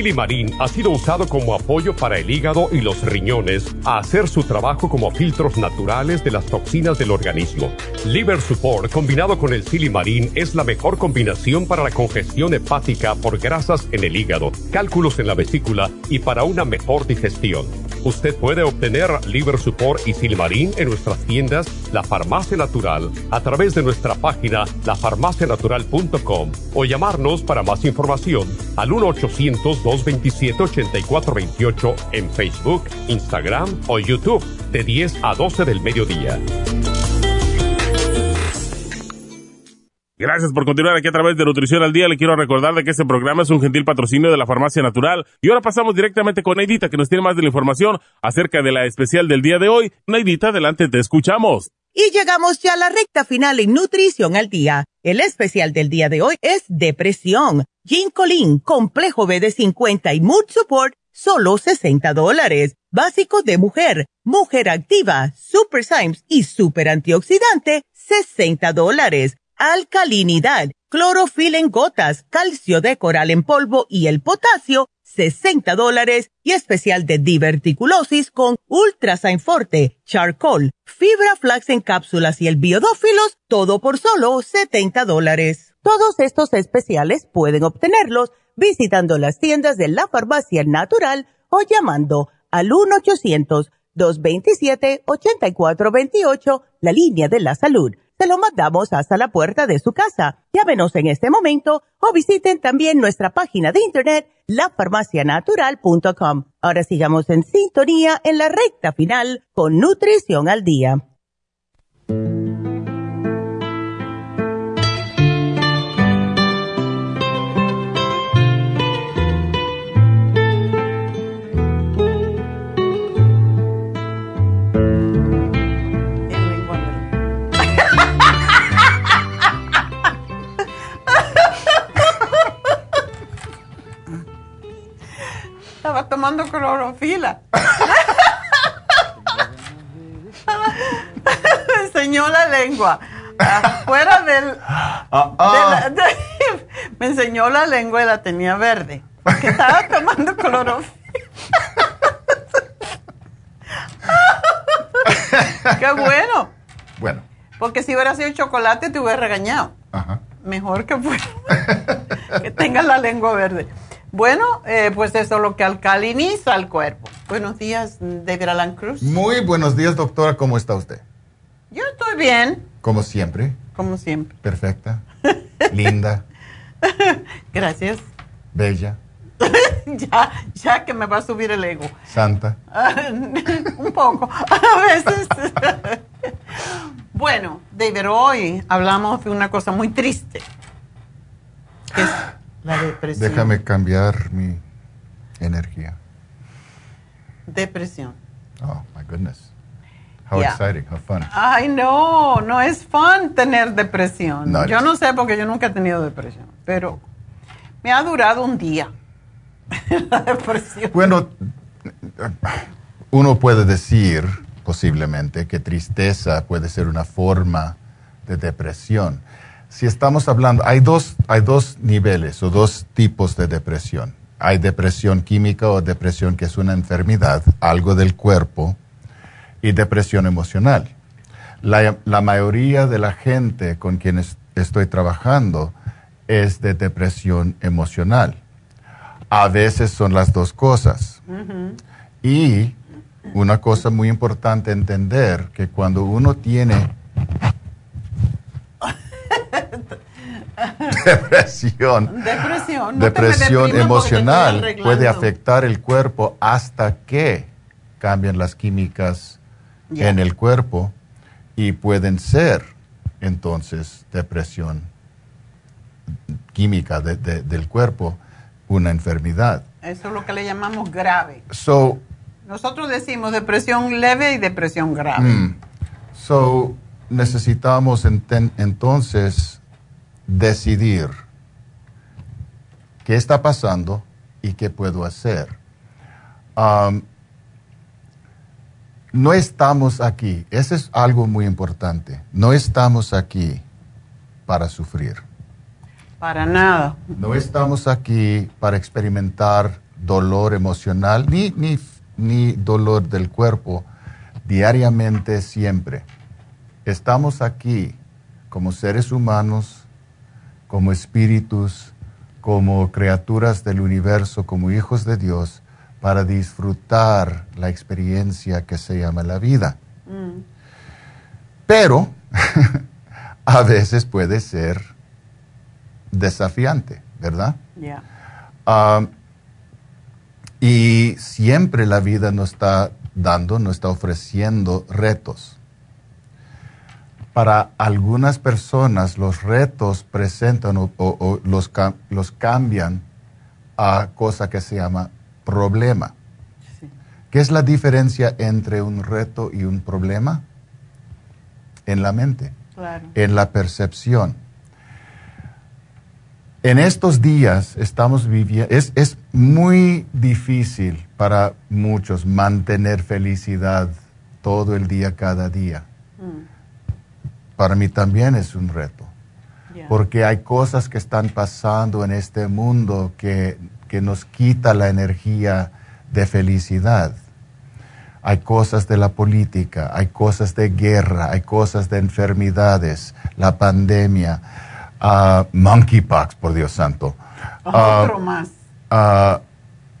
[SPEAKER 5] silimarín ha sido usado como apoyo para el hígado y los riñones a hacer su trabajo como filtros naturales de las toxinas del organismo. Liver Support combinado con el silimarín es la mejor combinación para la congestión hepática por grasas en el hígado, cálculos en la vesícula y para una mejor digestión. Usted puede obtener Liver Support y Silimarín en nuestras tiendas La Farmacia Natural a través de nuestra página lafarmacianatural.com o llamarnos para más información al 1-800-227-8428 en Facebook, Instagram o YouTube de 10 a 12 del mediodía.
[SPEAKER 6] Gracias por continuar aquí a través de Nutrición al Día. Le quiero recordar de que este programa es un gentil patrocinio de la Farmacia Natural. Y ahora pasamos directamente con Neidita, que nos tiene más de la información acerca de la especial del día de hoy. Neidita, adelante, te escuchamos.
[SPEAKER 7] Y llegamos ya a la recta final en Nutrición al Día. El especial del día de hoy es Depresión, Ginkolin, Complejo B de 50 y Mood Support, solo 60 dólares. Básico de mujer, mujer activa, Super Symes y Super Antioxidante, 60 dólares alcalinidad, clorofil en gotas, calcio de coral en polvo y el potasio, 60 dólares y especial de diverticulosis con Ultrasign Forte, Charcoal, Fibra Flax en cápsulas y el biodófilos, todo por solo 70 dólares. Todos estos especiales pueden obtenerlos visitando las tiendas de la farmacia natural o llamando al 1-800-227-8428, la línea de la salud se lo mandamos hasta la puerta de su casa. Llámenos en este momento o visiten también nuestra página de internet lafarmacianatural.com. Ahora sigamos en sintonía en la recta final con Nutrición al Día.
[SPEAKER 1] Lengua. Afuera del. Ah, ah. me enseñó la lengua y la tenía verde. Porque estaba tomando clorofila. Qué bueno.
[SPEAKER 15] Bueno.
[SPEAKER 1] Porque si hubiera sido chocolate te hubiera regañado. Mejor que, que tengas la lengua verde. Bueno, eh, pues eso es lo que alcaliniza el cuerpo. Buenos días, David Alan Cruz.
[SPEAKER 15] Muy buenos días, doctora. ¿Cómo está usted?
[SPEAKER 1] Yo estoy bien.
[SPEAKER 15] Como siempre.
[SPEAKER 1] Como siempre.
[SPEAKER 15] Perfecta. Linda.
[SPEAKER 1] Gracias.
[SPEAKER 15] Bella.
[SPEAKER 1] ya, ya que me va a subir el ego.
[SPEAKER 15] Santa.
[SPEAKER 1] Un poco. A veces. bueno, David, hoy hablamos de una cosa muy triste. Que es la depresión.
[SPEAKER 15] Déjame cambiar mi energía.
[SPEAKER 1] Depresión.
[SPEAKER 15] Oh, my goodness. How
[SPEAKER 1] Yeah.
[SPEAKER 15] exciting, how fun.
[SPEAKER 1] Ay, no, no es fun tener depresión.
[SPEAKER 15] No,
[SPEAKER 1] yo no sé porque yo nunca he tenido depresión, pero me ha durado un día. la depresión.
[SPEAKER 15] Bueno, uno puede decir posiblemente que tristeza puede ser una forma de depresión. Si estamos hablando, hay dos, hay dos niveles o dos tipos de depresión. Hay depresión química o depresión que es una enfermedad, algo del cuerpo, y depresión emocional. La, la mayoría de la gente con quienes estoy trabajando es de depresión emocional. A veces son las dos cosas. Y una cosa muy importante entender que cuando uno tiene depresión,
[SPEAKER 1] Depresión. no
[SPEAKER 15] depresión emocional puede afectar el cuerpo hasta que cambian las químicas En el cuerpo y pueden ser entonces depresión química de- de- del cuerpo una enfermedad.
[SPEAKER 1] Eso es lo que le llamamos grave.
[SPEAKER 15] So,
[SPEAKER 1] Nosotros decimos depresión leve y depresión grave.
[SPEAKER 15] Mm. So, necesitamos enten- entonces decidir qué está pasando y qué puedo hacer. Um, no estamos aquí, eso es algo muy importante, no estamos aquí para sufrir.
[SPEAKER 1] Para nada.
[SPEAKER 15] No estamos aquí para experimentar dolor emocional ni, ni, ni dolor del cuerpo diariamente, siempre. Estamos aquí como seres humanos, como espíritus, como criaturas del universo, como hijos de Dios, para disfrutar la experiencia que se llama la vida.
[SPEAKER 1] Mm.
[SPEAKER 15] Pero a veces puede ser desafiante, ¿verdad? Y siempre la vida nos está dando, nos está ofreciendo retos. Para algunas personas los retos presentan o, o- o los, los cambian a cosa que se llama problema. ¿Qué es la diferencia entre un reto y un problema? En la mente
[SPEAKER 1] Claro.
[SPEAKER 15] en la percepción. En estos días estamos viviendo, es, es muy difícil para muchos mantener felicidad todo el día, cada día. Para mí también es un reto, porque hay cosas que están pasando en este mundo que, que nos quita la energía de felicidad. Hay cosas de la política, hay cosas de guerra, hay cosas de enfermedades, la pandemia, ah, monkeypox, por Dios santo. Ah,
[SPEAKER 1] Otro más.
[SPEAKER 15] ah,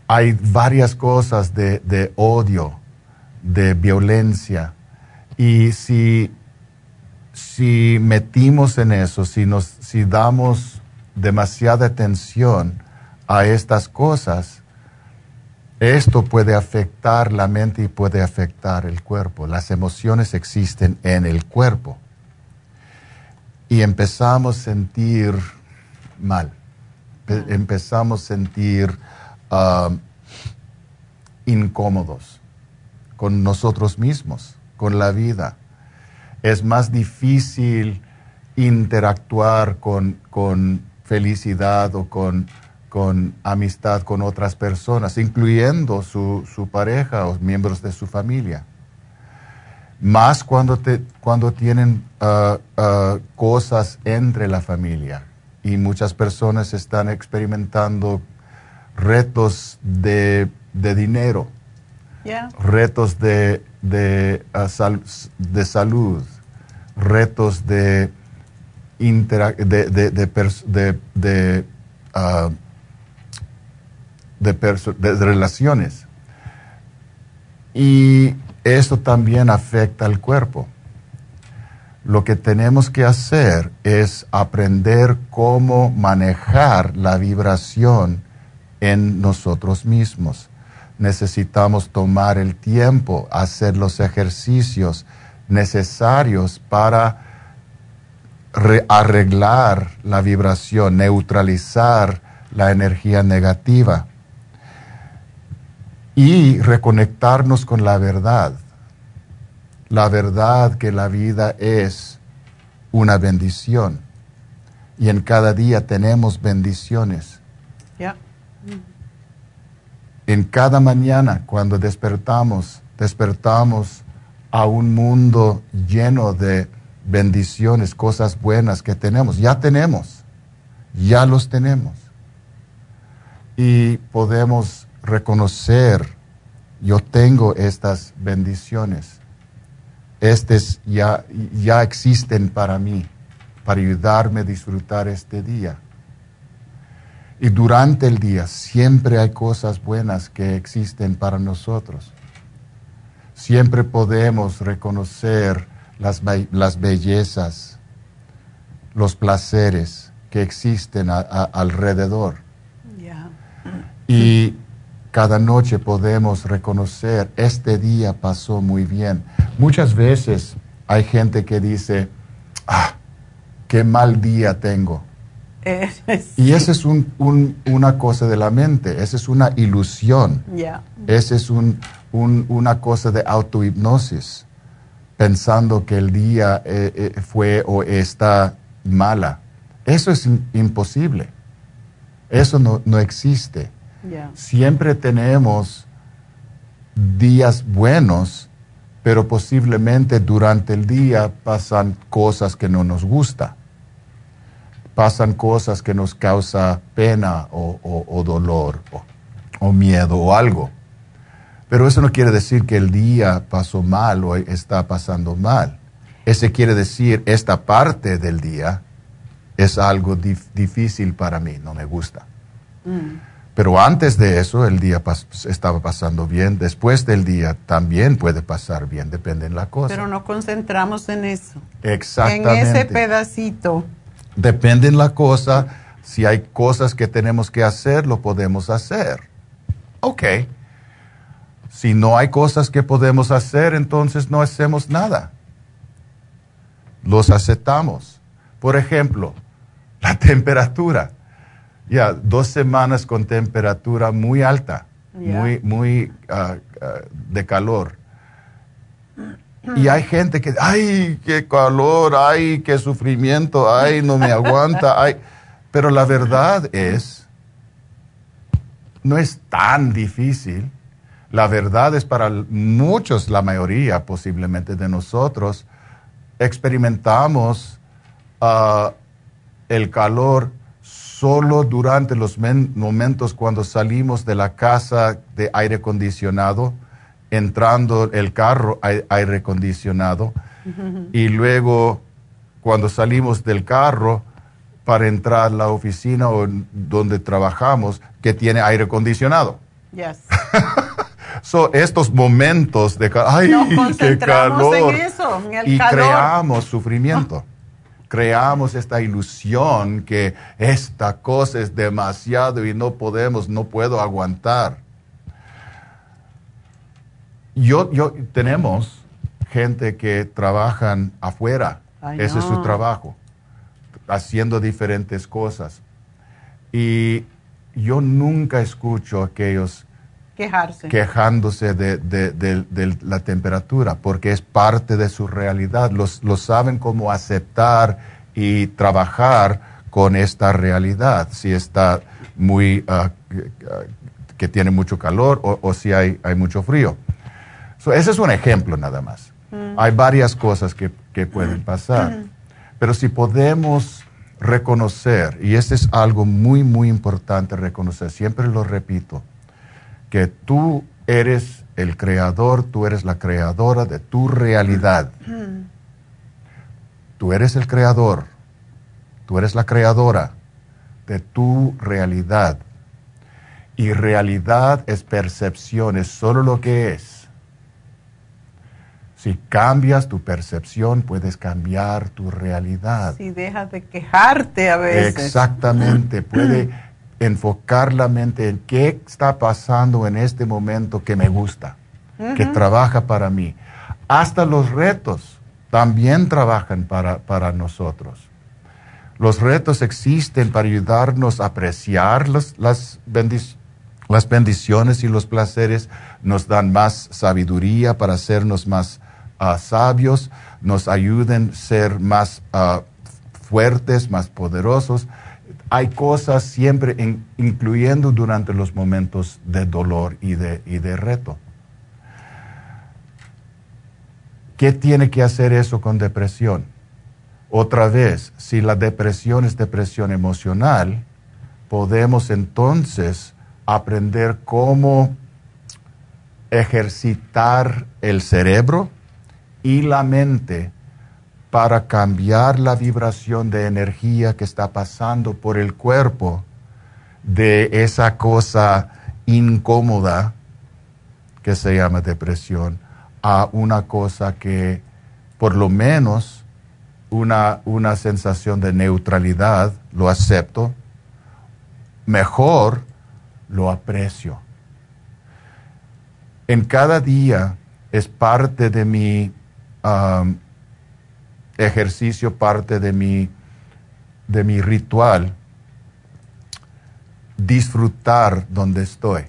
[SPEAKER 15] hay varias cosas de, de odio, de violencia. Y si, si metimos en eso, si, nos, si damos demasiada atención a estas cosas, esto puede afectar la mente y puede afectar el cuerpo. Las emociones existen en el cuerpo. Y empezamos a sentir mal. Pe- Empezamos a sentir ah, incómodos con nosotros mismos, con la vida. Es más difícil interactuar con, con felicidad o con, con amistad con otras personas, incluyendo su, su pareja o miembros de su familia. Más cuando, te, cuando tienen ah, ah, cosas entre la familia. Y muchas personas están experimentando retos de, de dinero, retos de, de, ah, sal- de salud, retos de, intera- de, de, de pers- de- de, de, relaciones. Y esto también afecta al cuerpo. Lo que tenemos que hacer es aprender cómo manejar la vibración en nosotros mismos. Necesitamos tomar el tiempo, hacer los ejercicios necesarios para arreglar la vibración, neutralizar la energía negativa y reconectarnos con la verdad. La verdad que la vida es una bendición y en cada día tenemos bendiciones. En cada mañana cuando despertamos, despertamos a un mundo lleno de bendiciones, cosas buenas que tenemos. Ya tenemos, ya los tenemos. Y podemos reconocer, yo tengo estas bendiciones. Estas ya, ya existen para mí, para ayudarme a disfrutar este día. Y durante el día siempre hay cosas buenas que existen para nosotros. Siempre podemos reconocer las, las bellezas, los placeres que existen alrededor. Y cada noche podemos reconocer, este día pasó muy bien. Muchas veces hay gente que dice, ah, qué mal día tengo. Y esa es una cosa de la mente, esa es una ilusión. Esa es una cosa de autohipnosis pensando que el día eh, eh, fue o está mala. Eso es imposible. Eso no, existe. Siempre tenemos días buenos, pero posiblemente durante el día pasan cosas que no nos gustan. Pasan cosas que nos causa pena o, dolor o miedo o algo. Pero eso no quiere decir que el día pasó mal o está pasando mal. Ese quiere decir, esta parte del día es algo difícil para mí, no me gusta. Mm. Pero antes de eso, el día estaba pasando bien. Después del día también puede pasar bien, depende de la cosa.
[SPEAKER 1] Pero nos concentramos en eso.
[SPEAKER 15] Exactamente.
[SPEAKER 1] En ese pedacito.
[SPEAKER 15] Depende en la cosa. Si hay cosas que tenemos que hacer, lo podemos hacer. Ok. Si no hay cosas que podemos hacer, entonces no hacemos nada. Los aceptamos. Por ejemplo, la temperatura. Ya, dos semanas con temperatura muy alta, muy, muy ah, ah, de calor. Y hay gente que, ay, qué calor, ay, qué sufrimiento, ay, no me aguanta, ay. Pero la verdad es, no es tan difícil la verdad es para muchos, la mayoría posiblemente de nosotros, experimentamos ah, el calor solo durante los momentos cuando salimos de la casa de aire acondicionado, entrando el carro aire acondicionado, y luego cuando salimos del carro para entrar a la oficina o donde trabajamos que tiene aire acondicionado.
[SPEAKER 1] Yes.
[SPEAKER 15] So, estos momentos de ay, qué calor.
[SPEAKER 1] En eso,
[SPEAKER 15] y creamos sufrimiento. Creamos esta ilusión que esta cosa es demasiado y no podemos, no puedo aguantar. Yo, yo, tenemos gente que trabajan afuera. Ese es su trabajo, haciendo diferentes cosas. Y yo nunca escucho a aquellos quejándose de, la temperatura, porque es parte de su realidad. Los, lo saben cómo aceptar y trabajar con esta realidad, si está muy, ah, que tiene mucho calor o, si hay, hay, mucho frío. ese es un ejemplo nada más. Mm. Hay varias cosas que, que pueden mm. pasar, mm. pero si podemos reconocer, y este es algo muy, muy importante reconocer, siempre lo repito, que tú eres el creador, tú eres la creadora de tu realidad. Tú eres el creador, tú eres la creadora de tu realidad. Y realidad es percepción, es solo lo que es. Si cambias tu percepción, puedes cambiar tu realidad.
[SPEAKER 1] Si dejas de quejarte a veces.
[SPEAKER 15] Exactamente, puede enfocar la mente en qué está pasando en este momento que me gusta, que trabaja para mí. Hasta los retos también trabajan para, para nosotros. Los retos existen para ayudarnos a apreciar las, las, las bendiciones y los placeres, nos dan más sabiduría para hacernos más ah, sabios, nos ayuden a ser más ah, fuertes, más poderosos. Hay cosas siempre, incluyendo durante los momentos de dolor y de, y de reto. ¿Qué tiene que hacer eso con depresión? Otra vez, si la depresión es depresión emocional, podemos entonces aprender cómo ejercitar el cerebro y la mente para cambiar la vibración de energía que está pasando por el cuerpo de esa cosa incómoda que se llama depresión a una cosa que por lo menos una, una sensación de neutralidad, lo acepto, mejor lo aprecio. En cada día es parte de mi ejercicio, parte de mi, de mi ritual, disfrutar donde estoy.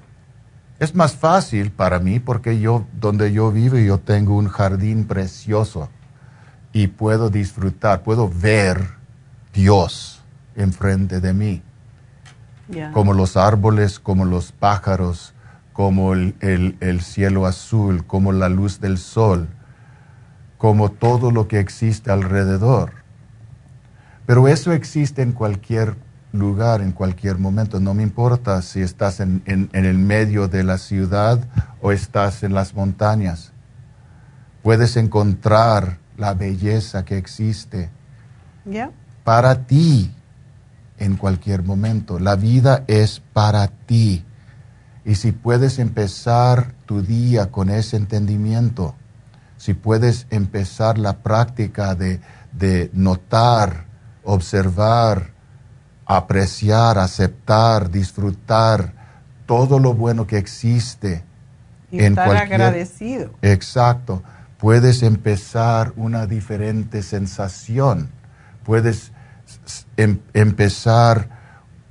[SPEAKER 15] Es más fácil para mí porque yo, donde yo vivo, yo tengo un jardín precioso y puedo disfrutar, puedo ver Dios enfrente de mí. Como los árboles, como los pájaros, como el, el, cielo azul, como la luz del sol, como todo lo que existe alrededor. Pero eso existe en cualquier lugar, en cualquier momento. No me importa si estás en, en, en el medio de la ciudad o estás en las montañas. Puedes encontrar la belleza que existe para ti en cualquier momento. La vida es para ti. Y si puedes empezar tu día con ese entendimiento, si puedes empezar la práctica de, notar, observar, apreciar, aceptar, disfrutar todo lo bueno que existe.
[SPEAKER 1] Y en estar agradecido.
[SPEAKER 15] Exacto puedes empezar una diferente sensación, puedes em, empezar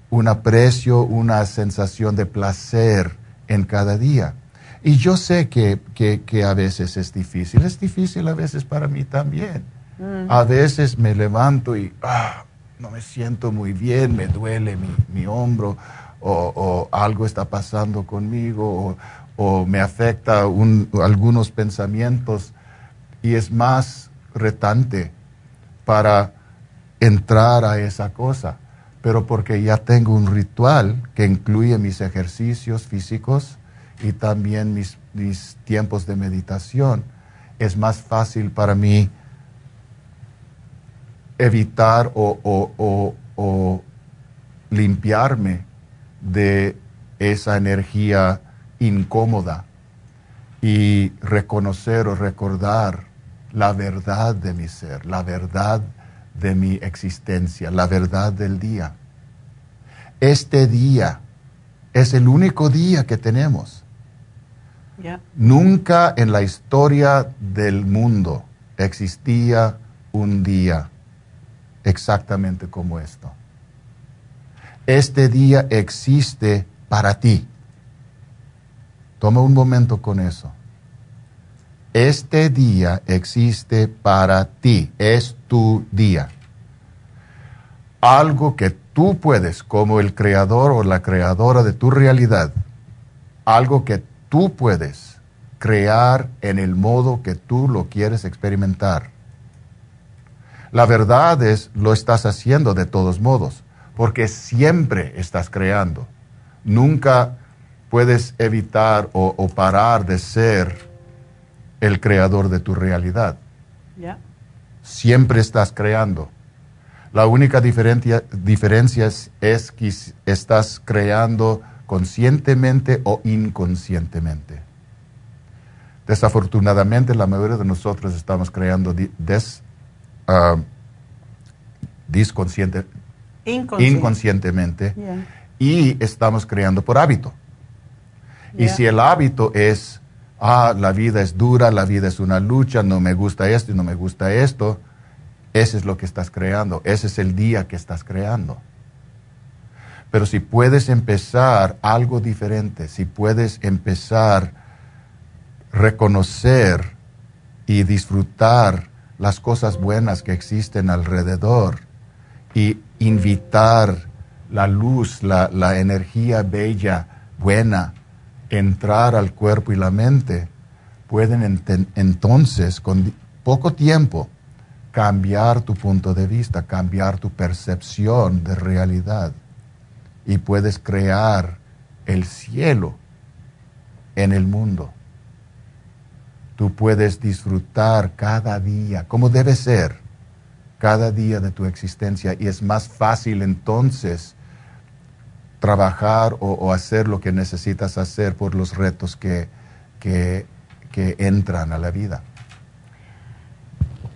[SPEAKER 15] un aprecio, una sensación de placer en cada día. Y yo sé que, a veces es difícil, es difícil a veces para mí también. Mm. A veces me levanto y ah, no me siento muy bien, me duele mi, hombro o, algo está pasando conmigo o, me afecta algunos pensamientos y es más retante para entrar a esa cosa, pero porque ya tengo un ritual que incluye mis ejercicios físicos y también mis, tiempos de meditación, es más fácil para mí evitar o, o limpiarme de esa energía incómoda y reconocer o recordar la verdad de mi ser, la verdad de mi existencia, la verdad del día. Este día es el único día que tenemos. Nunca en la historia del mundo existía un día exactamente como esto. Este día existe para ti. Toma un momento con eso. Este día existe para ti, es tu día. Algo que tú puedes, como el creador o la creadora de tu realidad, algo que tú puedes crear en el modo que tú lo quieres experimentar. La verdad es, lo estás haciendo de todos modos, porque siempre estás creando. Nunca puedes evitar o, parar de ser el creador de tu realidad. Siempre estás creando. La única diferencia, diferencia es, que estás creando conscientemente o inconscientemente. Desafortunadamente, la mayoría de nosotros estamos creando des, ah, inconscientemente y estamos creando por hábito. Y si el hábito es, ah, la vida es dura, la vida es una lucha, no me gusta esto y no me gusta esto, ese es lo que estás creando, ese es el día que estás creando. Pero si puedes empezar algo diferente, si puedes empezar reconocer y disfrutar las cosas buenas que existen alrededor y invitar la luz, la, la energía bella, buena, entrar al cuerpo y la mente, pueden entonces, con poco tiempo, cambiar tu punto de vista, cambiar tu percepción de realidad. Y puedes crear el cielo en el mundo. Tú puedes disfrutar cada día, como debe ser, cada día de tu existencia. Y es más fácil entonces trabajar o, hacer lo que necesitas hacer por los retos que, que, entran a la vida.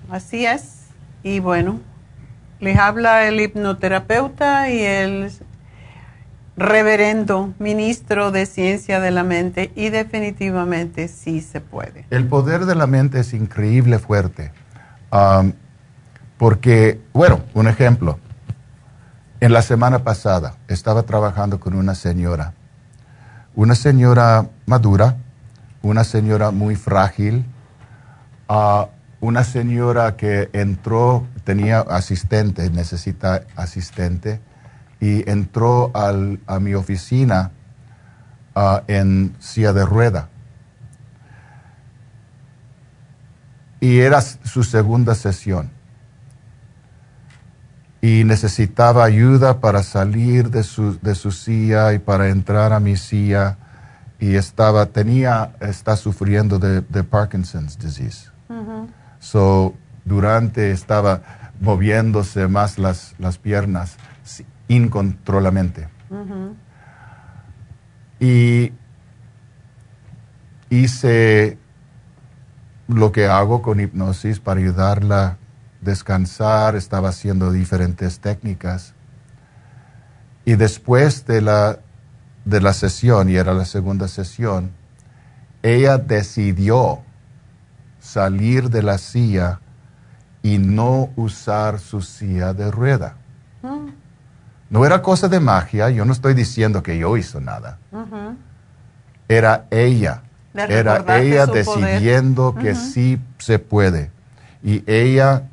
[SPEAKER 1] Así es. Y bueno, les habla el hipnoterapeuta y el reverendo ministro de ciencia de la mente y definitivamente sí se puede.
[SPEAKER 15] El poder de la mente es increíble fuerte. Um, porque, bueno, un ejemplo. En la semana pasada estaba trabajando con una señora, una señora madura, una señora muy frágil, ah, una señora que entró, tenía asistente, necesita asistente, y entró a mi oficina ah, en silla de rueda. Y era su segunda sesión y necesitaba ayuda para salir de su, de su silla y para entrar a mi silla y estaba, tenía, está sufriendo de, Parkinson's disease. So, durante estaba moviéndose más las, las piernas incontrolamente. Y hice lo que hago con hipnosis para ayudarla descansar, estaba haciendo diferentes técnicas. Y después de la, de la sesión, y era la segunda sesión, ella decidió salir de la silla y no usar su silla de rueda. Mm. No era cosa de magia, yo no estoy diciendo que yo hizo nada. Era ella. Era ella decidiendo que sí se puede. Y ella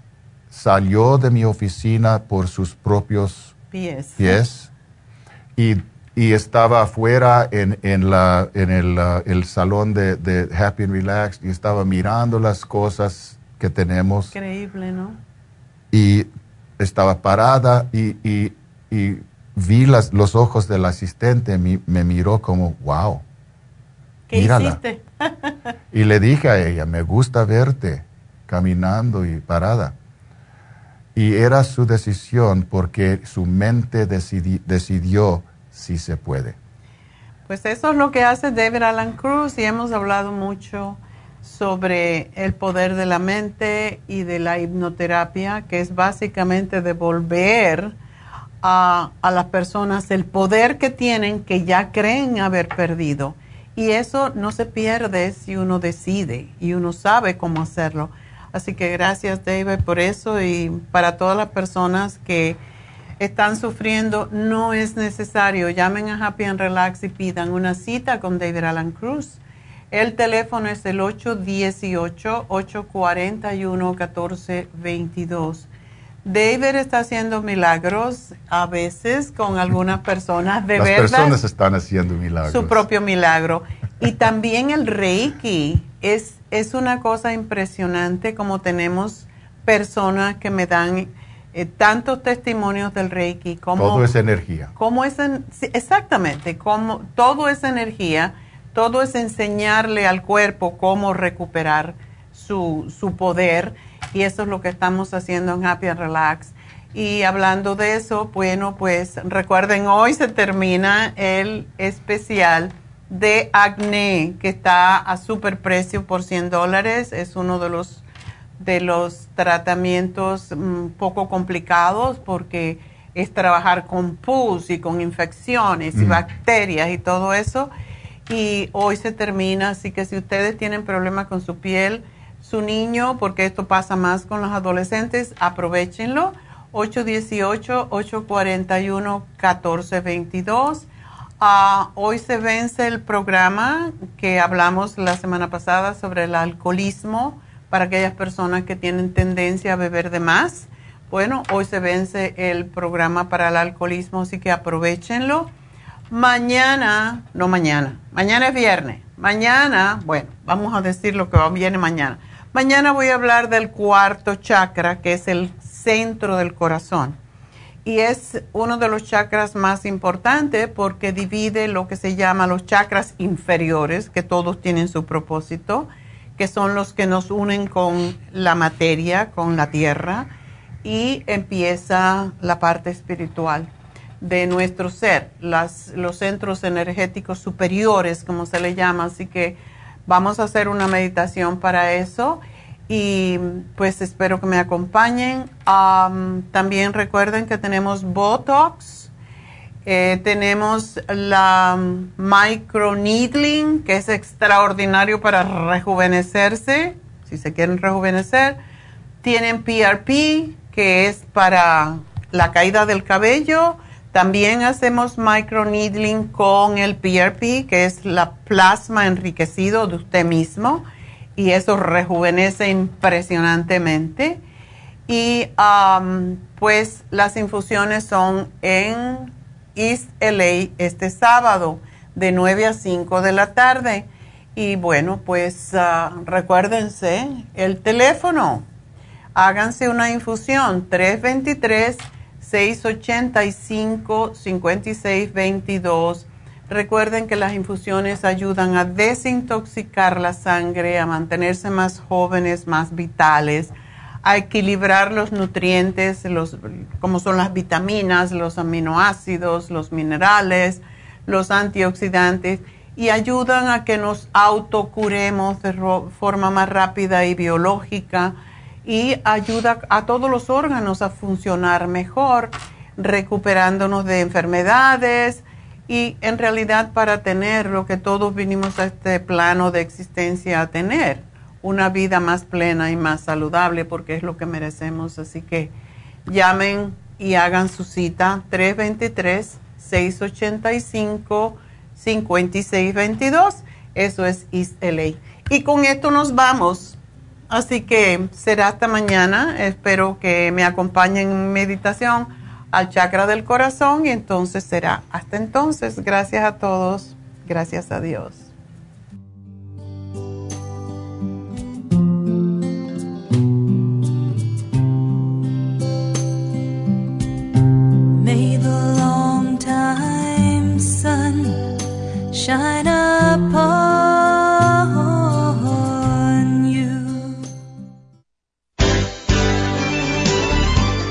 [SPEAKER 15] salió de mi oficina por sus propios pies, y, estaba afuera en, la, en el, uh, el salón de, Happy and Relaxed y estaba mirando las cosas que tenemos.
[SPEAKER 1] Increíble, ¿no?
[SPEAKER 15] Y estaba parada y, vi las, los ojos del asistente, me, me miró como, wow.
[SPEAKER 1] ¿Qué hiciste?
[SPEAKER 15] y le dije a ella, me gusta verte caminando y parada. Y era su decisión porque su mente decidió si se puede.
[SPEAKER 1] Pues eso es lo que hace David Alan Cruz y hemos hablado mucho sobre el poder de la mente y de la hipnoterapia, que es básicamente devolver a, las personas el poder que tienen que ya creen haber perdido. Y eso no se pierde si uno decide y uno sabe cómo hacerlo. Así que gracias David por eso y para todas las personas que están sufriendo, no es necesario. Llamen a Happy and Relax y pidan una cita con David Alan Cruz. El teléfono es el 818-841-1422. David está haciendo milagros a veces con algunas personas de verdad.
[SPEAKER 15] Las personas están haciendo milagros.
[SPEAKER 1] Su propio milagro. Y también el Reiki es, es una cosa impresionante como tenemos personas que me dan eh, tantos testimonios del Reiki. Como,
[SPEAKER 15] todo es energía.
[SPEAKER 1] Como es exactamente, como todo es energía, todo es enseñarle al cuerpo cómo recuperar su, su poder y eso es lo que estamos haciendo en Happy and Relax. Y hablando de eso, bueno, pues recuerden, hoy se termina el especial de acné que está a super precio por 100 dólares. Es uno de los, de los tratamientos un mm, poco complicados porque es trabajar con pus y con infecciones y bacterias y todo eso. Y hoy se termina, así que si ustedes tienen problemas con su piel, su niño, porque esto pasa más con los adolescentes, aprovechenlo 818-841-1422. Ah, hoy se vence el programa que hablamos la semana pasada sobre el alcoholismo para aquellas personas que tienen tendencia a beber de más. Bueno, hoy se vence el programa para el alcoholismo, así que aprovechenlo. Mañana, no mañana, mañana es viernes. Mañana, bueno, vamos a decir lo que viene mañana. Mañana voy a hablar del cuarto chakra, que es el centro del corazón. Y es uno de los chakras más importantes porque divide lo que se llama los chakras inferiores, que todos tienen su propósito, que son los que nos unen con la materia, con la tierra, y empieza la parte espiritual de nuestro ser, los centros energéticos superiores, como se le llama. Así que vamos a hacer una meditación para eso y pues espero que me acompañen. también recuerden que tenemos Botox, eh, tenemos la microneedling, que es extraordinario para rejuvenecerse, si se quieren rejuvenecer. Tienen PRP, que es para la caída del cabello. También hacemos microneedling con el PRP, que es la plasma enriquecido de usted mismo y eso rejuvenece impresionantemente. Y pues las infusiones son en East LA este sábado de 9 a 5 de la tarde. Y bueno, pues uh, recuérdense el teléfono. Háganse una infusión 323 685 5622 Recuerden que las infusiones ayudan a desintoxicar la sangre, a mantenerse más jóvenes, más vitales, a equilibrar los nutrientes, los, como son las vitaminas, los aminoácidos, los minerales, los antioxidantes, y ayudan a que nos autocuremos de forma más rápida y biológica y ayuda a todos los órganos a funcionar mejor, recuperándonos de enfermedades, y en realidad para tener lo que todos vinimos a este plano de existencia a tener, una vida más plena y más saludable, porque es lo que merecemos. Así que llamen y hagan su cita 323-685-5622. Eso es East LA. Y con esto nos vamos. Así que será hasta mañana. Espero que me acompañen en meditación al chakra del corazón y entonces será hasta entonces. Gracias a todos. Gracias a Dios.